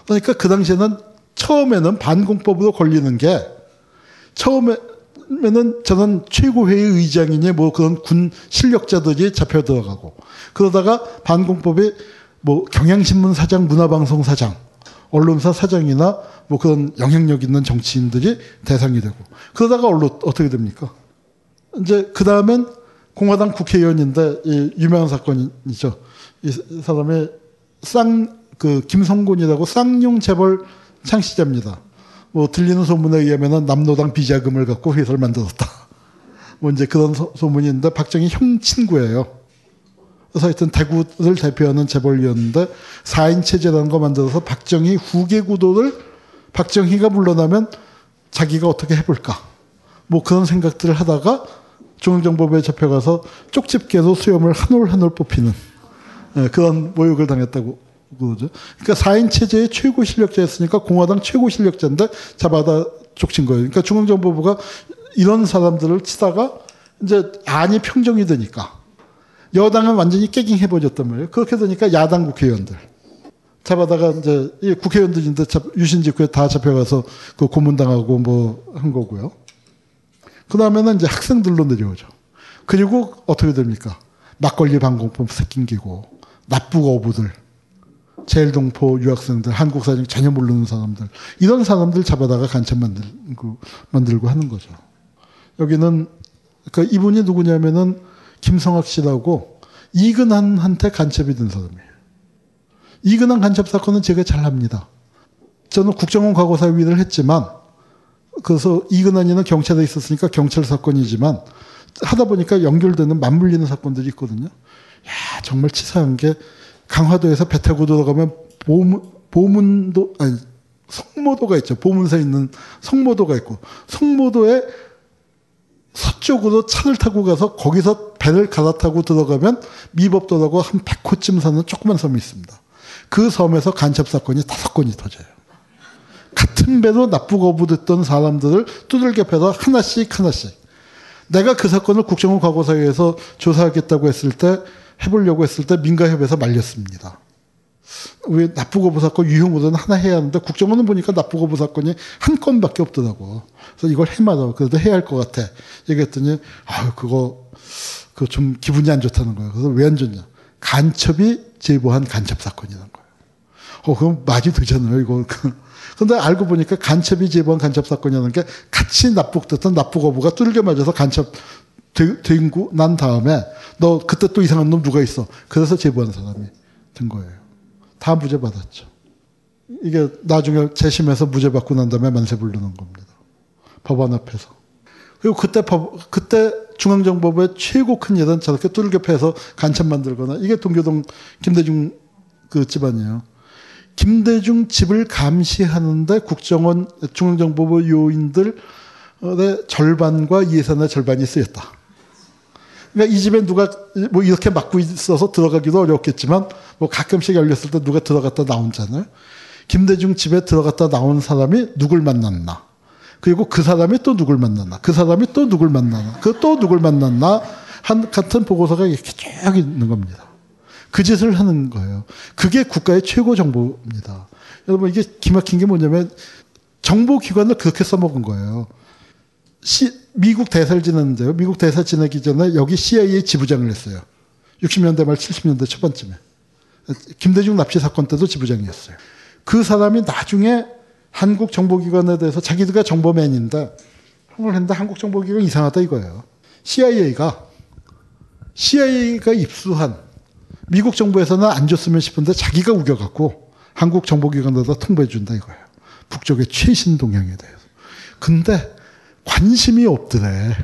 그러니까 그 당시에는 처음에는 반공법으로 걸리는 게 처음에는 저는 최고회의 의장이니 뭐 그런 군 실력자들이 잡혀 들어가고 그러다가 반공법이 뭐 경향신문 사장, 문화방송 사장, 언론사 사장이나 뭐 그런 영향력 있는 정치인들이 대상이 되고 그러다가 언론 어떻게 됩니까? 이제 그 다음엔 공화당 국회의원인데 이 유명한 사건이죠. 이 사람의 쌍그 김성곤이라고 쌍용 재벌 창시자입니다. 뭐 들리는 소문에 의하면은 남노당 비자금을 갖고 회사를 만들었다. 뭐 이제 그런 소, 있는데 박정희 형 친구예요. 그래서 하여튼 대구를 대표하는 재벌이었는데 4인 체제라는 거 만들어서 박정희 후계 구도를 박정희가 물러나면 자기가 어떻게 해볼까. 뭐 그런 생각들을 하다가 중앙정보부에 잡혀가서 쪽집게로 수염을 한 올 한 올 뽑히는 예, 그런 모욕을 당했다고 그러죠. 그러니까 4인 체제의 최고 실력자였으니까 공화당 최고 실력자인데 잡아다 족친 거예요. 그러니까 중앙정보부가 이런 사람들을 치다가 이제 안이 평정이 되니까 여당은 완전히 깨깅 해 버렸단 말이에요. 그렇게 되니까 야당 국회의원들 잡아다가 이제 국회의원들인데 유신 직후에 다 잡혀가서 그 고문당하고 뭐 한 거고요. 그 다음에는 이제 학생들로 내려오죠. 그리고 어떻게 됩니까? 막걸리 방공법 새낀기고 납북 어부들, 제일동포 유학생들, 한국 사정 전혀 모르는 사람들 이런 사람들 잡아다가 간첩 만들고 만들고 하는 거죠. 여기는 그러니까 이분이 누구냐면은 김성학 씨라고 이근한한테 간첩이 된 사람이에요. 이근한 간첩 사건은 제가 잘 합니다. 저는 국정원 과거사 위를 했지만 그래서 이근한이는 경찰에 있었으니까 경찰 사건이지만 하다 보니까 연결되는 맞물리는 사건들이 있거든요. 야 정말 치사한 게 강화도에서 배 타고 들어가면 보문, 보문도 아니 성모도가 있죠. 보문사에 있는 성모도가 있고 성모도에 서쪽으로 차를 타고 가서 거기서 배를 갈아타고 들어가면 미법도라고 한 100호쯤 사는 조그만 섬이 있습니다. 그 섬에서 간첩 사건이 다섯 건이 터져요. 같은 배로 납북 어부됐던 사람들을 두들겨 패서 하나씩 하나씩. 내가 그 사건을 국정원 과거사위에서 조사하겠다고 했을 때 해보려고 했을 때 민가협에서 말렸습니다. 왜 납북어부 사건 유형으로는 하나 해야 하는데 국정원은 보니까 납북어부 사건이 한 건밖에 없더라고. 그래서 이걸 해마다 그래도 해야 할 것 같아. 얘기했더니 아 그거 그 좀 기분이 안 좋다는 거예요. 그래서 왜 안 좋냐? 간첩이 제보한 간첩 사건이라는 거예요. 어 그럼 말이 되잖아요. 이거. 근데 알고 보니까 간첩이 제보한 간첩 사건이라는 게 같이 납북됐던 납북 어부가 뚫겨 맞아서 간첩 된고 난 다음에 너 그때 또 이상한 놈 누가 있어. 그래서 제보한 사람이 된 거예요. 다 무죄 받았죠. 이게 나중에 재심해서 무죄 받고 난 다음에 만세 부르는 겁니다. 법원 앞에서. 그리고 그때 법, 그때 중앙정보부의 최고 큰 일은 저렇게 뚫겨 패서 간첩 만들거나 이게 동교동 김대중 그 집안이에요. 김대중 집을 감시하는데 국정원 중앙정보부 요인들의 절반과 예산의 절반이 쓰였다. 그러니까 이 집에 누가 뭐 이렇게 막고 있어서 들어가기도 어렵겠지만 뭐 가끔씩 열렸을 때 누가 들어갔다 나온잖아요. 김대중 집에 들어갔다 나온 사람이 누굴 만났나. 그리고 그 사람이 또 누굴 만났나. 그 사람이 또 누굴 만나나. 그 또 누굴 만났나. 한 같은 보고서가 이렇게 쭉 있는 겁니다. 그 짓을 하는 거예요. 그게 국가의 최고 정보입니다. 여러분 이게 기막힌 게 뭐냐면 정보기관을 그렇게 써먹은 거예요. 시, 미국 대사를 지냈는데요. 미국 대사 지내기 전에 여기 CIA 지부장을 했어요. 60년대 말 70년대 초반쯤에. 김대중 납치 사건 때도 지부장이었어요. 그 사람이 나중에 한국 정보기관에 대해서 자기들가 정보맨인데 한걸 했는데 한국 정보기관 이상하다 이거예요. CIA가 CIA가 입수한 미국 정부에서는 안 줬으면 싶은데 자기가 우겨갖고 한국 정보기관에다 통보해 준다 이거예요. 북쪽의 최신 동향에 대해서. 근데 관심이 없더래.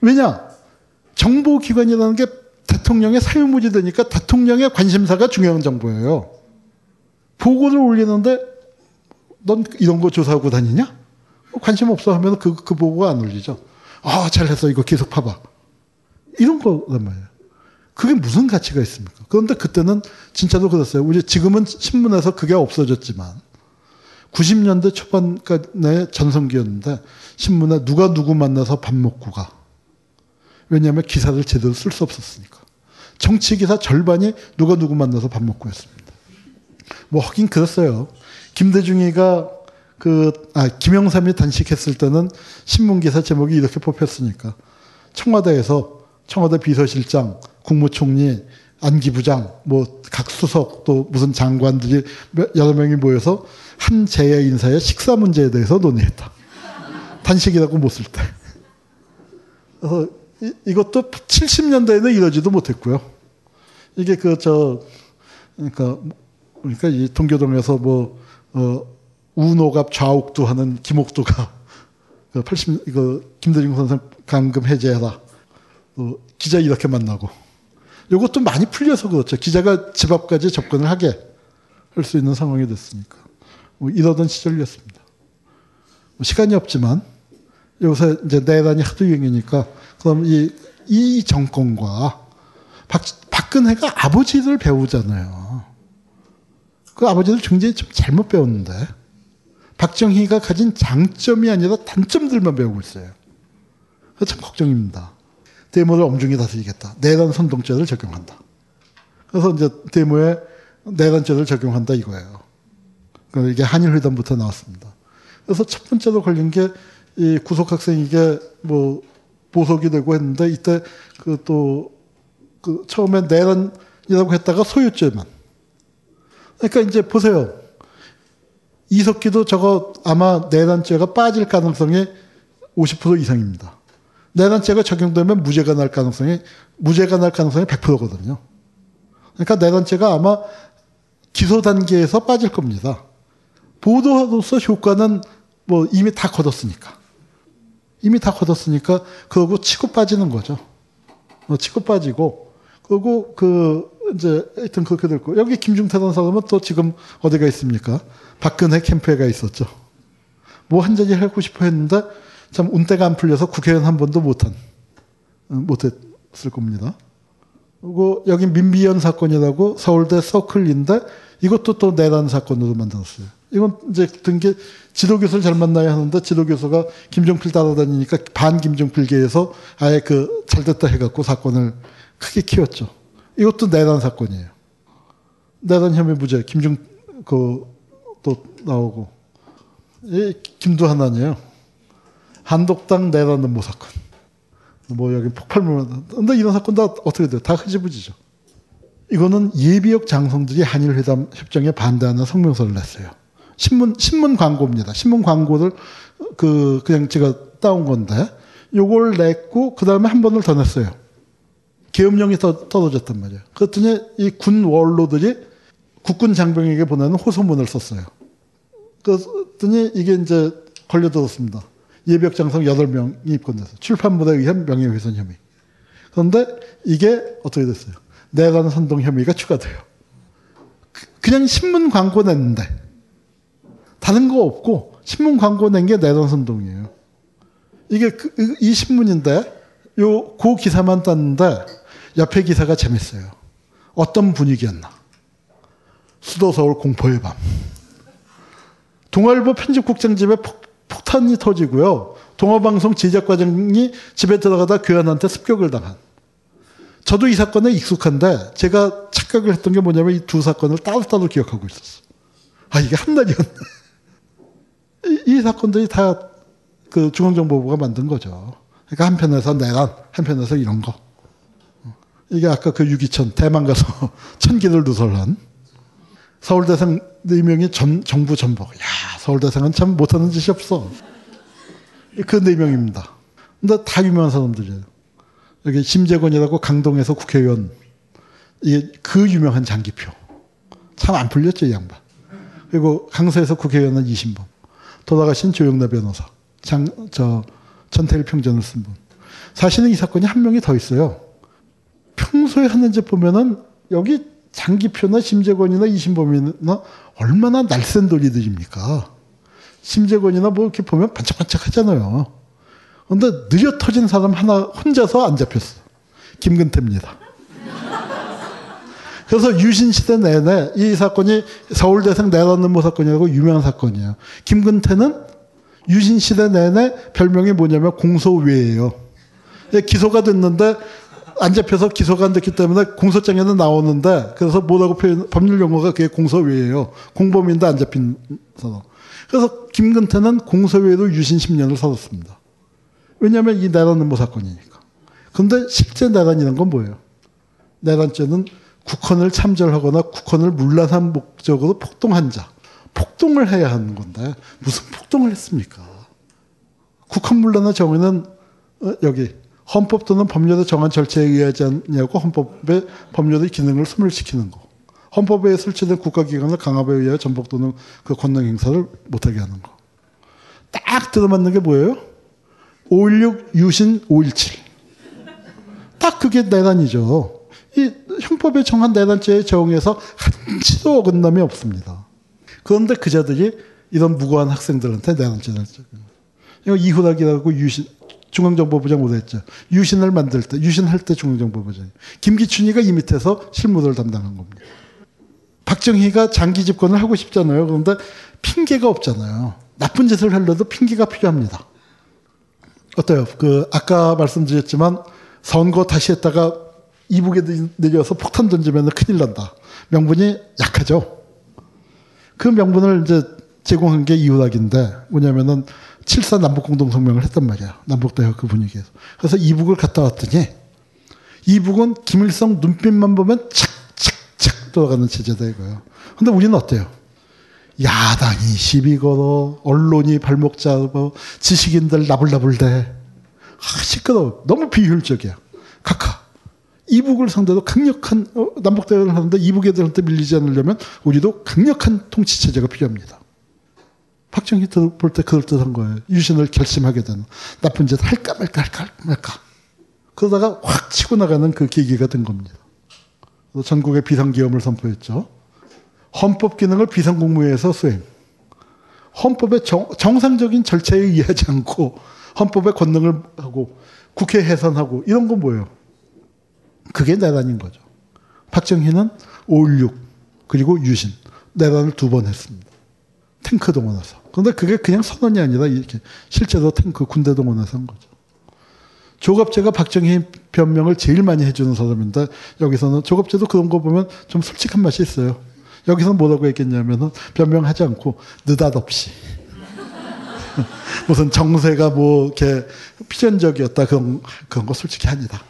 왜냐? 정보기관이라는 게 대통령의 사유무지 되니까 대통령의 관심사가 중요한 정보예요. 보고를 올리는데 넌 이런 거 조사하고 다니냐? 관심 없어 하면 그, 그 보고가 안 올리죠. 아, 잘했어. 이거 계속 파봐. 이런 거란 말이에요. 그게 무슨 가치가 있습니까? 그런데 그때는 진짜로 그랬어요. 우리 지금은 신문에서 그게 없어졌지만 90년대 초반의 전성기였는데 신문에 누가 누구 만나서 밥 먹고 가. 왜냐하면 기사를 제대로 쓸 수 없었으니까. 정치 기사 절반이 누가 누구 만나서 밥 먹고 했습니다. 뭐 하긴 그랬어요. 김대중이가 그, 아, 김영삼이 단식했을 때는 신문 기사 제목이 이렇게 뽑혔으니까. 청와대에서 청와대 비서실장, 국무총리, 안기부장, 뭐 각 수석 또 무슨 장관들이 여러 명이 모여서 한 재해 인사의 식사 문제에 대해서 논의했다. 단식이라고 못 쓸 때. 그래서 이, 이것도 70년대에는 이러지도 못했고요. 이게 그 저 그러니까 그러니까 이 동교동에서 뭐 어, 우노갑 좌옥도 하는 김옥도가 80 그 이거 김대중 선생 감금 해제해라. 어, 기자 이렇게 만나고. 이것도 많이 풀려서 그렇죠. 기자가 집 앞까지 접근을 하게 할 수 있는 상황이 됐으니까. 뭐 이러던 시절이었습니다. 뭐 시간이 없지만 요새 이제 내란이 하도 유행이니까 그럼 이, 이 정권과 박, 박근혜가 아버지를 배우잖아요. 그 아버지를 굉장히 좀 잘못 배웠는데 박정희가 가진 장점이 아니라 단점들만 배우고 있어요. 참 걱정입니다. 데모를 엄중히 다스리겠다. 내란 선동죄를 적용한다. 그래서 이제 데모에 내란죄를 적용한다 이거예요. 이게 한일회담부터 나왔습니다. 그래서 첫 번째로 걸린 게 이 구속 학생에게 뭐 보석이 되고 했는데 이때 그 또그 그 처음에 내란이라고 했다가 소유죄만. 그러니까 이제 보세요. 이석기도 저거 아마 내란죄가 빠질 가능성이 50% 이상입니다. 내란죄가 적용되면 무죄가 날 가능성이 무죄가 날 가능성이 100%거든요. 그러니까 내란죄가 아마 기소 단계에서 빠질 겁니다. 보도로서 효과는 뭐 이미 다 거뒀으니까. 이미 다 거뒀으니까 그러고 치고 빠지는 거죠. 어, 치고 빠지고 그리고 그 이제 하여튼 그렇게 됐고 여기 김중태라는 사람은 또 지금 어디가 있습니까? 박근혜 캠프에 가 있었죠. 뭐 한 자리 하고 싶어 했는데 참 운때가 안 풀려서 국회의원 한 번도 못한 어, 못했을 겁니다. 그리고 여기 민비연 사건이라고 서울대 서클인데 이것도 또 내란 사건으로 만들었어요. 이건 이제 등게 지도교수를 잘 만나야 하는데 지도교수가 김종필 따라다니니까 반 김종필계에서 아예 그 잘됐다 해갖고 사건을 크게 키웠죠. 이것도 내란 사건이에요. 내란 혐의 무죄 김중 그또 나오고 이 김두하나니에요. 한독당 내란 음모 사건. 뭐 여기 폭발물 근데 이런 사건 다 어떻게 돼요? 다 흐지부지죠. 이거는 예비역 장성들이 한일회담 협정에 반대하는 성명서를 냈어요. 신문 신문 광고입니다. 신문 광고를 그 그냥 제가 따온 건데 요걸 냈고 그 다음에 한 번을 더 냈어요. 계엄령이 더 떨어졌단 말이에요. 그랬더니 이 군 원로들이 국군 장병에게 보내는 호소문을 썼어요. 그랬더니 이게 이제 걸려들었습니다. 예비역 장성 8명이 입건돼서 출판물에 의한 명예훼손 혐의. 그런데 이게 어떻게 됐어요? 내란 선동 혐의가 추가돼요. 그냥 신문 광고 냈는데 다른 거 없고 신문 광고 낸 게 내란 선동이에요. 이게 그, 이 신문인데 요 고 기사만 땄는데 옆에 기사가 재밌어요. 어떤 분위기였나? 수도 서울 공포의 밤. 동아일보 편집국장 집에 폭, 폭탄이 터지고요. 동아방송 제작과장이 집에 들어가다 교환한테 습격을 당한. 저도 이 사건에 익숙한데 제가 착각을 했던 게 뭐냐면 이 두 사건을 따로따로 기억하고 있었어. 아 이게 한 날이었네. 이, 이 사건들이 다 그 중앙정보부가 만든 거죠. 그러니까 한편에서 내란, 한편에서 이런 거. 이게 아까 그 유기천 대만 가서 천기를 누설한 서울대생 4명이 전, 정부 전복. 야 서울대생은 참 못하는 짓이 없어. 그 4명입니다. 근데 다 유명한 사람들이에요. 여기 심재권이라고 강동에서 국회의원. 이게 그 유명한 장기표. 참 안 풀렸죠, 이 양반. 그리고 강서에서 국회의원은 이신범. 돌아가신 조영래 변호사. 장, 저, 전태일 평전을 쓴 분. 사실은 이 사건이 한 명이 더 있어요. 평소에 하는 짓 보면은 여기 장기표나 심재권이나 이신범이나 얼마나 날쌘 돌이들입니까? 심재권이나 뭐 이렇게 보면 반짝반짝 하잖아요. 근데 느려 터진 사람 하나 혼자서 안 잡혔어. 김근태입니다. 그래서 유신 시대 내내 이 사건이 서울대생 내란 음모 사건이라고 유명한 사건이에요. 김근태는 유신 시대 내내 별명이 뭐냐면 공소외예요. 기소가 됐는데 안 잡혀서 기소가 안 됐기 때문에 공소장에는 나오는데 그래서 뭐라고 표현 법률 용어가 그게 공소외예요. 공범인데 안 잡힌 사람. 그래서 김근태는 공소외로 유신 10년을 살았습니다. 왜냐하면 이 내란 음모 사건이니까. 그런데 실제 내란이란 건 뭐예요? 내란죄는 국헌을 참절하거나 국헌을 문란한 목적으로 폭동한 자. 폭동을 해야 하는 건데 무슨 폭동을 했습니까? 국헌문란의 정의는 어, 여기 헌법 또는 법률에 정한 절차에 의하지 않냐고 헌법의 법률의 기능을 소멸시키는 거. 헌법에 설치된 국가기관을 강압에 의하여 전복 또는 그 권능 행사를 못하게 하는 거. 딱 들어맞는 게 뭐예요? 516 유신 517. 딱 그게 내란이죠. 이 형법에 정한 내란죄에 적용해서 한치도 어긋남이 없습니다. 그런데 그자들이 이런 무고한 학생들한테 내란죄를 이거 이후락이라고 유신 중앙정보부장 오랬죠. 유신을 만들 때 유신할 때 중앙정보부장 김기춘이가 이 밑에서 실무를 담당한 겁니다. 박정희가 장기 집권을 하고 싶잖아요. 그런데 핑계가 없잖아요. 나쁜 짓을 하려도 핑계가 필요합니다. 어때요? 그 아까 말씀드렸지만 선거 다시 했다가 이북에 내려서 폭탄 던지면 큰일 난다. 명분이 약하죠. 그 명분을 이제 제공한 게 이후락인데 뭐냐면은 7사 남북 공동 성명을 했단 말이야. 남북대학 그 분위기에서. 그래서 이북을 갔다 왔더니 이북은 김일성 눈빛만 보면 착착착 돌아가는 체제다 이거예요. 근데 우리는 어때요? 야당이 시비 걸어, 언론이 발목 잡아, 지식인들 나불나불대. 아, 시끄러워. 너무 비효율적이야. 각하. 이북을 상대로 강력한 어, 남북 대화를 하는데 이북 애들한테 밀리지 않으려면 우리도 강력한 통치 체제가 필요합니다. 박정희 볼 때 그럴듯한 거예요. 유신을 결심하게 되는 나쁜 짓 할까 말까 할까 말까. 그러다가 확 치고 나가는 그 계기가 된 겁니다. 전국의 비상기업을 선포했죠. 헌법 기능을 비상공무회에서 수행. 헌법의 정, 정상적인 절차에 의하지 않고 헌법의 권능을 하고 국회 해산하고 이런 건 뭐예요? 그게 내란인 거죠. 박정희는 5.16 그리고 유신 내란을 두 번 했습니다. 탱크 동원해서. 그런데 그게 그냥 선언이 아니라 이렇게 실제로 탱크 군대 동원해서 한 거죠. 조갑제가 박정희 변명을 제일 많이 해주는 사람인데 여기서는 조갑제도 그런 거 보면 좀 솔직한 맛이 있어요. 여기서 뭐라고 했겠냐면은 변명하지 않고 느닷없이 무슨 정세가 뭐 이렇게 필연적이었다 그런 그런 거 솔직히 아니다.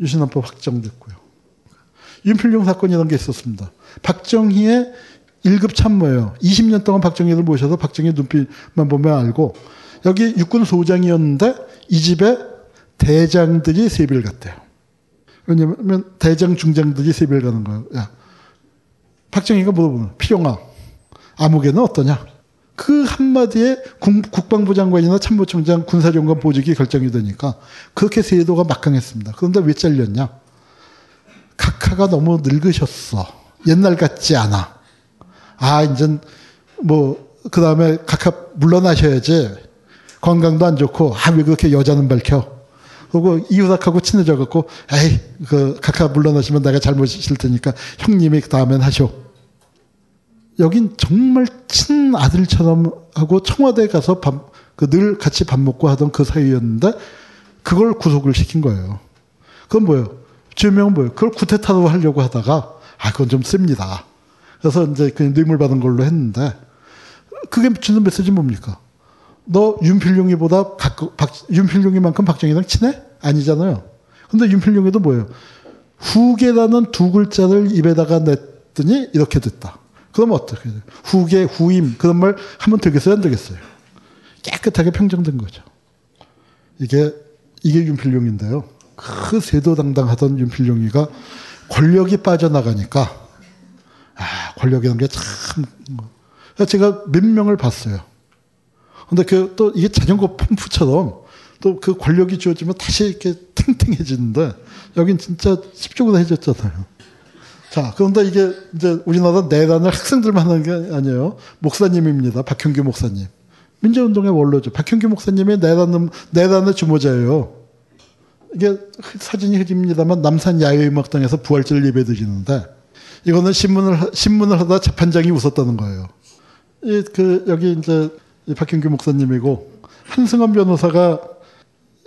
유신헌법 확정됐고요. 윤필용 사건 이런 게 있었습니다. 박정희의 1급 참모예요. 20년 동안 박정희를 모셔서 박정희 눈빛만 보면 알고 여기 육군 소장이었는데 이 집에 대장들이 세비를 갔대요. 왜냐면 대장 중장들이 세비를 가는 거예요. 야, 박정희가 물어보는 필용아 아무개는 어떠냐? 그 한마디에 국방부 장관이나 참모총장 군사정관 보직이 결정이 되니까 그렇게 세도가 막강했습니다. 그런데 왜 잘렸냐? 각하가 너무 늙으셨어. 옛날 같지 않아. 아, 이제 뭐, 그 다음에 각하 물러나셔야지. 건강도 안 좋고, 아, 왜 그렇게 여자는 밝혀? 그리고 이유닥하고 친해져갖고, 에이, 그, 각하 물러나시면 내가 잘못일 테니까 형님이 그 다음엔 하쇼. 여긴 정말 친아들처럼 하고 청와대 가서 밥, 그 늘 같이 밥 먹고 하던 그 사이였는데 그걸 구속을 시킨 거예요. 그건 뭐예요? 죄명은 뭐예요? 그걸 구태타로 하려고 하다가 아, 그건 좀 씁니다. 그래서 이제 그 뇌물 받은 걸로 했는데 그게 주는 메시지 뭡니까? 너 윤필룡이보다 박, 박, 윤필룡이만큼 박정희랑 친해? 아니잖아요. 근데 윤필룡이도 뭐예요? 후계라는 두 글자를 입에다가 냈더니 이렇게 됐다. 그럼 어떻게 돼요? 후계, 후임 그런 말 한번 되겠어요? 안 되겠어요? 깨끗하게 평정된 거죠. 이게 이게 윤필룡인데요. 그 세도당당하던 윤필룡이가 권력이 빠져나가니까 아, 권력이라는 게 참. 뭐. 제가 몇 명을 봤어요. 근데 그 또 이게 자전거 펌프처럼 또 그 권력이 주어지면 다시 이렇게 탱탱해지는데 여긴 진짜 십조구나해졌잖아요. 자, 그런데 이게 이제 우리나라 내란을 학생들만 하는 게 아니에요. 목사님입니다. 박형규 목사님. 민주운동의 원로죠. 박형규 목사님의 내란, 내란의 주모자예요. 이게 사진이 흐립니다만 남산 야외음악당에서 부활절 예배 드리는데 이거는 신문을 신문을 하다 재판장이 웃었다는 거예요. 이 그 여기 이제 박형규 목사님이고 한승환 변호사가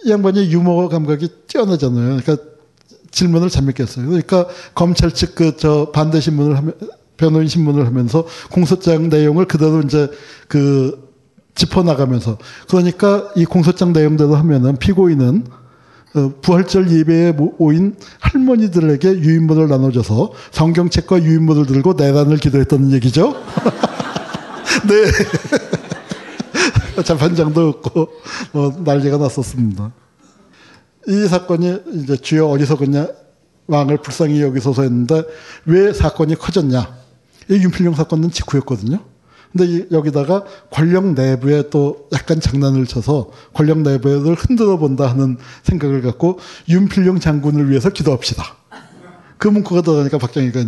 이 양반이 유머 감각이 뛰어나잖아요. 그러니까 질문을 재밌게 했어요. 그러니까 검찰 측 그 저 반대 신문을 하면 변호인 신문을 하면서 공소장 내용을 그대로 이제 그 짚어 나가면서 그러니까 이 공소장 내용대로 하면은 피고인은 어, 부활절 예배에 오인 할머니들에게 유인물을 나눠줘서 성경책과 유인물을 들고 내란을 기도했다는 얘기죠. 네. 재판장도 없고 뭐 난리가 났었습니다. 이 사건이 이제 주요 어리석은 왕을 불쌍히 여기소서 했는데 왜 사건이 커졌냐? 이 윤필용 사건은 직후였거든요. 근데 여기다가 권력 내부에 또 약간 장난을 쳐서 권력 내부를 흔들어 본다 하는 생각을 갖고 윤필용 장군을 위해서 기도합시다. 그 문구가 들어가니까 박정희가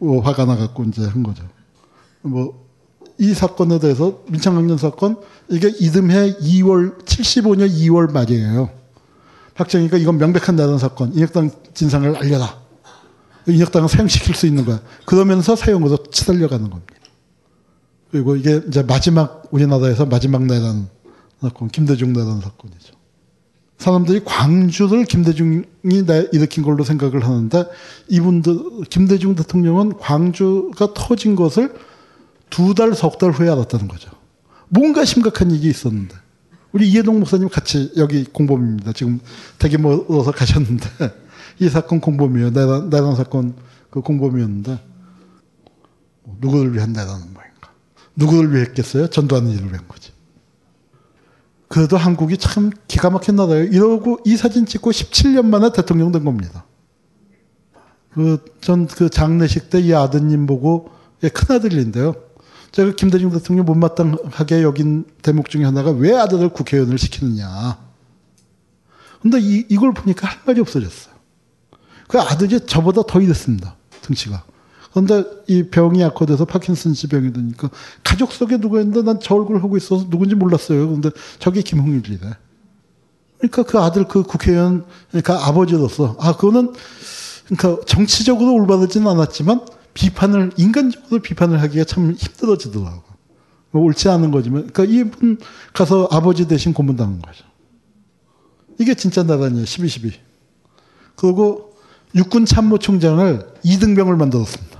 뭐 화가 나갖고 이제 한 거죠. 뭐, 이 사건에 대해서 민창강년 사건, 이게 이듬해 2월, 75년 2월 말이에요. 박정희가 이건 명백한 내란 사건, 인혁당 진상을 알려라. 인혁당을 사용시킬 수 있는 거야. 그러면서 사용으로 치달려가는 겁니다. 그리고 이게 이제 마지막 우리나라에서 마지막 내란 사건, 김대중 내란 사건이죠. 사람들이 광주를 김대중이 일으킨 걸로 생각을 하는데 이분들 김대중 대통령은 광주가 터진 것을 두 달, 석 달 후에 알았다는 거죠. 뭔가 심각한 일이 있었는데 우리 이해동 목사님 같이 여기 공범입니다. 지금 되게 멀어서 가셨는데 이 사건 공범이에요. 내란, 내란 사건 그 공범이었는데 뭐 누구를 위한 내란은? 누구를 위했겠어요? 전두환 일을 위한 거지. 그래도 한국이 참 기가 막힌 나라예요. 이러고 이 사진 찍고 17년 만에 대통령 된 겁니다. 그, 전 그 장례식 때 이 아드님 보고, 예, 큰아들인데요. 제가 김대중 대통령 못마땅하게 여긴 대목 중에 하나가 왜 아들을 국회의원을 시키느냐. 근데 이, 이걸 보니까 할 말이 없어졌어요. 그 아들이 저보다 더 이랬습니다. 등치가. 그런데 이 병이 약화돼서 파킨슨씨 병이 되니까 가족 속에 누가 있는데 난 저 얼굴 하고 있어서 누군지 몰랐어요. 근데 저게 김홍일이래. 그러니까 그 아들 그 국회의원, 그러니까 아버지로서, 아, 그거는 그러니까 정치적으로 올바르지는 않았지만 비판을 인간적으로 비판을 하기가 참 힘들어지더라고. 옳지 않은 거지만, 그러니까 이분 가서 아버지 대신 고문당한 거죠. 이게 진짜 나라니에요. 12.12. 그리고 육군 참모총장을 이등병을 만들었습니다.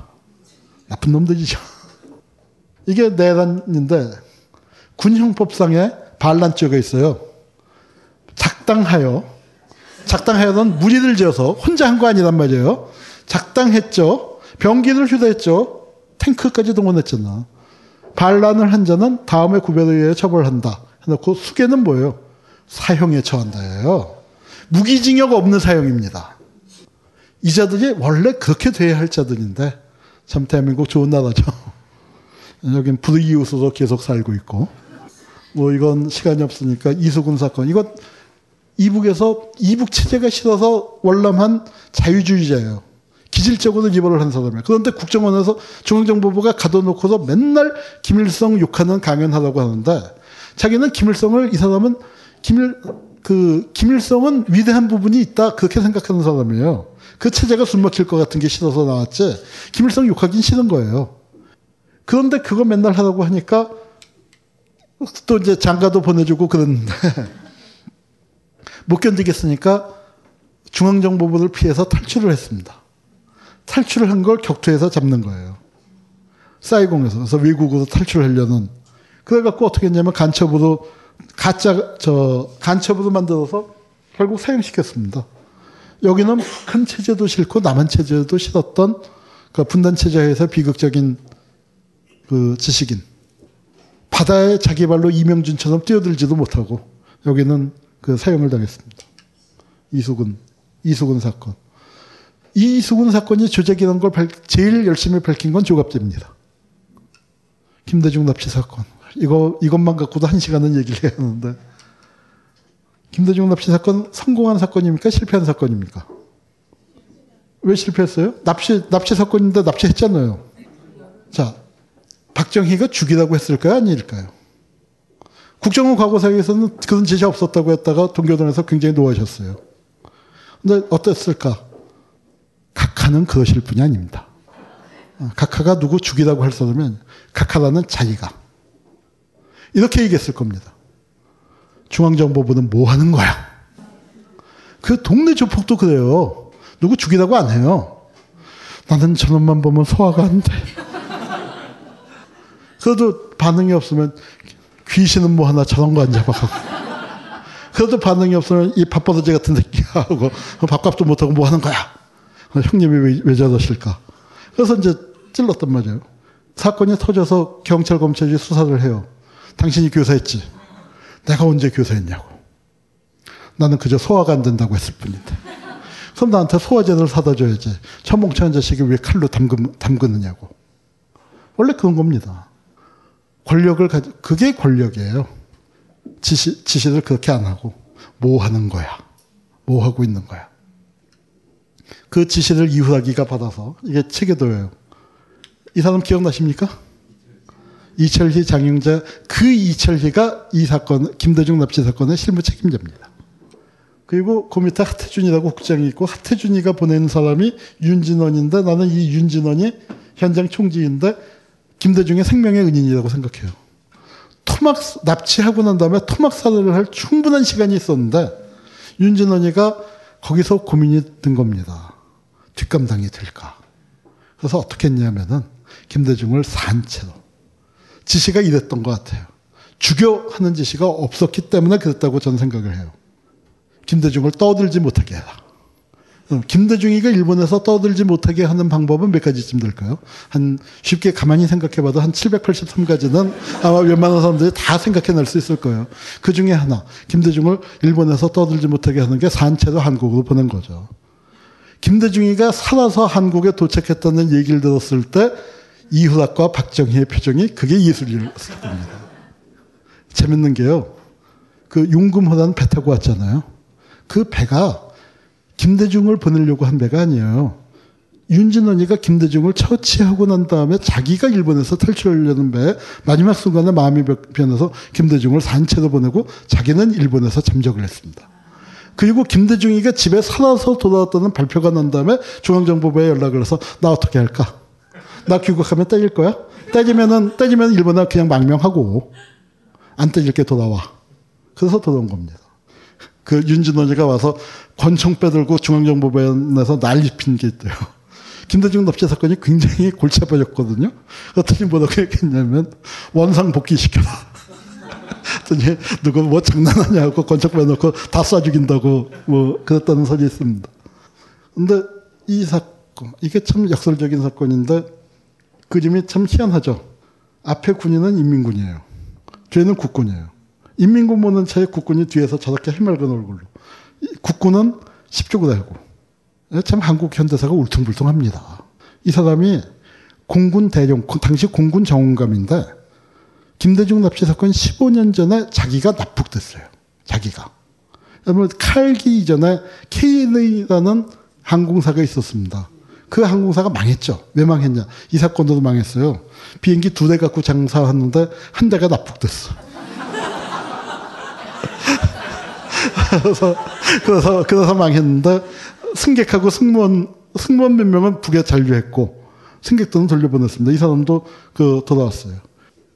나쁜 놈들이죠. 이게 내란인데 군형법상에 반란죄가 있어요. 작당하여 작당하여는 무리를 지어서 혼자 한 거 아니란 말이에요. 작당했죠. 병기를 휴대했죠. 탱크까지 동원했잖아. 반란을 한 자는 다음에 구별에 의해 처벌한다. 해놓고 수계는 뭐예요? 사형에 처한다예요. 무기징역 없는 사형입니다. 이 자들이 원래 그렇게 돼야 할 자들인데 참 대한민국 좋은 나라죠. 여긴 불이웃으로 계속 살고 있고 뭐 이건 시간이 없으니까 이수근 사건 이건 이북에서 이북 체제가 싫어서 월남한 자유주의자예요. 기질적으로 기벌을 한 사람이에요. 그런데 국정원에서 중앙정보부가 가둬놓고서 맨날 김일성 욕하는 강연하라고 하는데 자기는 김일성을 이 사람은 김일 그 김일성은 위대한 부분이 있다 그렇게 생각하는 사람이에요. 그 체제가 숨막힐 것 같은 게 싫어서 나왔지 김일성 욕하긴 싫은 거예요. 그런데 그거 맨날 하라고 하니까 또 이제 장가도 보내주고 그랬는데 못 견디겠으니까 중앙정보부를 피해서 탈출을 했습니다. 탈출을 한 걸 격투에서 잡는 거예요. 사이공에서. 그래서 외국으로 탈출하려는. 그래갖고 어떻게 했냐면 간첩으로, 가짜, 저, 간첩으로 만들어서 결국 사용시켰습니다. 여기는 큰 체제도 싫고 남한 체제도 싫었던 그 분단 체제에서 비극적인 그 지식인. 바다에 자기 발로 이명준처럼 뛰어들지도 못하고 여기는 그 사형을 당했습니다. 이수근, 이수근 사건. 이 이수근 사건이 조작이라는 걸 밝, 제일 열심히 밝힌 건 조갑제입니다. 김대중 납치 사건. 이거, 이것만 갖고도 한 시간은 얘기를 해야 하는데. 김대중 납치 사건 성공한 사건입니까? 실패한 사건입니까? 왜 실패했어요? 납치, 납치 사건인데 납치했잖아요. 자, 박정희가 죽이라고 했을까요? 아닐까요? 국정원 과거사에서는 그런 지시 없었다고 했다가 동교동에서 굉장히 노하셨어요. 근데 어땠을까? 각하는 그러실 분이 아닙니다. 각하가 누구 죽이라고 할 사람은 각하라는 자기가. 이렇게 얘기했을 겁니다. 중앙정보부는 뭐 하는 거야? 그 동네 조폭도 그래요. 누구 죽이라고 안 해요. 나는 저놈만 보면 소화가 안 돼. 그래도 반응이 없으면 귀신은 뭐 하나 저런 거 안 잡아가고. 그래도 반응이 없으면 이 밥버러지 같은 새끼가 하고 밥값도 못하고 뭐 하는 거야. 형님이 왜, 왜 저러실까. 그래서 이제 찔렀단 말이에요. 사건이 터져서 경찰, 검찰이 수사를 해요. 당신이 교사했지. 내가 언제 교사했냐고. 나는 그저 소화가 안 된다고 했을 뿐인데. 그럼 나한테 소화제를 사다 줘야지. 천몽찬 자식이 왜 칼로 담그, 담그느냐고. 원래 그런 겁니다. 권력을 가지, 그게 권력이에요. 지시, 지시를 그렇게 안 하고, 뭐 하는 거야. 뭐 하고 있는 거야. 그 지시를 이후라기가 받아서, 이게 체계도예요. 이 사람 기억나십니까? 이철희 장영자, 그 이철희가 이 사건, 김대중 납치 사건의 실무 책임자입니다. 그리고 그 밑에 하태준이라고 국장이 있고, 하태준이가 보낸 사람이 윤진원인데, 나는 이 윤진원이 현장 총지인데, 김대중의 생명의 은인이라고 생각해요. 토막 납치하고 난 다음에 토막 살해를 할 충분한 시간이 있었는데 윤진원이가 거기서 고민이 든 겁니다. 뒷감당이 될까? 그래서 어떻게 했냐면은 김대중을 산채로 지시가 이랬던 것 같아요. 죽여 하는 지시가 없었기 때문에 그랬다고 저는 생각을 해요. 김대중을 떠들지 못하게 해라. 어, 김대중이가 일본에서 떠들지 못하게 하는 방법은 몇 가지쯤 될까요? 한 쉽게 가만히 생각해봐도 한 783가지는 아마 웬만한 사람들이 다 생각해낼 수 있을 거예요. 그 중에 하나 김대중을 일본에서 떠들지 못하게 하는 게 산채로 한국으로 보낸 거죠. 김대중이가 살아서 한국에 도착했다는 얘기를 들었을 때 이후락과 박정희의 표정이 그게 예술이었을 겁니다. 재밌는 게요. 그 용금호란 배 타고 왔잖아요. 그 배가 김대중을 보내려고 한 배가 아니에요. 윤진원이가 김대중을 처치하고 난 다음에 자기가 일본에서 탈출하려는 배 마지막 순간에 마음이 변해서 김대중을 산채로 보내고 자기는 일본에서 잠적을 했습니다. 그리고 김대중이가 집에 살아서 돌아왔다는 발표가 난 다음에 중앙정보부에 연락을 해서 나 어떻게 할까? 나 귀국하면 때릴 거야? 때리면은 때리면 일본은 그냥 망명하고 안 때릴 게 돌아와. 그래서 돌아온 겁니다. 그 윤진원이가 와서 권총 빼들고 중앙정보부에서 난리 핀 게 있대요. 김대중 납치 사건이 굉장히 골치 아파졌거든요. 어떻게 뭐라고 했겠냐면 원상 복귀시켜라. 그랬더니 누가 뭐 장난하냐고 권총 빼놓고 다 쏴 죽인다고 뭐 그랬다는 소리 있습니다. 근데 이 사건 이게 참 역설적인 사건인데 그림이 참 희한하죠. 앞에 군인은 인민군이에요. 뒤에는 국군이에요. 인민군 보는 차에 국군이 뒤에서 저렇게 해맑은 얼굴로. 국군은 10쪽으로 하고. 참 한국 현대사가 울퉁불퉁합니다. 이 사람이 공군 대령, 당시 공군 정원감인데 김대중 납치 사건 15년 전에 자기가 납북됐어요. 자기가. 그러면 칼기 이전에 KLA라는 항공사가 있었습니다. 그 항공사가 망했죠. 왜 망했냐? 이 사건도 망했어요. 비행기 두 대 갖고 장사하는데 한 대가 납북됐어. 그래서, 그래서, 그래서 망했는데, 승객하고 승무원, 승무원 몇 명은 북에 잔류했고, 승객들은 돌려보냈습니다. 이 사람도 그, 돌아왔어요.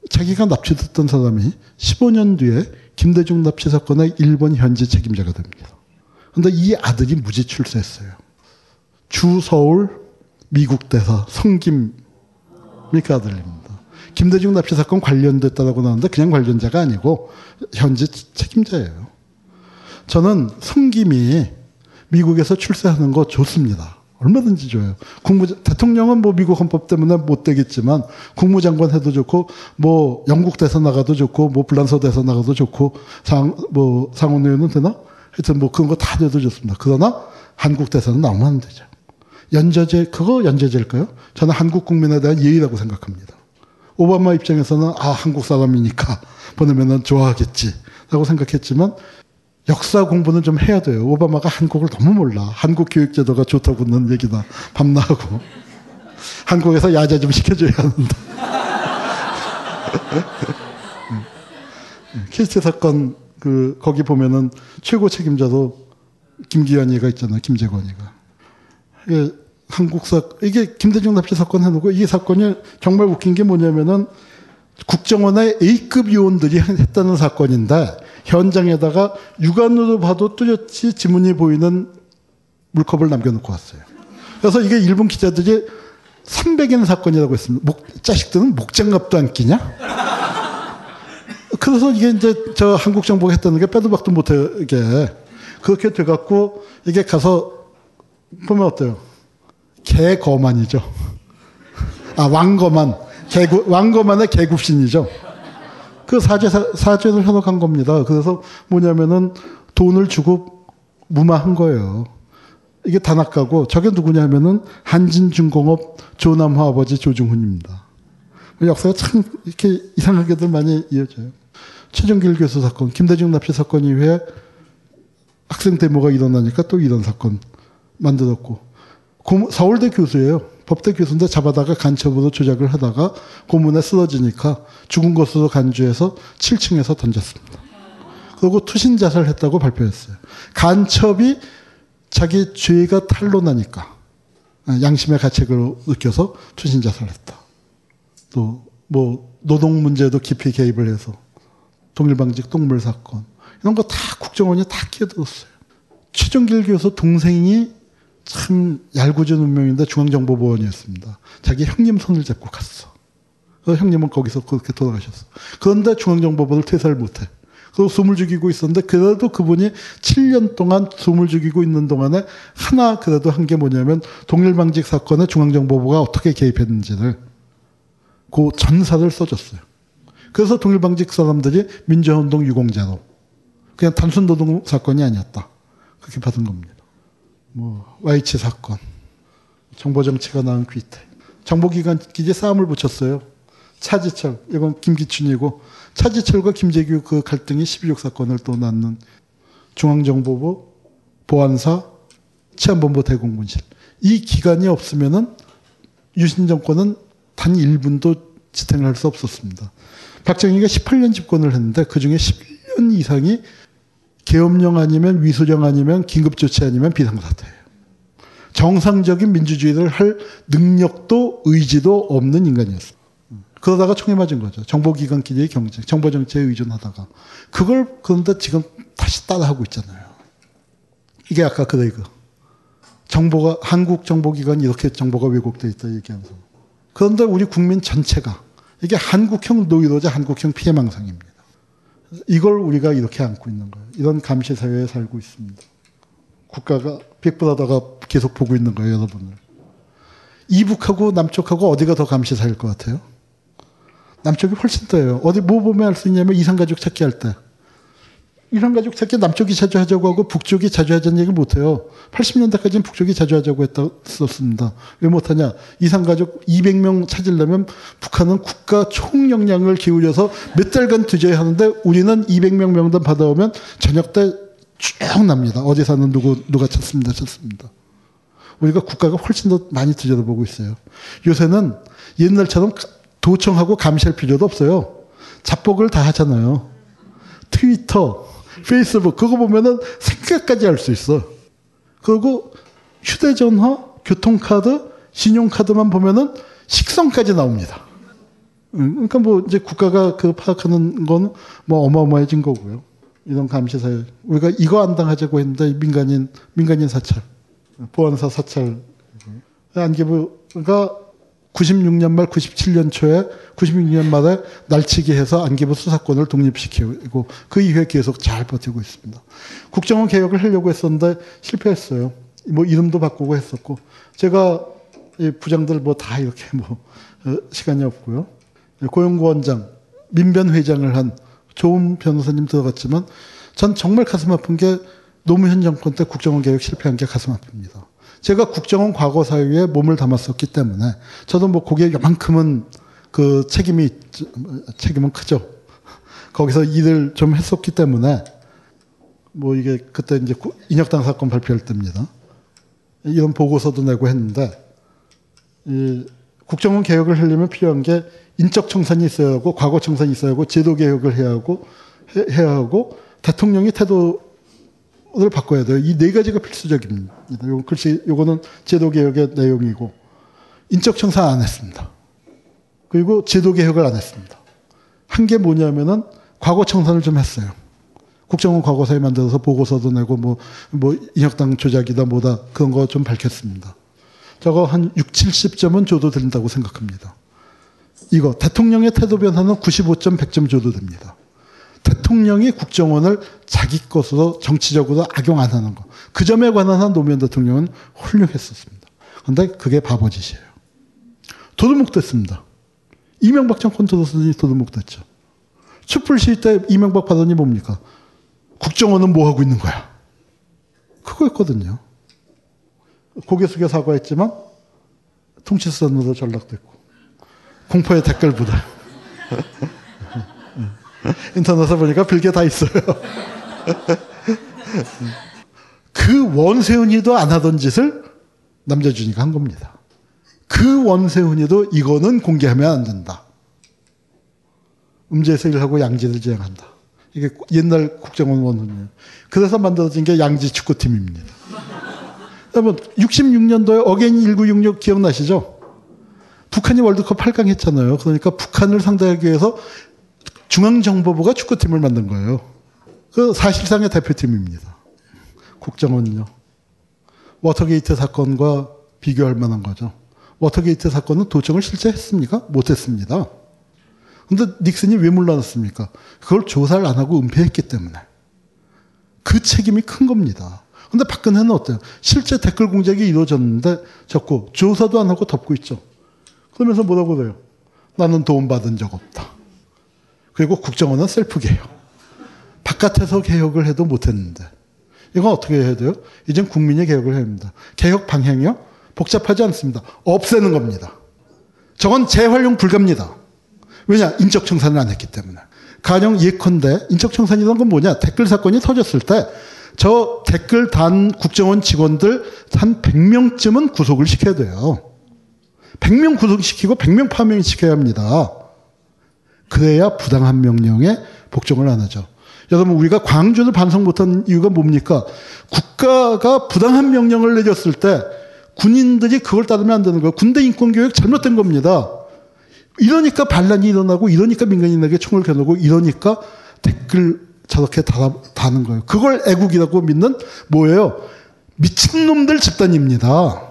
자기가 납치됐던 사람이 15년 뒤에 김대중 납치 사건의 일본 현지 책임자가 됩니다. 근데 이 아들이 무지 출세했어요. 주 서울 미국 대사 성김 미그 아들입니다. 김대중 납치 사건 관련됐다고 나오는데 그냥 관련자가 아니고 현지 책임자예요. 저는 성김이 미국에서 출세하는 거 좋습니다. 얼마든지 좋아요. 국무 대통령은 뭐 미국 헌법 때문에 못 되겠지만 국무장관 해도 좋고 뭐 영국 대사 나가도 좋고 뭐 불란서 대사 나가도 좋고 상 뭐 상원 의원은 되나? 하여튼 뭐 그런 거 다 돼도 좋습니다. 그러나 한국 대사는 나오면 안 되죠. 연좌제 그거 연좌제일까요? 저는 한국 국민에 대한 예의라고 생각합니다. 오바마 입장에서는 아 한국 사람이니까 보내면은 좋아하겠지라고 생각했지만 역사 공부는 좀 해야 돼요. 오바마가 한국을 너무 몰라. 한국 교육 제도가 좋다고 는 얘기다. 밤나하고. 한국에서 야자 좀 시켜줘야 하는데. 키스트 사건, 그, 거기 보면은 최고 책임자도 김기현이가 있잖아요. 김재권이가. 이게 한국사, 이게 김대중 납치 사건 해놓고 이 사건이 정말 웃긴 게 뭐냐면은 국정원의 A급 요원들이 했다는 사건인데 현장에다가 육안으로 봐도 뚜렷이 지문이 보이는 물컵을 남겨놓고 왔어요. 그래서 이게 일본 기자들이 300인 사건이라고 했습니다. 목, 자식들은 목장갑도 안 끼냐? 그래서 이게 이제 저 한국 정부가 했다는 게 빼도 박도 못하게 그렇게 돼갖고 이게 가서 보면 어때요? 개거만이죠. 아, 왕거만. 개구, 왕거만의 개굽신이죠. 그 사죄, 사죄를 현혹한 겁니다. 그래서 뭐냐면은 돈을 주고 무마한 거예요. 이게 단학가고 저게 누구냐면은 한진중공업 조남화 아버지 조중훈입니다. 역사가 참 이렇게 이상하게들 많이 이어져요. 최정길 교수 사건, 김대중 납치 사건 이후에 학생 데모가 일어나니까 또 이런 사건 만들었고 서울대 교수예요. 법대 교수인데 잡아다가 간첩으로 조작을 하다가 고문에 쓰러지니까 죽은 것으로 간주해서 7층에서 던졌습니다. 그리고 투신 자살했다고 발표했어요. 간첩이 자기 죄가 탄로나니까 양심의 가책을 느껴서 투신 자살했다. 또 뭐 노동 문제도 깊이 개입을 해서 동일방직 동물 사건 이런 거 다 국정원이 다 끼어들었어요. 최종길 교수 동생이 참 얄궂은 운명인데 중앙정보보원이었습니다. 자기 형님 손을 잡고 갔어. 그 형님은 거기서 그렇게 돌아가셨어. 그런데 중앙정보부를 퇴사를 못해. 그 숨을 죽이고 있었는데 그래도 그분이 7년 동안 숨을 죽이고 있는 동안에 하나 그래도 한 게 뭐냐면 동일방직 사건에 중앙정보부가 어떻게 개입했는지를 그 전사를 써줬어요. 그래서 동일방직 사람들이 민주화운동 유공자로 그냥 단순 노동 사건이 아니었다. 그렇게 받은 겁니다. 뭐 와이치 사건, 정보 정치가 낳은 귀태, 정보기관 기재 싸움을 붙였어요. 차지철, 이건 김기춘이고 차지철과 김재규 그 갈등이 12.6 사건을 또 낳는 중앙정보부, 보안사, 치안본부 대공문실. 이 기관이 없으면은 유신 정권은 단 1분도 지탱을 할수 없었습니다. 박정희가 18년 집권을 했는데 그 중에 11년 이상이 계엄령 아니면 위수령 아니면 긴급조치 아니면 비상사태예요. 정상적인 민주주의를 할 능력도 의지도 없는 인간이었어요. 그러다가 총에 맞은 거죠. 정보기관 기재의 경쟁, 정보정치에 의존하다가. 그걸 그런데 지금 다시 따라하고 있잖아요. 이게 아까 그 레이그. 정보가, 한국 정보기관이 이렇게 정보가 왜곡되어 있다 얘기하면서. 그런데 우리 국민 전체가 이게 한국형 노이로제 한국형 피해망상입니다. 이걸 우리가 이렇게 안고 있는 거예요. 이런 감시 사회에 살고 있습니다. 국가가 빅브라더가 계속 보고 있는 거예요, 여러분을. 이북하고 남쪽하고 어디가 더 감시 사회일 것 같아요? 남쪽이 훨씬 더예요. 어디 뭐 보면 알 수 있냐면 이산가족 찾기 할 때. 이산가족 찾기 남쪽이 자주 하자고 하고 북쪽이 자주 하자는 얘기를 못해요. 80년대까지는 북쪽이 자주 하자고 했었습니다. 왜 못하냐? 이산 가족 200명 찾으려면 북한은 국가 총 역량을 기울여서 몇 달간 뒤져야 하는데 우리는 200명 명단 받아오면 저녁 때 쭉 납니다. 어디 사는 누구, 누가 찾습니다. 찾습니다. 우리가 국가가 훨씬 더 많이 들여다보고 있어요. 요새는 옛날처럼 도청하고 감시할 필요도 없어요. 잡복을 다 하잖아요. 트위터, 페이스북, 그거 보면은 생각까지 할 수 있어. 그리고 휴대전화, 교통카드, 신용카드만 보면은 식성까지 나옵니다. 그러니까 뭐 이제 국가가 그 파악하는 건 뭐 어마어마해진 거고요. 이런 감시 사회. 우리가 이거 안 당하자고 했는데 민간인, 민간인 사찰, 보안사 사찰. 안기부가 96년 말 97년 초에 96년 말에 날치기 해서 안기부 수사권을 독립시키고 그 이후에 계속 잘 버티고 있습니다. 국정원 개혁을 하려고 했었는데 실패했어요. 뭐 이름도 바꾸고 했었고 제가 부장들 뭐 다 이렇게 뭐 시간이 없고요. 고용구원장 민변 회장을 한 좋은 변호사님 들어갔지만 전 정말 가슴 아픈 게 노무현 정권 때 국정원 개혁 실패한 게 가슴 아픕니다. 제가 국정원 과거 사유에 몸을 담았었기 때문에 저도 뭐 거기에 요만큼은 그 책임이 책임은 크죠. 거기서 일을 좀 했었기 때문에 뭐 이게 그때 이제 인혁당 사건 발표할 때입니다. 이런 보고서도 내고 했는데 이 국정원 개혁을 하려면 필요한 게 인적 청산이 있어야 하고 과거 청산이 있어야 하고 제도 개혁을 해야 하고 해야 하고 대통령이 태도 를 바꿔야 돼요. 이 네 가지가 필수적입니다. 요 글씨, 요거는 제도 개혁의 내용이고, 인적 청산 안 했습니다. 그리고 제도 개혁을 안 했습니다. 한 게 뭐냐면은 과거 청산을 좀 했어요. 국정원 과거사에 만들어서 보고서도 내고 뭐, 뭐, 인혁당 조작이다 뭐다 그런 거 좀 밝혔습니다. 저거 한 6, 70점은 줘도 된다고 생각합니다. 이거 대통령의 태도 변화는 95점, 100점 줘도 됩니다. 대통령이 국정원을 자기 것으로 정치적으로 악용 안 하는 거. 그 점에 관한 한 노무현 대통령은 훌륭했었습니다. 그런데 그게 바보짓이에요. 도둑목 됐습니다. 이명박 정권 들어서니 도둑목 됐죠. 촛불 시위 때 이명박 발언이 뭡니까? 국정원은 뭐 하고 있는 거야? 그거였거든요. 고개 숙여 사과했지만 통치선으로 전락됐고 공포의 댓글보다 인터넷에 보니까 별게 다 있어요. 그 원세훈이도 안 하던 짓을 남자준이가 한 겁니다. 그 원세훈이도 이거는 공개하면 안 된다. 음지에서 일하고 양지를 지향한다. 이게 옛날 국정원 원훈이에요. 그래서 만들어진 게 양지 축구팀입니다. 여러분, 66년도에 again 1966 기억나시죠? 북한이 월드컵 8강 했잖아요. 그러니까 북한을 상대하기 위해서 중앙정보부가 축구팀을 만든 거예요. 그 사실상의 대표팀입니다. 국정원요. 워터게이트 사건과 비교할 만한 거죠. 워터게이트 사건은 도청을 실제 했습니까? 못했습니다. 근데 닉슨이 왜 물러났습니까? 그걸 조사를 안 하고 은폐했기 때문에. 그 책임이 큰 겁니다. 근데 박근혜는 어때요? 실제 댓글 공작이 이루어졌는데 자꾸 조사도 안 하고 덮고 있죠. 그러면서 뭐라고 그래요? 나는 도움받은 적 없다. 그리고 국정원은 셀프 개혁. 바깥에서 개혁을 해도 못했는데. 이건 어떻게 해야 돼요? 이젠 국민의 개혁을 해야 합니다. 개혁 방향이요? 복잡하지 않습니다. 없애는 겁니다. 저건 재활용 불가입니다. 왜냐? 인적 청산을 안 했기 때문에. 가령 예컨대 인적 청산이란 건 뭐냐? 댓글 사건이 터졌을 때 저 댓글 단 국정원 직원들 한 100명쯤은 구속을 시켜야 돼요. 100명 구속시키고 100명 파면시켜야 합니다. 그래야 부당한 명령에 복종을 안 하죠. 여러분 우리가 광주를 반성 못한 이유가 뭡니까? 국가가 부당한 명령을 내렸을 때 군인들이 그걸 따르면 안 되는 거예요. 군대 인권 교육 잘못된 겁니다. 이러니까 반란이 일어나고 이러니까 민간인에게 총을 겨누고 이러니까 댓글 저렇게 달, 다는 거예요. 그걸 애국이라고 믿는 뭐예요? 미친놈들 집단입니다.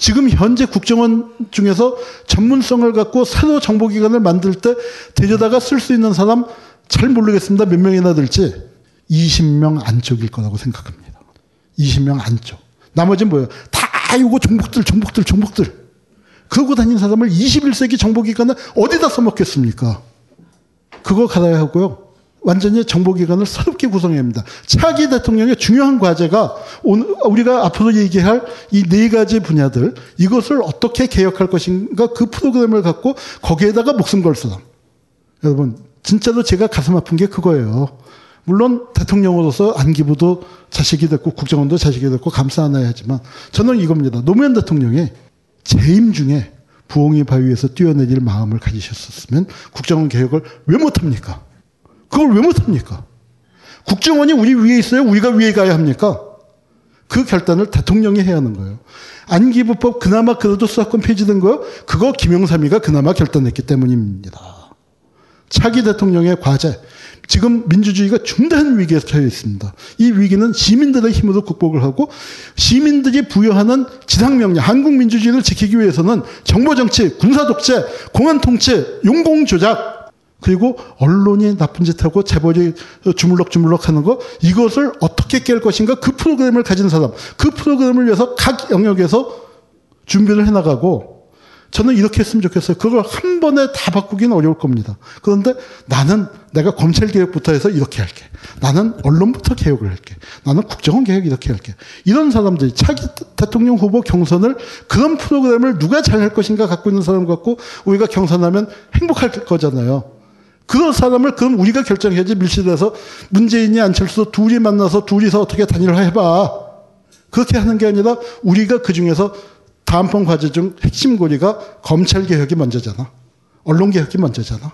지금 현재 국정원 중에서 전문성을 갖고 새로 정보기관을 만들 때 데려다가 쓸 수 있는 사람 잘 모르겠습니다. 몇 명이나 될지 20명 안쪽일 거라고 생각합니다. 20명 안쪽. 나머지는 뭐예요? 다 이거 정복들, 정복들, 정복들. 그러고 다닌 사람을 21세기 정보기관을 어디다 써먹겠습니까? 그거 갈아야 하고요. 완전히 정보기관을 새롭게 구성해야 합니다. 차기 대통령의 중요한 과제가 오늘 우리가 앞으로 얘기할 이 네 가지 분야들 이것을 어떻게 개혁할 것인가 그 프로그램을 갖고 거기에다가 목숨 걸 사람. 여러분 진짜로 제가 가슴 아픈 게 그거예요. 물론 대통령으로서 안기부도 자식이 됐고 국정원도 자식이 됐고 감사 안아야 하지만 저는 이겁니다. 노무현 대통령이 재임 중에 부엉이 바위에서 뛰어내릴 마음을 가지셨었으면 국정원 개혁을 왜 못합니까? 그걸 왜 못합니까? 국정원이 우리 위에 있어요? 우리가 위에 가야 합니까? 그 결단을 대통령이 해야 하는 거예요. 안기부법 그나마 그래도 수사권 폐지된 거요? 그거 김영삼이가 그나마 결단했기 때문입니다. 차기 대통령의 과제. 지금 민주주의가 중대한 위기에 처해 있습니다. 이 위기는 시민들의 힘으로 극복을 하고 시민들이 부여하는 지상명령, 한국 민주주의를 지키기 위해서는 정보정치, 군사독재, 공안통치, 용공조작, 그리고 언론이 나쁜 짓 하고 재벌이 주물럭주물럭 하는 거 이것을 어떻게 깰 것인가 그 프로그램을 가진 사람 그 프로그램을 위해서 각 영역에서 준비를 해나가고 저는 이렇게 했으면 좋겠어요. 그걸 한 번에 다 바꾸기는 어려울 겁니다. 그런데 나는 내가 검찰 개혁부터 해서 이렇게 할게. 나는 언론부터 개혁을 할게. 나는 국정원 개혁 이렇게 할게. 이런 사람들이 차기 대통령 후보 경선을 그런 프로그램을 누가 잘 할 것인가 갖고 있는 사람 갖고 우리가 경선하면 행복할 거잖아요. 그런 사람을 그럼 우리가 결정해야지 밀실에서 문재인이 안철수 둘이 만나서 둘이서 어떻게 단일화 해봐. 그렇게 하는 게 아니라 우리가 그 중에서 다음번 과제 중 핵심 고리가 검찰 개혁이 먼저잖아. 언론 개혁이 먼저잖아.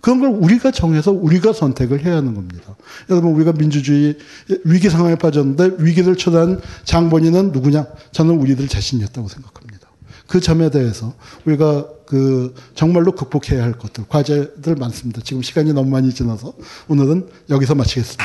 그런 걸 우리가 정해서 우리가 선택을 해야 하는 겁니다. 여러분 우리가 민주주의 위기 상황에 빠졌는데 위기를 초래한 장본인은 누구냐? 저는 우리들 자신이었다고 생각합니다. 그 점에 대해서 우리가 그 정말로 극복해야 할 것들 과제들 많습니다. 지금 시간이 너무 많이 지나서 오늘은 여기서 마치겠습니다.